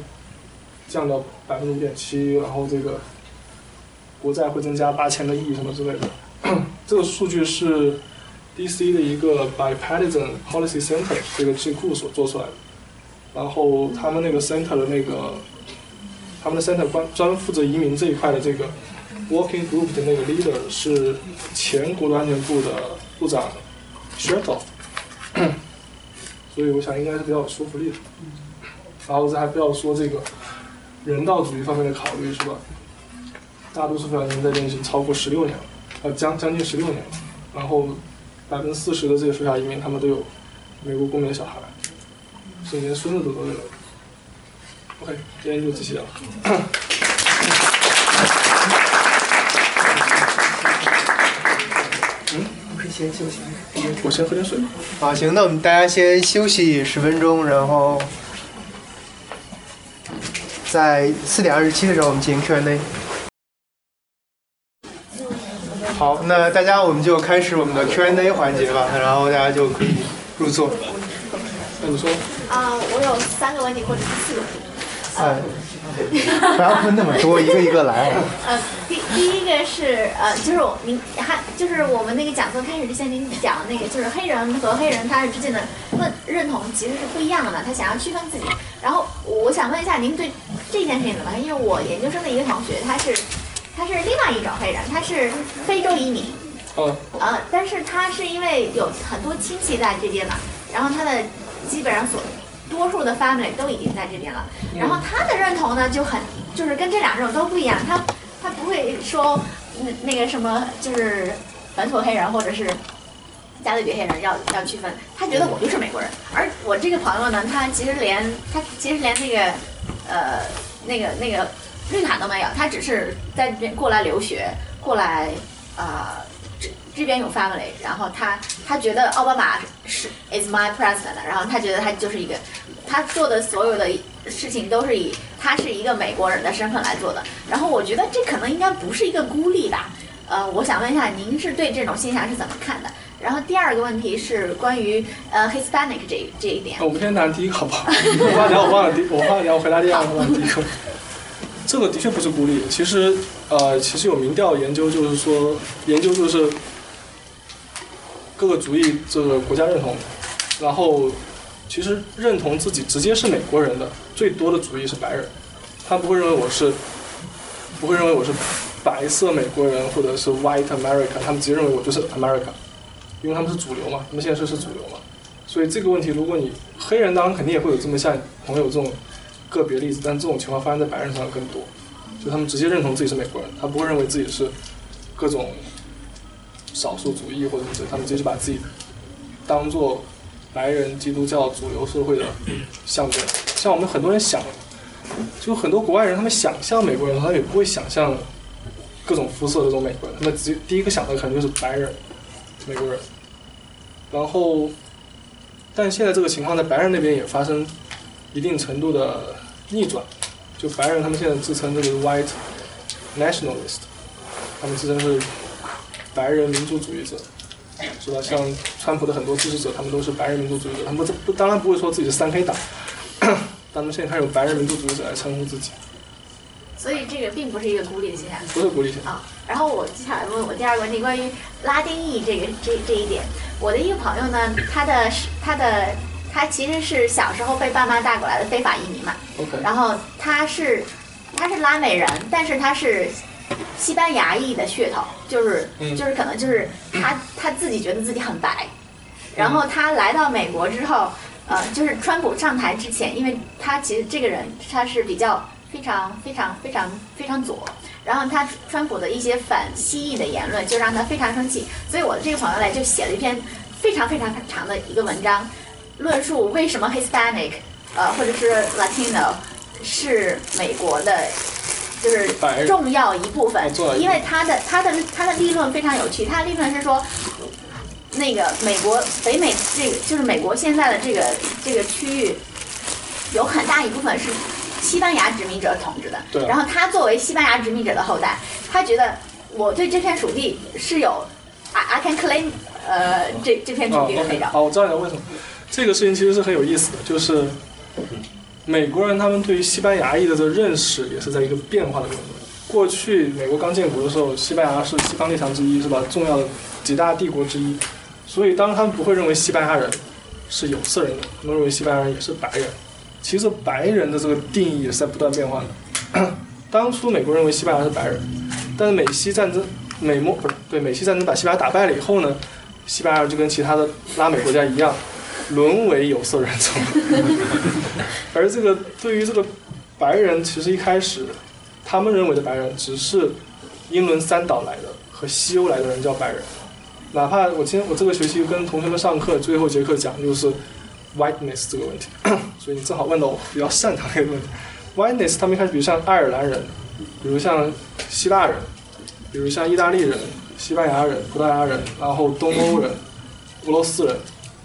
降到百分之五点七，然后这个国债会增加八千个亿什么之类的。这个数据是。D.C. 的一个 Bipartisan Policy Center 这个智库所做出来的，然后他们那个 center 的那个，他们的 center 专专门负责移民这一块的这个 Working Group 的那个 leader 是前国土安全部的部长 s h e r t o 所以我想应该是比较有说服力的。然后这还不要说这个人道主义方面的考虑是吧？大多数非法移民在这已经超过十六年了，呃，将将近十六年了，然后。百分之四十的这些非法移民，他们都有美国公民的小孩，甚至连孙子都都有。OK，今天就这些了。嗯，我可以先休息。我先喝点水。好，行，那我们大家先休息十分钟，然后在四点二十七的时候，我们进行 Q&A。好，那大家我们就开始我们的 Q&A 环节吧，然后大家就可以入座。那你说？啊，我有三个问题或者是四个问题。哎，不要问那么多，一个一个来。呃，第第一个是呃，就是我您还就是我们那个讲座开始之前，您讲那个就是黑人和黑人他之间的认认同其实是不一样的嘛，他想要区分自己。然后我想问一下，您对这件事情怎么看？因为我研究生的一个同学，他是。他是另外一种黑人，他是非洲移民。嗯。呃，但是他是因为有很多亲戚在这边嘛，然后他的基本上所多数的 family 都已经在这边了。然后他的认同呢就很，就是跟这两种都不一样。他他不会说那那个什么，就是本土黑人或者是加勒比黑人要要区分。他觉得我就是美国人。而我这个朋友呢，他其实连他其实连那个呃那个那个。绿卡都没有，他只是在这边过来留学，过来啊。这边有 family，然后他他觉得奥巴马是 is my president，然后他觉得他就是一个，他做的所有的事情都是以他是一个美国人的身份来做的。然后我觉得这可能应该不是一个孤立吧。呃，我想问一下，您是对这种现象是怎么看的？然后第二个问题是关于呃 Hispanic 这这一点。我们先谈第一个好不好？我忘了我忘了第，我怕讲我回答第二个问题。这个的确不是孤立。其实呃，其实有民调研究，就是说研究就是。各个族裔这个国家认同，然后其实认同自己直接是美国人的最多的族裔是白人，他不会认为我是，不会认为我是白色美国人或者是 White America，他们直接认为我就是 America，因为他们是主流嘛，他们现在是是主流嘛，所以这个问题，如果你黑人当然肯定也会有这么像朋友这种个别例子，但这种情况发生在白人身上更多，就他们直接认同自己是美国人，他不会认为自己是各种。少数主义或者什么，他们直接就把自己当做白人基督教主流社会的象征。像我们很多人想，就很多国外人，他们想象美国人，他也不会想象各种肤色的这种美国人，他们直接第一个想的可能就是白人美国人。然后，但现在这个情况在白人那边也发生一定程度的逆转，就白人他们现在自称这个 white nationalist，他们自称是。白人民族主义者，是吧？像川普的很多支持者，他们都是白人民族主义者。他们不不当然不会说自己是三黑党，他们现在开始用白人民族主义者来称呼自己。所以这个并不是一个孤立的现象。不是孤立现象。啊，然后我接下来问我第二个问题，关于拉丁裔这个这这一点，我的一个朋友呢，他的他的他其实是小时候被爸妈带过来的非法移民嘛。OK。然后他是他是拉美人，但是他是。西班牙裔的噱头，就是就是可能就是他他自己觉得自己很白，然后他来到美国之后，呃，就是川普上台之前，因为他其实这个人他是比较非常非常非常非常左，然后他川普的一些反西裔的言论就让他非常生气，所以我的这个朋友呢就写了一篇非常非常长的一个文章，论述为什么 Hispanic，呃，或者是 Latino 是美国的。就是重要一部分，因为他的他的他的立论非常有趣。他的立论是说，那个美国北美这个就是美国现在的这个这个区域，有很大一部分是西班牙殖民者统治的。然后他作为西班牙殖民者的后代，他觉得我对这片属地是有 I I can claim 呃这这片土地的那种。好，我知道你的为什么。这个事情其实是很有意思的，就是。美国人他们对于西班牙裔的这个认识也是在一个变化的过程中。过去美国刚建国的时候，西班牙是西方列强之一，是吧？重要的几大帝国之一。所以，当他们不会认为西班牙人是有色人种，他们认为西班牙人也是白人。其实，白人的这个定义也是在不断变化的。当初美国认为西班牙是白人，但是美西战争，美墨不是对美西战争把西班牙打败了以后呢，西班牙就跟其他的拉美国家一样。沦为有色人种，而这个对于这个白人，其实一开始他们认为的白人，只是英伦三岛来的和西欧来的人叫白人。哪怕我今天我这个学期跟同学们上课，最后节课讲就是 whiteness 这个问题，所以你正好问到我比较擅长的一个问题。whiteness 他们一开始比如像爱尔兰人，比如像希腊人，比如像意大利人、西班牙人、葡萄牙人，然后东欧人、俄罗斯人。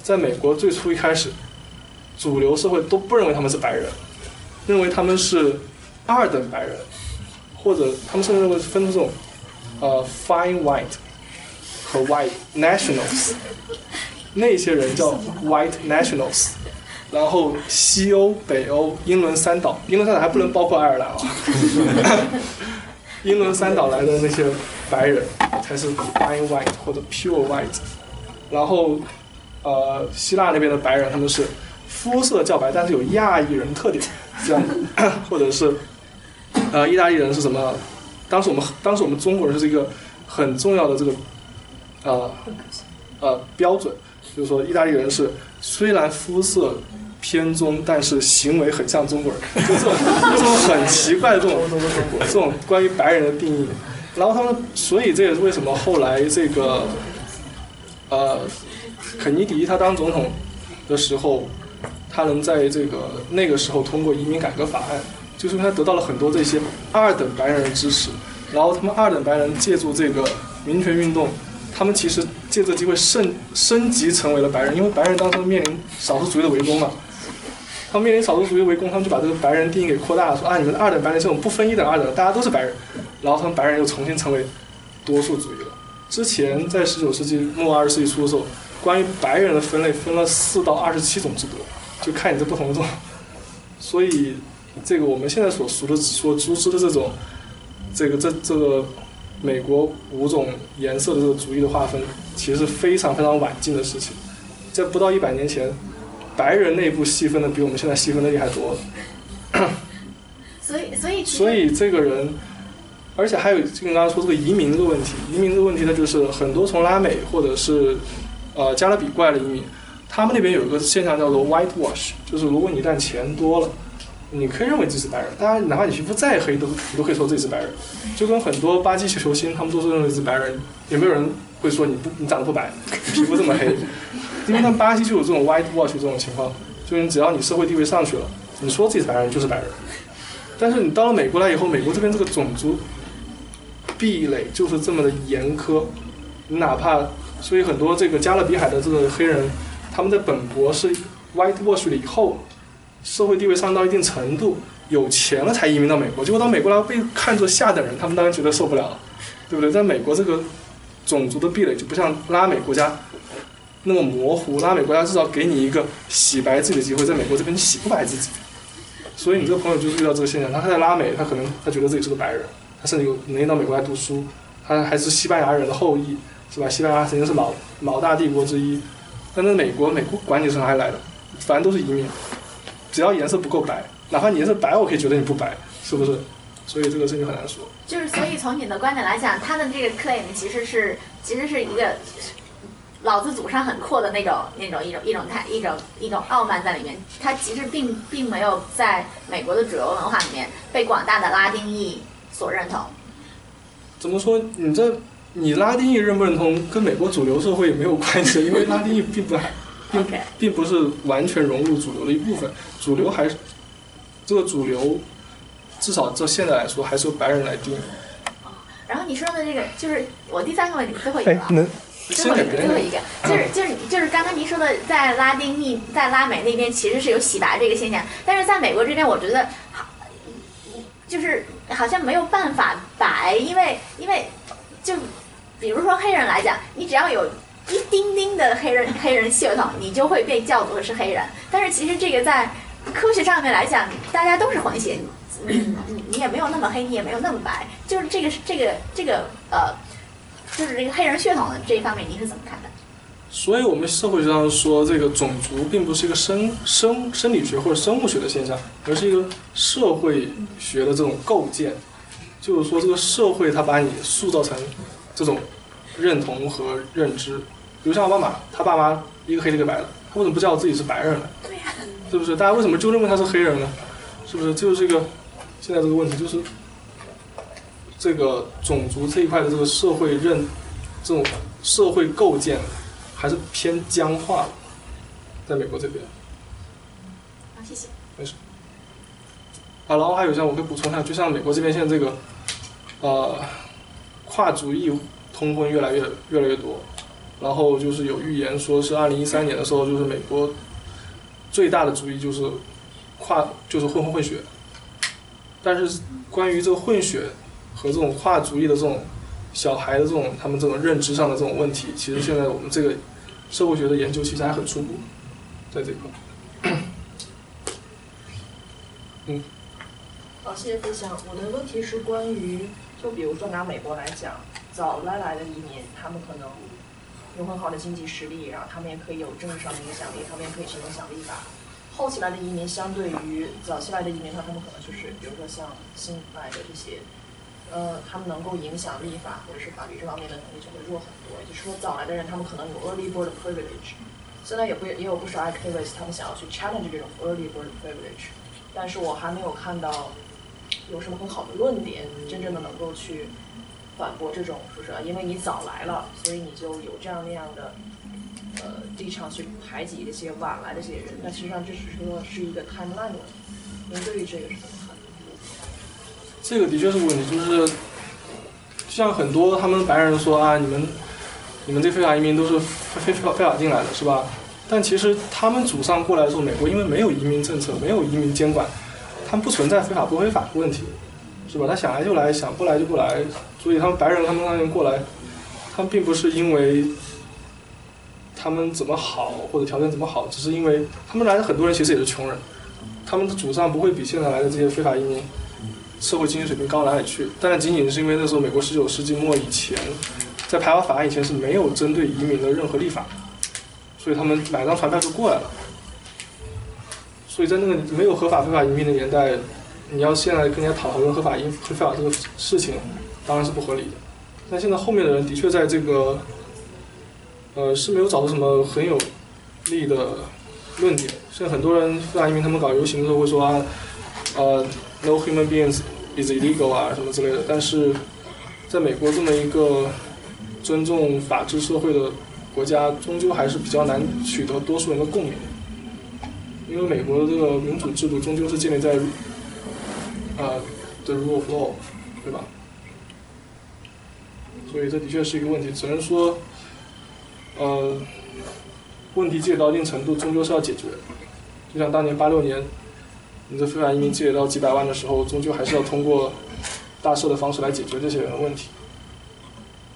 在美国最初一开始，主流社会都不认为他们是白人，认为他们是二等白人，或者他们甚至认为分这种呃 fine white 和 white nationals，那些人叫 white nationals，然后西欧、北欧、英伦三岛，英伦三岛还不能包括爱尔兰啊，英伦三岛来的那些白人才是 fine white 或者 pure white，然后。呃，希腊那边的白人他们是肤色较白，但是有亚裔人特点，这样，或者是呃，意大利人是什么？当时我们当时我们中国人是一个很重要的这个呃呃标准，就是说意大利人是虽然肤色偏棕，但是行为很像中国人，就这种这种很奇怪的这种这种关于白人的定义。然后他们，所以这也是为什么后来这个呃。肯尼迪他当总统的时候，他能在这个那个时候通过移民改革法案，就是因为他得到了很多这些二等白人的支持，然后他们二等白人借助这个民权运动，他们其实借这机会升升级成为了白人，因为白人当时面临少数族裔的围攻嘛，他们面临少数族裔围攻，他们就把这个白人定义给扩大了，说啊你们二等白人这种不分一等二等，大家都是白人，然后他们白人又重新成为多数主义了。之前在十九世纪末二十世纪初的时候，关于白人的分类分了四到二十七种之多，就看你这不同的种，所以。这个我们现在所熟的、所熟知的这种，这个这这个美国五种颜色的这个族裔的划分，其实是非常非常晚近的事情。在不到一百年前，白人内部细分的比我们现在细分的厉害多了。所以，所以，所以这个人，而且还有就跟刚刚说这个移民这个问题，移民这个问题呢，就是很多从拉美或者是呃加勒比过来的移民，他们那边有一个现象叫做 white wash，就是如果你一旦钱多了。你可以认为自己是白人，当然，哪怕你皮肤再黑，都你都可以说自己是白人。就跟很多巴西球星，他们都是认为自己白人，也没有人会说你不你长得不白，皮肤这么黑。因为他们巴西就有这种 white wash 这种情况，就是只要你社会地位上去了，你说自己是白人就是白人。但是你到了美国来以后，美国这边这个种族壁垒就是这么的严苛，你哪怕所以很多这个加勒比海的这个黑人，他们在本国是 white wash 了以后。社会地位上升到一定程度，有钱了才移民到美国，结果到美国来被看作下等人，他们当然觉得受不了，对不对？在美国这个种族的壁垒就不像拉美国家那么模糊，拉美国家至少给你一个洗白自己的机会，在美国这边你洗不白自己。所以你这个朋友就是遇到这个现象，他在拉美，他可能他觉得自己是个白人，他甚至有能力到美国来读书，他还是西班牙人的后裔，是吧？西班牙曾经是老老大帝国之一，但是美国，美国管你是从哪里来的，反正都是移民。只要颜色不够白，哪怕你颜色白，我可以觉得你不白，是不是？所以这个事情很难说。就是，所以从你的观点来讲，他的这个 claim 其实是，其实是一个老子祖上很阔的那种、那种一种一种态、一种一种傲慢在里面。他其实并并没有在美国的主流文化里面被广大的拉丁裔所认同。怎么说？你这你拉丁裔认不认同，跟美国主流社会也没有关系，因为拉丁裔并不。并并不是完全融入主流的一部分，主流还是这个主流，至少这现在来说还是由白人来定。然后你说的这个就是我第三个问题，最后一个，最后一个，最后一个，就是就是就是刚刚您说的，在拉丁裔在拉美那边其实是有洗白这个现象，但是在美国这边，我觉得好，就是好像没有办法白，因为因为就比如说黑人来讲，你只要有。一丁丁的黑人黑人血统，你就会被叫做是黑人。但是其实这个在科学上面来讲，大家都是混血，你你你也没有那么黑，你也没有那么白。就是这个是这个这个呃，就是这个黑人血统的这一方面，您是怎么看的？所以我们社会上说，这个种族并不是一个生生生理学或者生物学的现象，而是一个社会学的这种构建。就是说，这个社会它把你塑造成这种认同和认知。比如像奥巴马，他爸妈一个黑的，一个白的，他为什么不叫自己是白人呢？对呀，是不是？大家为什么就认为他是黑人呢？是不是？就是这个现在这个问题，就是这个种族这一块的这个社会认，这种社会构建还是偏僵化的，在美国这边。好，谢谢。没事。啊，然后还有像我可以补充一下，就像美国这边现在这个，呃，跨族裔通婚越来越越来越多。然后就是有预言说，是二零一三年的时候，就是美国最大的主义就是跨，就是混混混血。但是关于这个混血和这种跨族裔的这种小孩的这种他们这种认知上的这种问题，其实现在我们这个社会学的研究其实还很初步，在这块。嗯。好，谢谢分享。我的问题是关于，就比如说拿美国来讲，早来来的移民，他们可能。有很好的经济实力，然后他们也可以有政治上的影响力，他们也可以去影响立法。后期来的移民相对于早期来的移民，他他们可能就是，比如说像新来的这些，呃，他们能够影响立法或者是法律这方面的能力就会弱很多。也就是说，早来的人他们可能有 early bird privilege，现在也不也有不少 activists 他们想要去 challenge 这种 early bird privilege，但是我还没有看到有什么很好的论点，真正的能够去。反驳这种说是因为你早来了，所以你就有这样那样的呃立场去排挤这些晚来的这些人。那实际上这只是说是一个 timeline 的问题。您对于这个是怎么看？这个的确是个问题，就是像很多他们白人说啊，你们你们这非法移民都是非非法非法进来的，是吧？但其实他们祖上过来的时候，美国因为没有移民政策，没有移民监管，他们不存在非法不非法的问题，是吧？他想来就来，想不来就不来，所以他们白人他们那边过来，他们并不是因为他们怎么好或者条件怎么好，只是因为他们来的很多人其实也是穷人，他们的祖上不会比现在来的这些非法移民社会经济水平高哪里去，但是仅仅是因为那时候美国十九世纪末以前，在排华法案以前是没有针对移民的任何立法，所以他们买张船票就过来了。所以在那个没有合法非法移民的年代，你要现在跟人家讨论合法移非法这个事情，当然是不合理的。但现在后面的人的确在这个，呃，是没有找到什么很有利的论点。现在很多人非法移民，他们搞游行的时候会说啊，呃，no human beings is illegal 啊什么之类的。但是在美国这么一个尊重法治社会的国家，终究还是比较难取得多数人的共鸣。因为美国的这个民主制度终究是建立在，呃，the rule of law，对吧？所以这的确是一个问题，只能说，呃，问题积累到一定程度，终究是要解决。就像当年八六年，你这非法移民积累到几百万的时候，终究还是要通过大赦的方式来解决这些人的问题。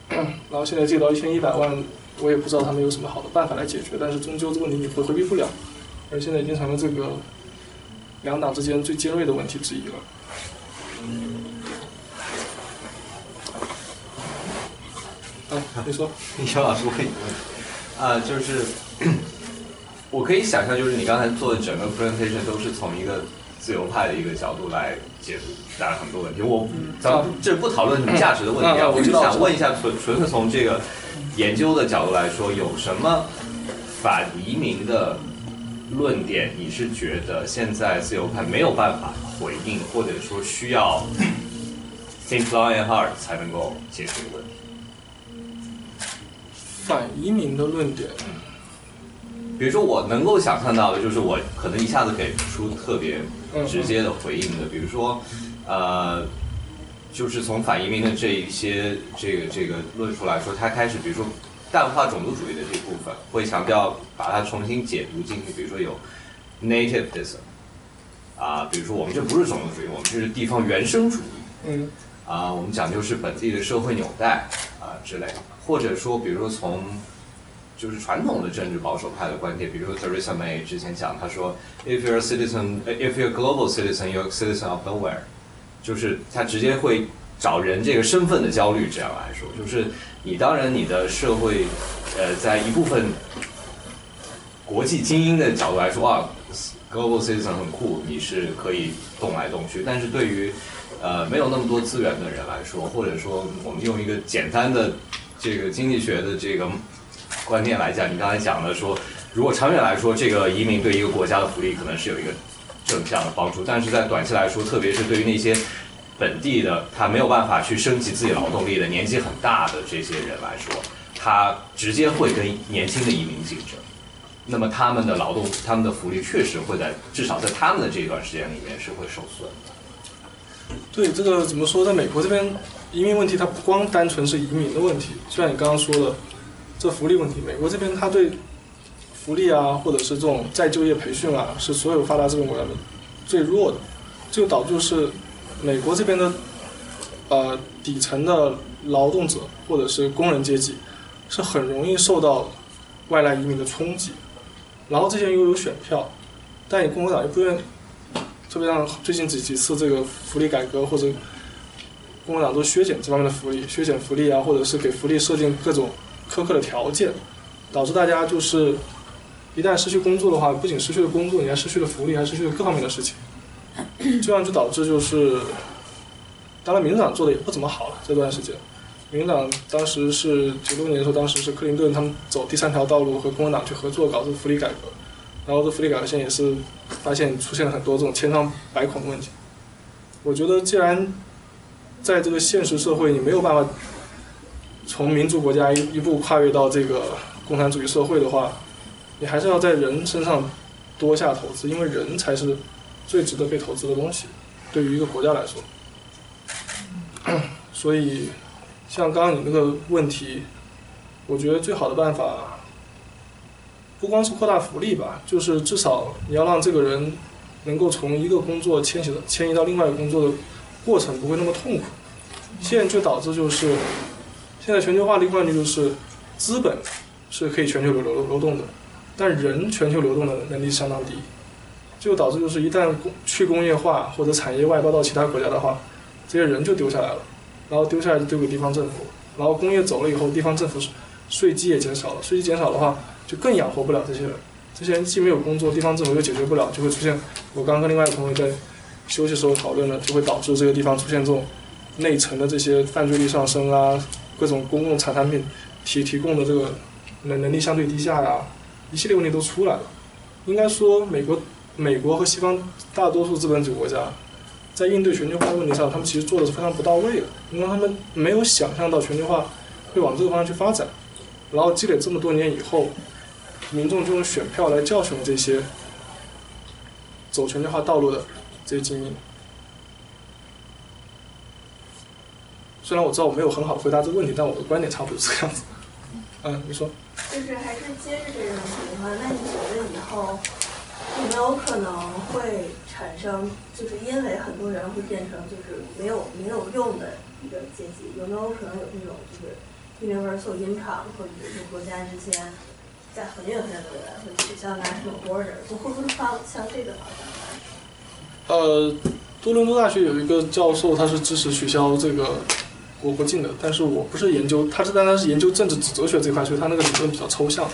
然后现在借到一千一百万，我也不知道他们有什么好的办法来解决，但是终究这问题你回回避不了。而现在已经成了这个两党之间最尖锐的问题之一了。啊，你说，肖老师问你问题，啊，就是 我可以想象，就是你刚才做的整个 presentation 都是从一个自由派的一个角度来解读，当然很多问题，我咱们这不讨论什么价值的问题啊，我就想问一下，纯纯粹从这个研究的角度来说，有什么反移民的？论点，你是觉得现在自由派没有办法回应，或者说需要 think long and hard 才能够解决问题？反移民的论点，比如说我能够想象到的，就是我可能一下子给出特别直接的回应的，比如说，呃，就是从反移民的这一些这个这个论述来说，他开始，比如说。淡化种族主义的这部分，会强调把它重新解读进去。比如说有 nativism，啊，比如说我们这不是种族主义，我们这是地方原生主义。嗯。啊，我们讲究是本地的社会纽带啊之类的。或者说，比如说从就是传统的政治保守派的观点，比如说 Theresa May 之前讲，他说 If you're a citizen, if you're a global citizen, you're a citizen of nowhere，就是他直接会找人这个身份的焦虑这样来说，就是。你当然，你的社会，呃，在一部分国际精英的角度来说啊，global citizen 很酷，你是可以动来动去。但是对于呃没有那么多资源的人来说，或者说我们用一个简单的这个经济学的这个观念来讲，你刚才讲的说，如果长远来说，这个移民对一个国家的福利可能是有一个正向的帮助，但是在短期来说，特别是对于那些。本地的他没有办法去升级自己劳动力的年纪很大的这些人来说，他直接会跟年轻的移民竞争，那么他们的劳动、他们的福利确实会在至少在他们的这一段时间里面是会受损的。对这个怎么说，在美国这边移民问题，它不光单纯是移民的问题，就像你刚刚说的，这福利问题，美国这边他对福利啊，或者是这种再就业培训啊，是所有发达资本国家的最弱的，就导致是。美国这边的，呃，底层的劳动者或者是工人阶级，是很容易受到外来移民的冲击，然后这些人又有选票，但你共和党又不愿，特别像最近几几次这个福利改革或者，共和党都削减这方面的福利，削减福利啊，或者是给福利设定各种苛刻的条件，导致大家就是，一旦失去工作的话，不仅失去了工作，你还失去了福利，还失去了各方面的事情。这样就导致就是，当然民主党做的也不怎么好了。这段时间，民主党当时是九六年的时候，当时是克林顿他们走第三条道路和共和党去合作搞这个福利改革，然后这福利改革现在也是发现出现了很多这种千疮百孔的问题。我觉得既然在这个现实社会你没有办法从民主国家一一步跨越到这个共产主义社会的话，你还是要在人身上多下投资，因为人才是。最值得被投资的东西，对于一个国家来说。所以像刚刚你那个问题，我觉得最好的办法，不光是扩大福利吧，就是至少你要让这个人能够从一个工作迁徙迁移到另外一个工作的过程不会那么痛苦。现在就导致就是，现在全球化的一个问题就是资本是可以全球流流流动的，但人全球流动的能力相当低，就导致就是一旦工去工业化或者产业外包到其他国家的话，这些人就丢下来了，然后丢下来就丢给地方政府，然后工业走了以后，地方政府税基也减少了，税基减少的话就更养活不了这些人，这些人既没有工作，地方政府又解决不了，就会出现我刚跟另外一个朋友在休息时候讨论的，就会导致这个地方出现这种。内层的这些犯罪率上升啊，各种公共产产品提提供的这个能能力相对低下呀，一系列问题都出来了。应该说，美国、美国和西方大多数资本主义国家在应对全球化问题上，他们其实做的是非常不到位的，因为他们没有想象到全球化会往这个方向去发展。然后积累这么多年以后，民众就用选票来教训了这些走全球化道路的这些精英。虽然我知道我没有很好的回答这个问题，但我的观点差不多是这样子。嗯，你说。就是还是接着这个问题的话，那你觉得以后有没有可能会产生，就是因为很多人会变成就是没有没有用的一个阶级？有没有可能有那种就是 universal income，或者是国家之间在很远很远的人会取消 national border，就会不会放向这个方向？呃，多伦多大学有一个教授，他是支持取消这个。国国境的，但是我不是研究，他是单单是研究政治哲学这块，所以他那个理论比较抽象，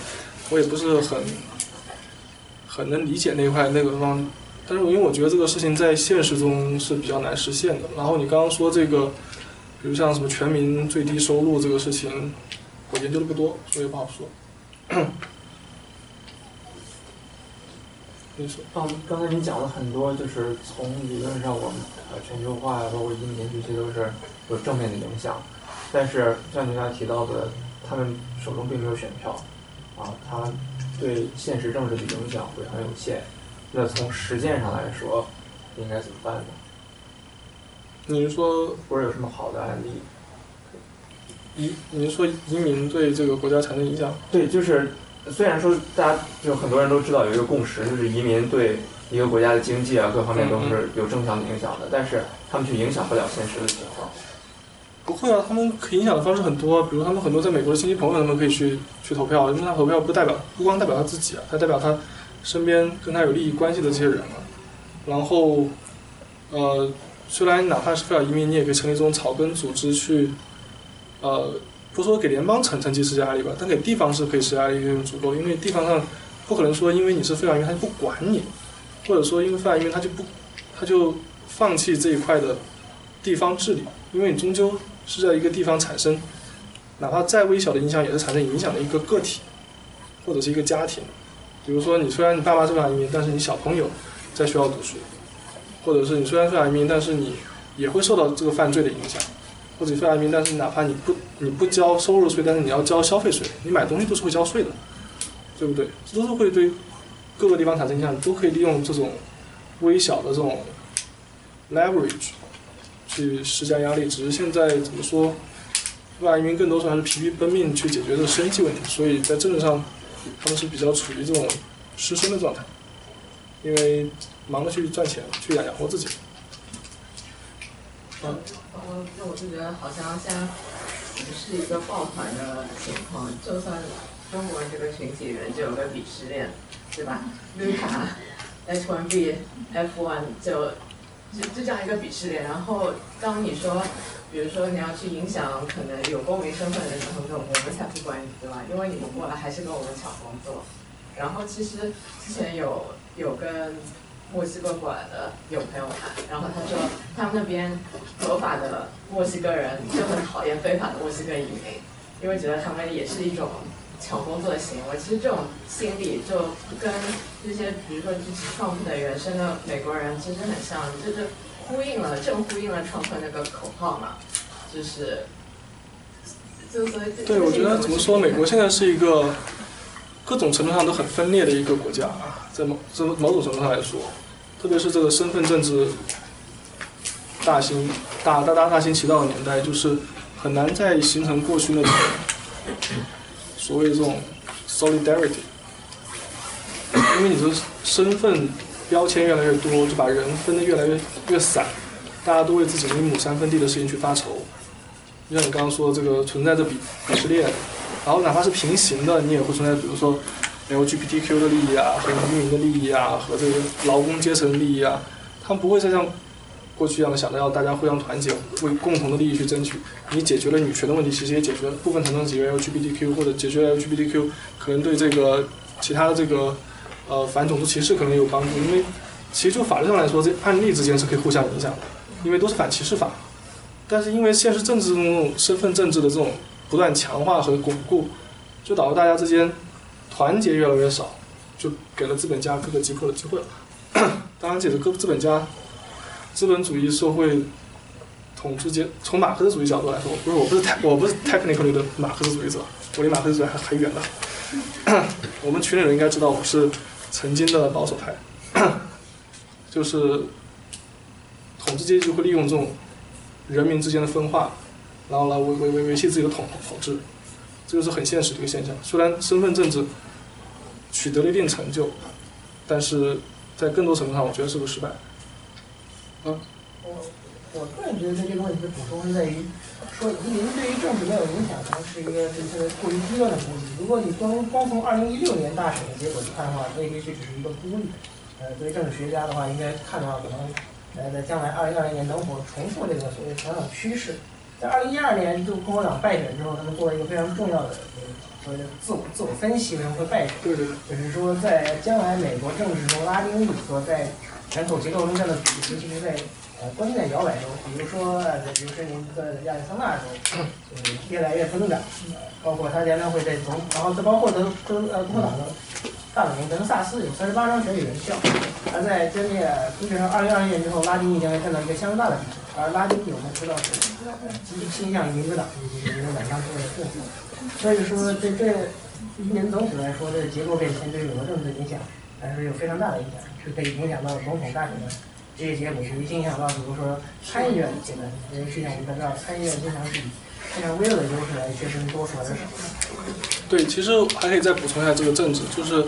我也不是很很能理解那块那个方。但是因为我觉得这个事情在现实中是比较难实现的。然后你刚刚说这个，比如像什么全民最低收入这个事情，我研究的不多，所以不好说。你说，刚刚才你讲了很多，就是从理论上，我们呃全球化呀，包括移民这些都是有正面的影响。但是像您刚才提到的，他们手中并没有选票，啊，它对现实政治的影响会很有限。那从实践上来说，应该怎么办呢？你是说，或者有什么好的案例？移，你是说移民对这个国家产生影响？对，就是。虽然说大家就很多人都知道有一个共识，就是移民对一个国家的经济啊各方面都是有正向的影响的，但是他们却影响不了现实的情况。不会啊，他们可影响的方式很多，比如他们很多在美国的亲戚朋友，他们可以去去投票，因为他投票不代表不光代表他自己啊，他代表他身边跟他有利益关系的这些人啊。然后，呃，虽然哪怕是非法移民，你也可以成立这种草根组织去，呃。不说给联邦层层级施加压力吧，但给地方是可以施加压力足够，因为地方上不可能说因为你是非法移民他就不管你，或者说因为非法移民他就不他就放弃这一块的地方治理，因为你终究是在一个地方产生，哪怕再微小的影响也是产生影响的一个个体或者是一个家庭。比如说你虽然你爸妈是非法移民，但是你小朋友在学校读书，或者是你虽然非法移民，但是你也会受到这个犯罪的影响。或者非法移民，但是哪怕你不你不交收入税，但是你要交消费税，你买东西都是会交税的，对不对？这都是会对各个地方产生影响，都可以利用这种微小的这种 leverage 去施加压力。只是现在怎么说，非法移民更多时候还是疲于奔命去解决这个生计问题，所以在政治上他们是比较处于这种失声的状态，因为忙着去赚钱，去养养活自己。嗯。我那我就觉得好像现在是一个抱团的情况，就算中国这个群体人就有个鄙视链，对吧？绿卡 H1B F1 就就这样一个鄙视链。然后当你说，比如说你要去影响可能有公民身份的人，我们才不管你，对吧？因为你们过来还是跟我们抢工作。然后其实之前有有跟。墨西哥过来的有朋友谈，然后他说他们那边合法的墨西哥人就很讨厌非法的墨西哥移民，因为觉得他们也是一种抢工作的行为。其实这种心理就跟这些比如说支持创普的原生的美国人其实很像，就是呼应了正呼应了创普那个口号嘛，就是就所以对，我觉得怎么说，美国现在是一个各种程度上都很分裂的一个国家啊，在某在某种程度上来说。特别是这个身份政治大行大大大大行其道的年代，就是很难再形成过去那种所谓这种 solidarity，因为你的身份标签越来越多，就把人分得越来越越散，大家都为自己一亩三分地的事情去发愁。就像你刚刚说的，这个存在着鄙鄙视链，然后哪怕是平行的，你也会存在，比如说 LGBTQ 的利益啊，和移民的利益啊，和这个劳工阶层利益啊，他们不会再像过去一样的想着要大家互相团结，为共同的利益去争取。你解决了女权的问题，其实也解决了部分程度解决 LGBTQ，或者解决 LGBTQ 可能对这个其他的这个呃反种族歧视可能有帮助，因为其实就法律上来说，这案例之间是可以互相影响的，因为都是反歧视法。但是因为现实政治中身份政治的这种不断强化和巩固，就导致大家之间团结越来越少，就给了资本家各个击破的机会了。当然，这个资本家资本主义社会统治阶，从马克思主义角度来说，不是我不是 tech 我不是 technically 的马克思主义者，我离马克思主义还很远呢。我们群里人应该知道我是曾经的保守派，就是统治阶级会利用这种。人民之间的分化，然后来维维维维系自己的统统治，这就是很现实的一个现象。虽然身份政治取得了一定成就，但是在更多程度上，我觉得是个失败。嗯，我我个人觉得对这个问题的补充是在于，说移民对于政治没有影响，可能是一个对它的过于低端的估计。如果你光光从二零一六年大选的结果去看的话，未必这只是一个估计。呃，作为政治学家的话，应该看的话可能。呃，在将来二零二零年能否重复这个所谓传统趋势？在二零一二年，就共和党败选之后，他们做了一个非常重要的所谓的自我自我分析，为什么会败选？就是说，在将来美国政治中，拉丁裔所在人口结构中占的比例，尤其是在呃关键摇摆州，比如说呃，比如说您在亚利桑那州，呃，越来越增长。包括他将来会在总，然后这包括德德呃共和党的。大本营德克萨斯有三十八张选举人票，而在针对基本上二零二一年之后，拉丁裔将会占到一个相当大的比重。而拉丁裔我们知道是极倾向于民主党，就是民主党当中的政策。所以说，对这一年总体来说，这结构变迁对美国政治的影响还是有非常大的影响，是可以影响到总统大选的这些结果，以及影响到比如说参议院现在，因为之前我们知道参议院经常是以非常微弱的优势来决定多数还是少。对，其实还可以再补充一下这个政治，就是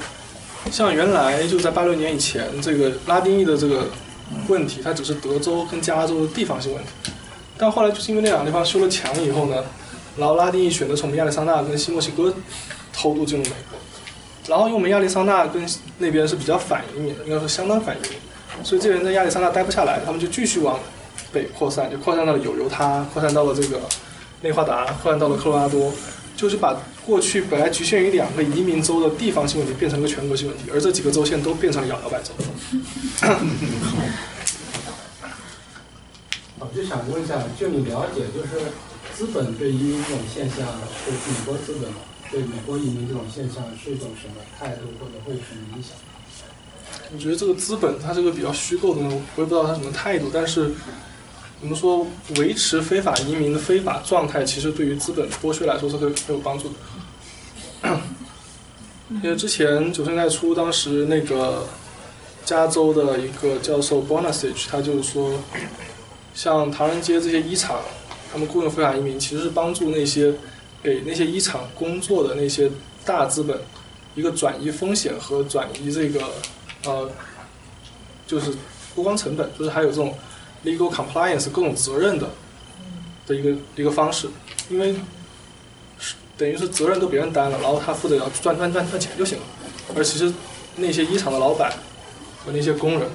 像原来就在八六年以前，这个拉丁裔的这个问题，它只是德州跟加州的地方性问题。但后来就是因为那两个地方修了墙以后呢，然后拉丁裔选择从亚利桑那跟新墨西哥偷渡进入美国，然后因为我们亚利桑那跟那边是比较反移民的，应该说相当反移民，所以这些人在亚利桑那待不下来，他们就继续往北扩散，就扩散到了有犹他，扩散到了这个内华达，扩散到了科罗拉多。就是把过去本来局限于两个移民州的地方性问题变成了个全国性问题，而这几个州现在都变成了摇摇摆州。好我就想问一下，就你了解，就是资本对移民这种现象，对美国资本吗对美国移民这种现象是一种什么态度，或者会有什么影响？我觉得这个资本它是个比较虚构的东西，我也不知道它什么态度，但是。我们说维持非法移民的非法状态，其实对于资本剥削来说是很很有帮助的。因为之前九十年代初，当时那个加州的一个教授 Bonasage，他就是说，像唐人街这些衣厂，他们雇佣非法移民，其实是帮助那些给那些衣厂工作的那些大资本一个转移风险和转移这个呃，就是不光成本，就是还有这种。legal compliance 各种责任的的一个一个方式，因为是等于是责任都别人担了，然后他负责要赚赚赚赚钱就行了。而其实那些衣厂的老板和那些工人，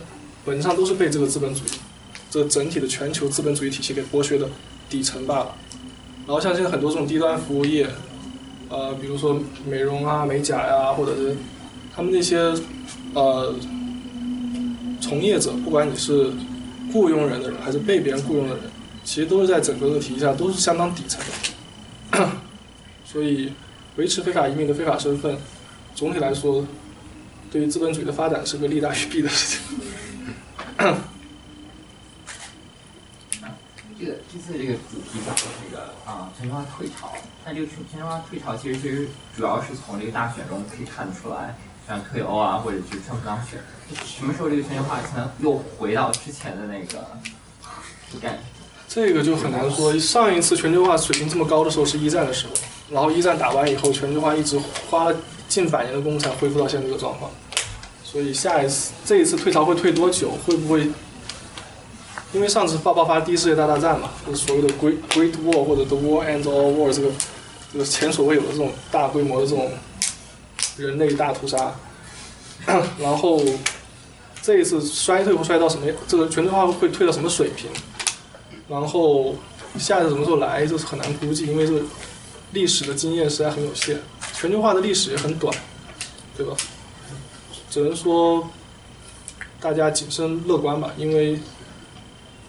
本质上都是被这个资本主义这整体的全球资本主义体系给剥削的底层罢了。然后像现在很多这种低端服务业，呃，比如说美容啊、美甲呀，或者是他们那些呃从业者，不管你是。雇佣人的人还是被别人雇佣的人，其实都是在整个的体系下都是相当底层的，所以维持非法移民的非法身份，总体来说，对于资本主义的发展是个利大于弊的事情。这个这次这个主题讲的这个啊全球化退潮，那这个全全球化退潮其实其实主要是从这个大选中可以看得出来。像退欧啊，或者是川普当选，什么时候这个全球化才能又回到之前的那个这个就很难说。上一次全球化水平这么高的时候是一战的时候，然后一战打完以后，全球化一直花了近百年的功夫才恢复到现在这个状况。所以下一次这一次退潮会退多久？会不会？因为上次爆爆发第一次世界大战嘛，就是所谓的 Great Great War 或者 The War Ends All War 这个这个前所未有的这种大规模的这种人类大屠杀。然后这一次衰退会衰到什么？这个全球化会退到什么水平？然后下一次什么时候来，这是很难估计，因为这个历史的经验实在很有限，全球化的历史也很短，对吧？只能说大家谨慎乐观吧，因为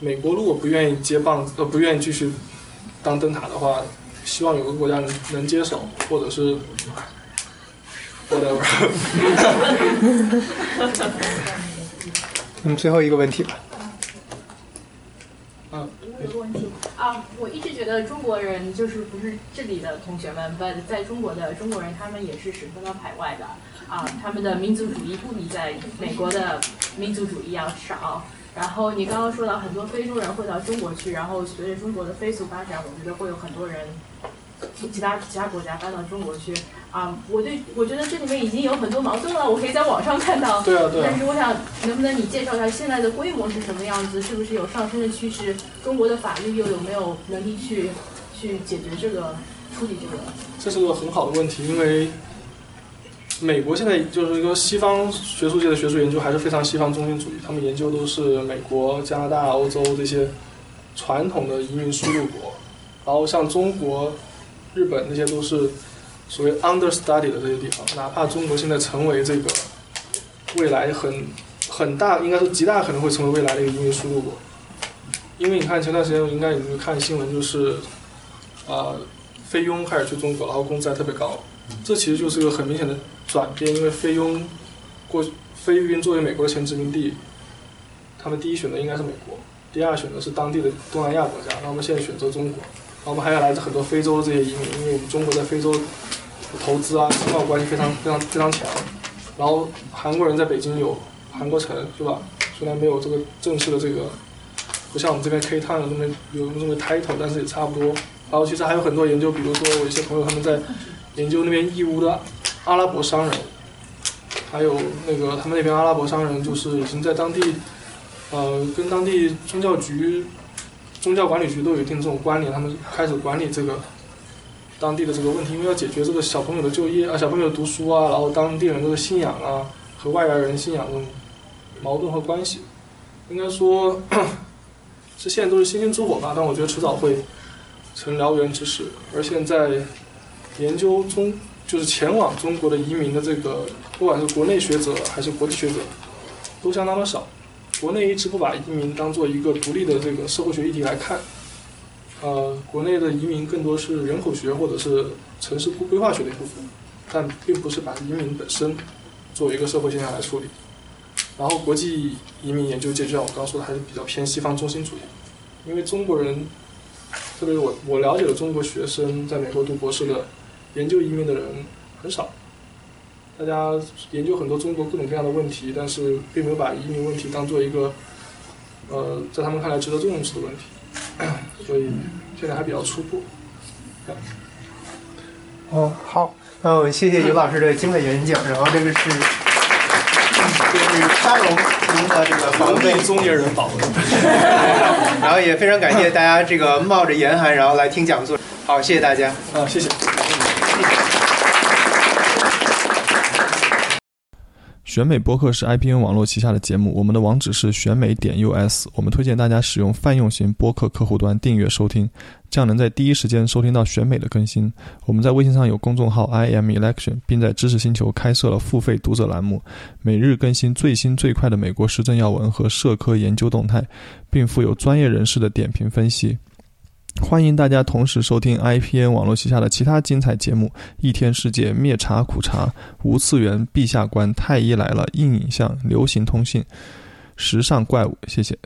美国如果不愿意接棒，呃，不愿意继续当灯塔的话，希望有个国家能能接手，或者是 whatever。嗯，最后一个问题吧。嗯，有个问题啊，我一直觉得中国人就是不是这里的同学们，but 在中国的中国人，他们也是十分的排外的啊，他们的民族主义不比在美国的民族主义要少。然后你刚刚说到很多非洲人会到中国去，然后随着中国的飞速发展，我觉得会有很多人从其他其他国家搬到中国去啊。我对我觉得这里面已经有很多矛盾了，我可以在网上看到。对啊对啊但是我想，能不能你介绍一下现在的规模是什么样子？是不是有上升的趋势？中国的法律又有没有能力去去解决这个、处理这个？这是个很好的问题，因为美国现在就是说西方学术界的学术研究还是非常西方中心主义，他们研究都是美国、加拿大、欧洲这些传统的移民输入国，然后像中国、日本那些都是所谓 understudy 的这些地方，哪怕中国现在成为这个未来很很大，应该是极大可能会成为未来的一个移民输入国，因为你看前段时间应该有没有看新闻就是，啊、菲佣开始去中国，然后工资还特别高，这其实就是个很明显的转变，因为菲佣过菲律宾作为美国的前殖民地，他们第一选择应该是美国，第二选择是当地的东南亚国家，然后我们现在选择中国，然后我们还有来自很多非洲的这些移民，因为我们中国在非洲的投资啊、经贸关系非常非常非常强，然后韩国人在北京有韩国城，是吧？虽然没有这个正式的这个，不像我们这边 K Town 有这么有这么 title，但是也差不多。然后其实还有很多研究，比如说我一些朋友他们在研究那边义乌的阿拉伯商人，还有那个他们那边阿拉伯商人就是已经在当地，呃，跟当地宗教局、宗教管理局都有一定这种关联，他们开始管理这个当地的这个问题，因为要解决这个小朋友的就业啊、小朋友读书啊，然后当地人这个信仰啊和外来人信仰这种矛盾和关系，应该说是现在都是星星之火吧，但我觉得迟早会成燎原之势。而现在研究中就是前往中国的移民的这个，不管是国内学者还是国际学者，都相当的少。国内一直不把移民当做一个独立的这个社会学议题来看，呃，国内的移民更多是人口学或者是城市规划学的一部分，但并不是把移民本身作为一个社会现象来处理。然后国际移民研究界，就像我刚刚说的，还是比较偏西方中心主义，因为中国人，特别是我我了解的中国学生在美国读博士的研究移民的人很少，大家研究很多中国各种各样的问题，但是并没有把移民问题当做一个，呃，在他们看来值得重视的问题，所以现在还比较初步。哦，好，那我们谢谢尤老师的精彩演讲，然后这个是。就是沙龙您的这个防备中年人保然后也非常感谢大家这个冒着严寒然后来听讲座，好，谢谢大家。啊，谢谢。选美播客是 IPN 网络旗下的节目，我们的网址是选美点 US。我们推荐大家使用泛用型播客客户端订阅收听，这样能在第一时间收听到选美的更新。我们在微信上有公众号 i m election，并在知识星球开设了付费读者栏目，每日更新最新最快的美国时政要闻和社科研究动态，并附有专业人士的点评分析。欢迎大家同时收听 IPN 网络旗下的其他精彩节目：《一天世界》、《灭茶苦茶》、《无次元》、《陛下观》、《太医来了》、《硬影像》、《流行通信》、《时尚怪物》。谢谢。